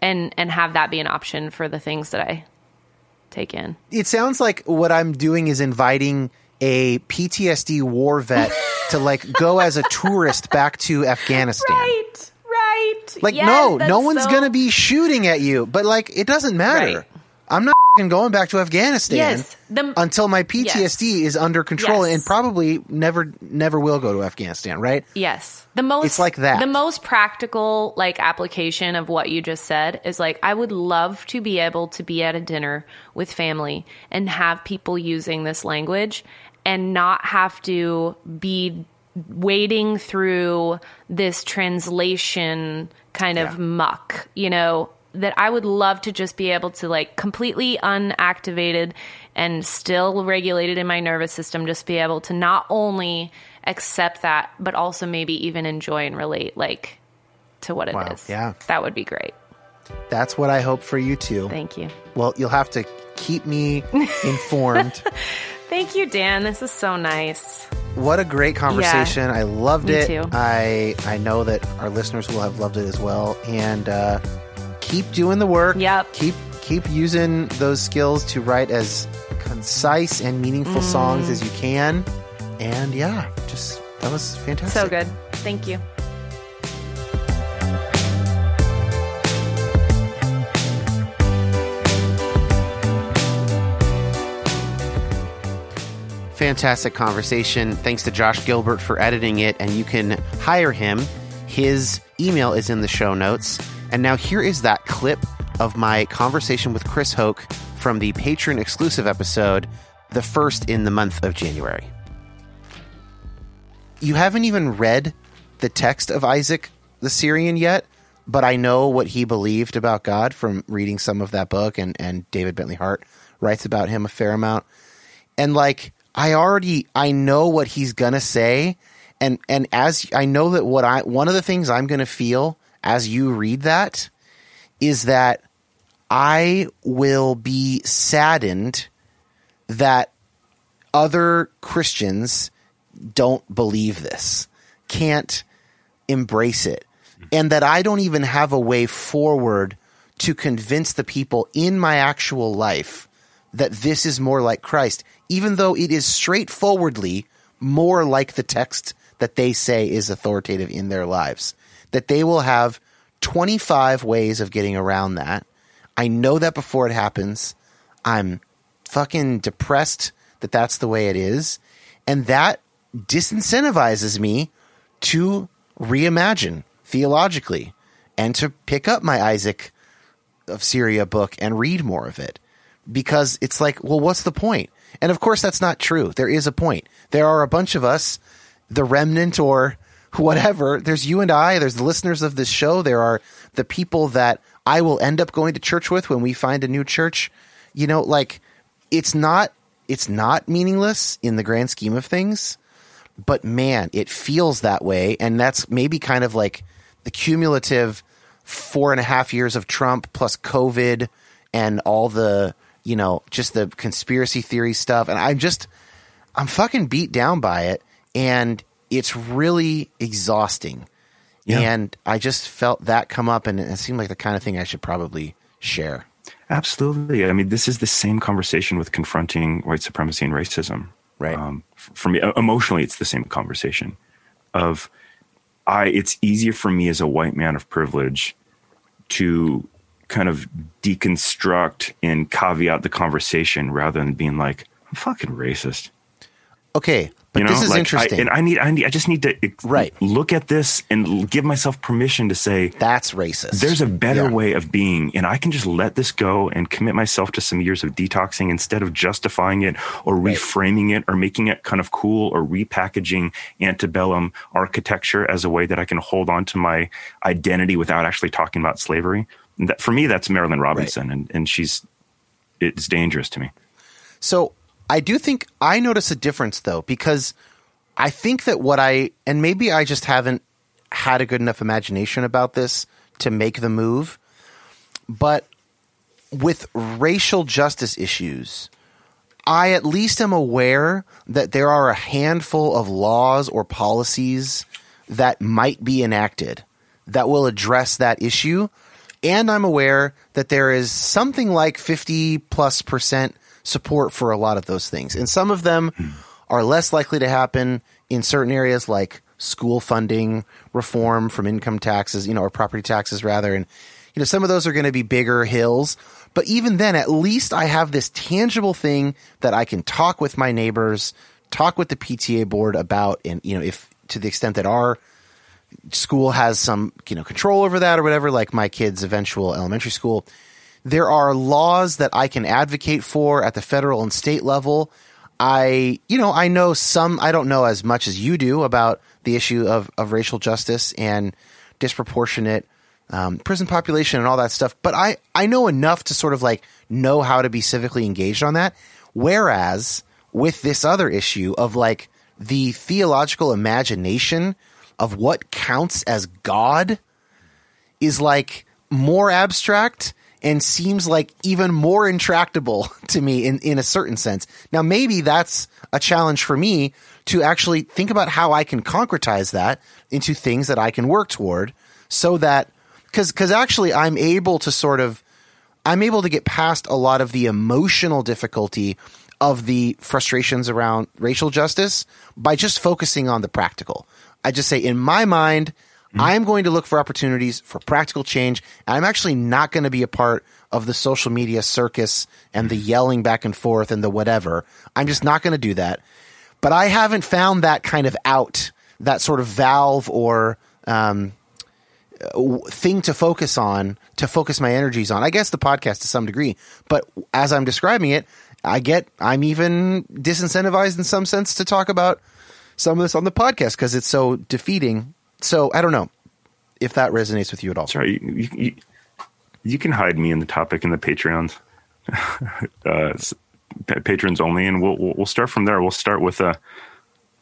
and and have that be an option for the things that I take in. It sounds like what I'm doing is inviting a PTSD war vet to like go as a tourist back to Afghanistan. Right, right. Like Yes, no, no one's so- gonna be shooting at you, but like it doesn't matter. Right. I'm not fing going back to Afghanistan Yes, the- until my PTSD is under control Yes. and probably never never will go to Afghanistan, right? Yes. The most It's like that. The most practical like application of what you just said is like I would love to be able to be at a dinner with family and have people using this language and not have to be wading through this translation kind of Yeah. muck, you know, that I would love to just be able to like completely unactivated and still regulated in my nervous system, just be able to not only accept that, but also maybe even enjoy and relate like to what it is. Wow, yeah. That would be great. That's what I hope for you too. Thank you. Well, you'll have to keep me informed. Thank you, Dan. This is so nice. What a great conversation. I loved me it. too. I I know that our listeners will have loved it as well. And uh, keep doing the work. Yep. Keep keep using those skills to write as concise and meaningful Mm. songs as you can. And yeah, just that was fantastic. So good. Thank you. Fantastic conversation. Thanks to Josh Gilbert for editing it, and you can hire him. His email is in the show notes. And now here is that clip of my conversation with Chris Hoke from the patron exclusive episode, the first in the month of January. You haven't even read the text of Isaac the Syrian yet, but I know what he believed about God from reading some of that book, and, and David Bentley Hart writes about him a fair amount and like I already I know what he's gonna say, and and as I know that what I one of the things I'm gonna feel as you read that is that I will be saddened that other Christians don't believe this, can't embrace it, and that I don't even have a way forward to convince the people in my actual life that this is more like Christ, even though it is straightforwardly more like the text that they say is authoritative in their lives. That they will have 25 ways of getting around that. I know that before it happens. I'm fucking depressed that that's the way it is. And that disincentivizes me to reimagine theologically and to pick up my Isaac of Syria book and read more of it because it's like, well, what's the point? And of course, that's not true. There is a point. There are a bunch of us, the remnant or whatever. There's you and I, there's the listeners of this show, there are the people that I will end up going to church with when we find a new church. You know, like it's not it's not meaningless in the grand scheme of things, but man, it feels that way. And that's maybe kind of like the cumulative four and a half years of Trump plus COVID and all the, you know, just the conspiracy theory stuff. And I'm just, I'm fucking beat down by it. And it's really exhausting. Yeah. And I just felt that come up, and it seemed like the kind of thing I should probably share. Absolutely. I mean, this is the same conversation with confronting white supremacy and racism. Right. Um, for me, emotionally, it's the same conversation of I. It's easier for me as a white man of privilege to kind of deconstruct and caveat the conversation rather than being like, I'm fucking racist. Okay, but You know, this is Like, I- interesting. and I need, I need, I just need to Right. look at this and give myself permission to say, That's racist. there's a better Yeah. way of being and i can just let this go and commit myself to some years of detoxing instead of justifying it or reframing it or making it kind of cool or repackaging antebellum architecture as a way that i can hold on to my identity without actually talking about slavery that, for me that's Marilynne Robinson and, and she's it's dangerous to me So I do think I notice a difference though, because I think that what I, and maybe I just haven't had a good enough imagination about this to make the move, but with racial justice issues, I at least am aware that there are a handful of laws or policies that might be enacted that will address that issue. And I'm aware that there is something like 50 plus percent support for a lot of those things. And some of them hmm. are less likely to happen in certain areas like school funding, reform from income taxes, you know, or property taxes rather. And, you know, some of those are going to be bigger hills. But even then, at least I have this tangible thing that I can talk with my neighbors, talk with the PTA board about, and, you know, if to the extent that our school has some, you know, control over that or whatever, like my kid's eventual elementary school, there are laws that I can advocate for at the federal and state level. I, you know, I know some, I don't know as much as you do about the issue of, of racial justice and disproportionate um, prison population and all that stuff, but I, I know enough to sort of like know how to be civically engaged on that. Whereas with this other issue of like the theological imagination of what counts as God is like more abstract and seems like even more intractable to me in, in a certain sense. Now, maybe that's a challenge for me to actually think about how I can concretize that into things that I can work toward so that, cause, cause actually I'm able to sort of, I'm able to get past a lot of the emotional difficulty of the frustrations around racial justice by just focusing on the practical. I just say, in my mind, hmm. I'm going to look for opportunities for practical change. And I'm actually not going to be a part of the social media circus and the hmm. yelling back and forth and the whatever. I'm just not going to do that. But I haven't found that kind of out, that sort of valve or um, uh, thing to focus on, to focus my energies on. I guess the podcast to some degree. But as I'm describing it, I get, I'm even disincentivized in some sense to talk about some of this on the podcast because it's so defeating. So I don't know if that resonates with you at all. Sorry, you, you, you, can hide me in the topic in the Patreons, uh, pa- patrons only, and we'll we'll start from there. We'll start with a,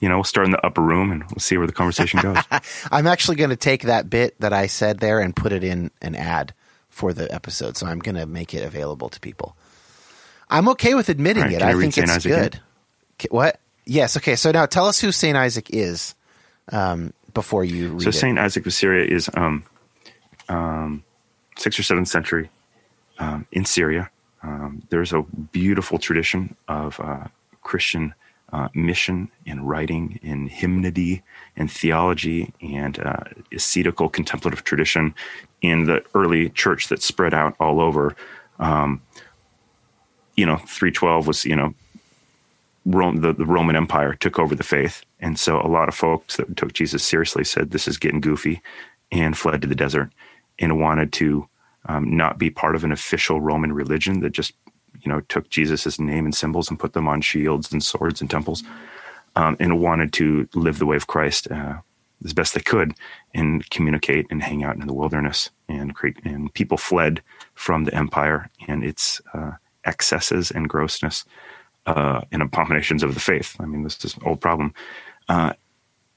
you know, we'll start in the upper room and we'll see where the conversation goes. I'm actually going to take that bit that I said there and put it in an ad for the episode. So I'm going to make it available to people. I'm okay with admitting right, it. I I think it's good. K- What? Yes. Okay. So now tell us who Saint Isaac is um, before you read So it. Saint Isaac of Syria is um, um, sixth or seventh century um, in Syria. Um, there's a beautiful tradition of uh, Christian uh, mission and writing in hymnody and theology and uh, ascetical contemplative tradition in the early church that spread out all over. Um, you know, 312 was, you know, Rome, the, the Roman Empire took over the faith. And so a lot of folks that took Jesus seriously said, this is getting goofy and fled to the desert and wanted to um, not be part of an official Roman religion that just, you know, took Jesus' name and symbols and put them on shields and swords and temples um, and wanted to live the way of Christ uh, as best they could and communicate and hang out in the wilderness and create, and people fled from the empire and its uh, excesses and grossness uh, and abominations of the faith. I mean, this is an old problem. Uh,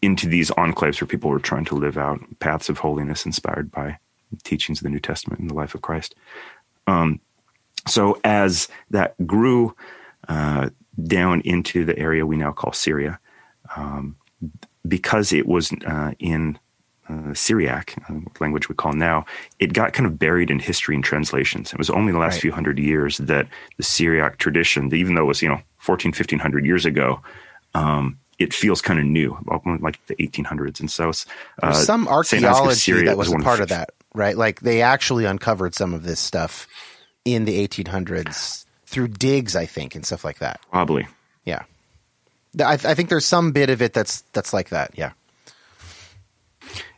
into these enclaves where people were trying to live out paths of holiness inspired by teachings of the New Testament and the life of Christ. Um, so as that grew uh, down into the area we now call Syria, um, because it was uh, in uh, Syriac, uh, language we call now, it got kind of buried in history and translations. It was only the last Right. few hundred years that the Syriac tradition, even though it was, you know, 14, 1500 years ago, um, it feels kind of new, like the 1800s. And so, uh, some of archaeology that was one part the of that, right? Like they actually uncovered some of this stuff in the 1800s through digs, I think, and stuff like that. Probably. Yeah, Th- I, I think there's some bit of it that's that's like that. Yeah,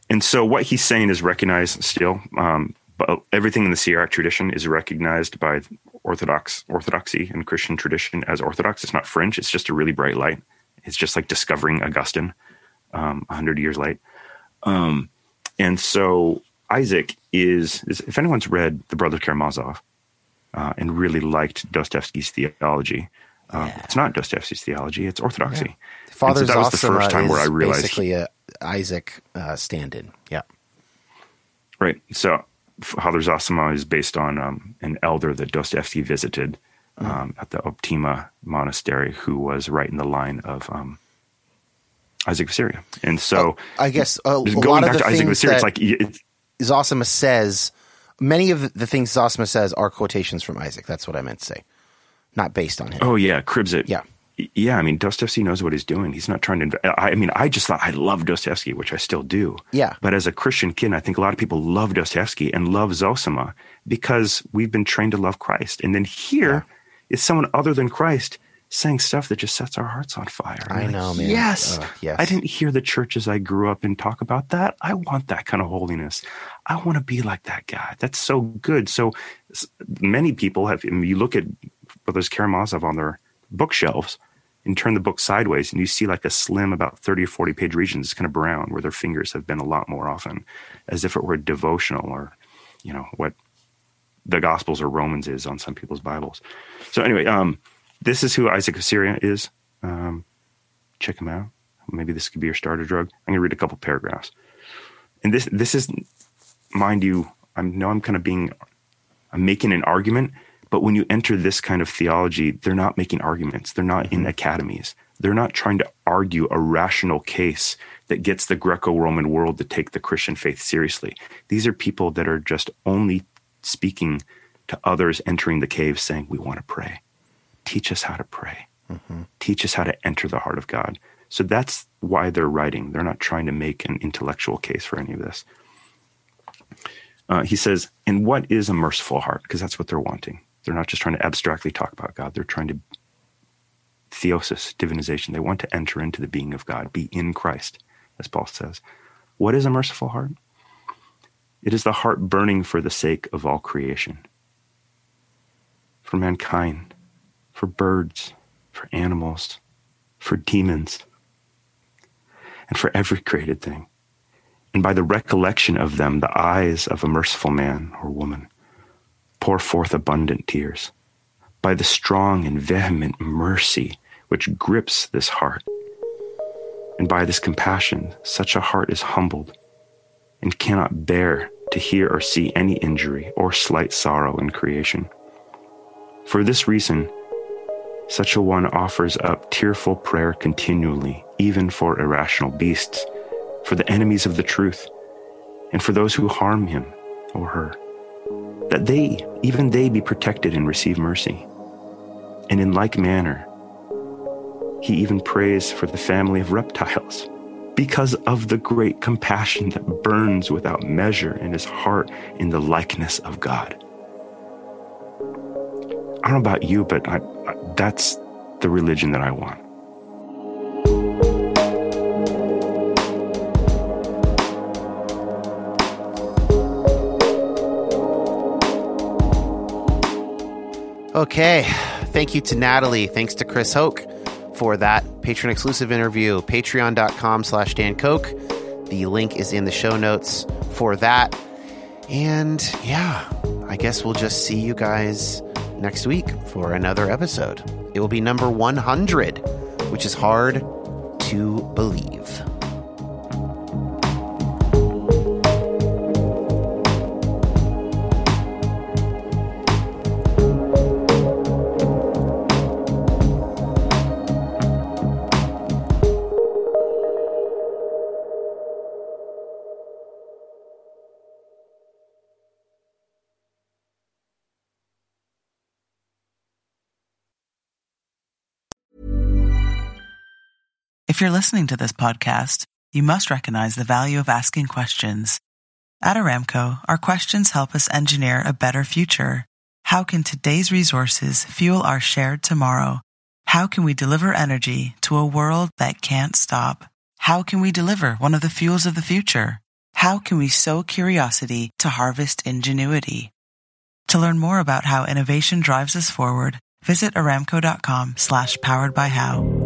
And so what he's saying is recognized still, um, but everything in the Syriac tradition is recognized by Orthodox Orthodoxy and Christian tradition as Orthodox. It's not fringe. It's just a really bright light. It's just like discovering Augustine um, a hundred years late. Um, and so Isaac is, is, if anyone's read The Brother Karamazov uh, and really liked Dostoevsky's theology, uh, it's not Dostoevsky's theology; it's Orthodoxy. And so Father that was the first time where I realized basically a Isaac uh, stand-in. Yeah, Right. So Father Zosima is based on um, an elder that Dostoevsky visited um, at the Optina Monastery, who was right in the line of um, Isaac of Syria. And so, I guess a, a going of back the to Isaac of Syria, it's like it, Zosima says many of the things Zosima says are quotations from Isaac. That's what I meant to say, not based on him. Oh yeah, cribs it. Yeah. Yeah, I mean Dostoevsky knows what he's doing. He's not trying to. I mean, I just thought I love Dostoevsky, which I still do. Yeah. But as a Christian kid, I think a lot of people love Dostoevsky and love Zosima because we've been trained to love Christ. And then here is someone other than Christ saying stuff that just sets our hearts on fire. I I'm know, man. Yes, Ugh, yes. I didn't hear the churches I grew up in talk about that. I want that kind of holiness. I want to be like that guy. That's so good. So many people have. I mean, you look at Brothers Karamazov on their bookshelves and turn the book sideways, and you see like a slim, about thirty or forty page region that's kind of brown, where their fingers have been a lot more often, as if it were devotional or, you know, what the Gospels or Romans is on some people's Bibles. So anyway, um, this is who Isaac of Syria is. Um, check him out. Maybe this could be your starter drug. I'm going to read a couple paragraphs. And this this is, mind you, I know I'm kind of being, I'm making an argument, but when you enter this kind of theology, they're not making arguments. They're not in academies. They're not trying to argue a rational case that gets the Greco-Roman world to take the Christian faith seriously. These are people that are just only speaking to others entering the cave saying, We want to pray. Teach us how to pray. Teach us how to enter the heart of God. So that's why they're writing. They're not trying to make an intellectual case for any of this. Uh, he says, And what is a merciful heart? Because that's what they're wanting. They're not just trying to abstractly talk about God, they're trying to theosis, divinization. They want to enter into the being of God, be in Christ, as Paul says. What is a merciful heart? It is the heart burning for the sake of all creation, for mankind, for birds, for animals, for demons, and for every created thing. And by the recollection of them, the eyes of a merciful man or woman pour forth abundant tears. By the strong and vehement mercy which grips this heart, and by this compassion, such a heart is humbled and cannot bear to hear or see any injury or slight sorrow in creation. For this reason, such a one offers up tearful prayer continually, even for irrational beasts, for the enemies of the truth, and for those who harm him or her, that they, even they, be protected and receive mercy. And in like manner, he even prays for the family of reptiles because of the great compassion that burns without measure in his heart in the likeness of God. I don't know about you, but I, I, that's the religion that I want. Okay. Thank you to Natalie. Thanks to Chris Hoke for that patron exclusive interview. Patreon.com slash Dan Koch. The link is in the show notes for that. And yeah, I guess we'll just see you guys next week for another episode. It will be number 100, which is hard to believe. If you're listening to this podcast, you must recognize the value of asking questions. At Aramco, our questions help us engineer a better future. How can today's resources fuel our shared tomorrow? How can we deliver energy to a world that can't stop? How can we deliver one of the fuels of the future? How can we sow curiosity to harvest ingenuity? To learn more about how innovation drives us forward, visit aramco.com slash powered by how.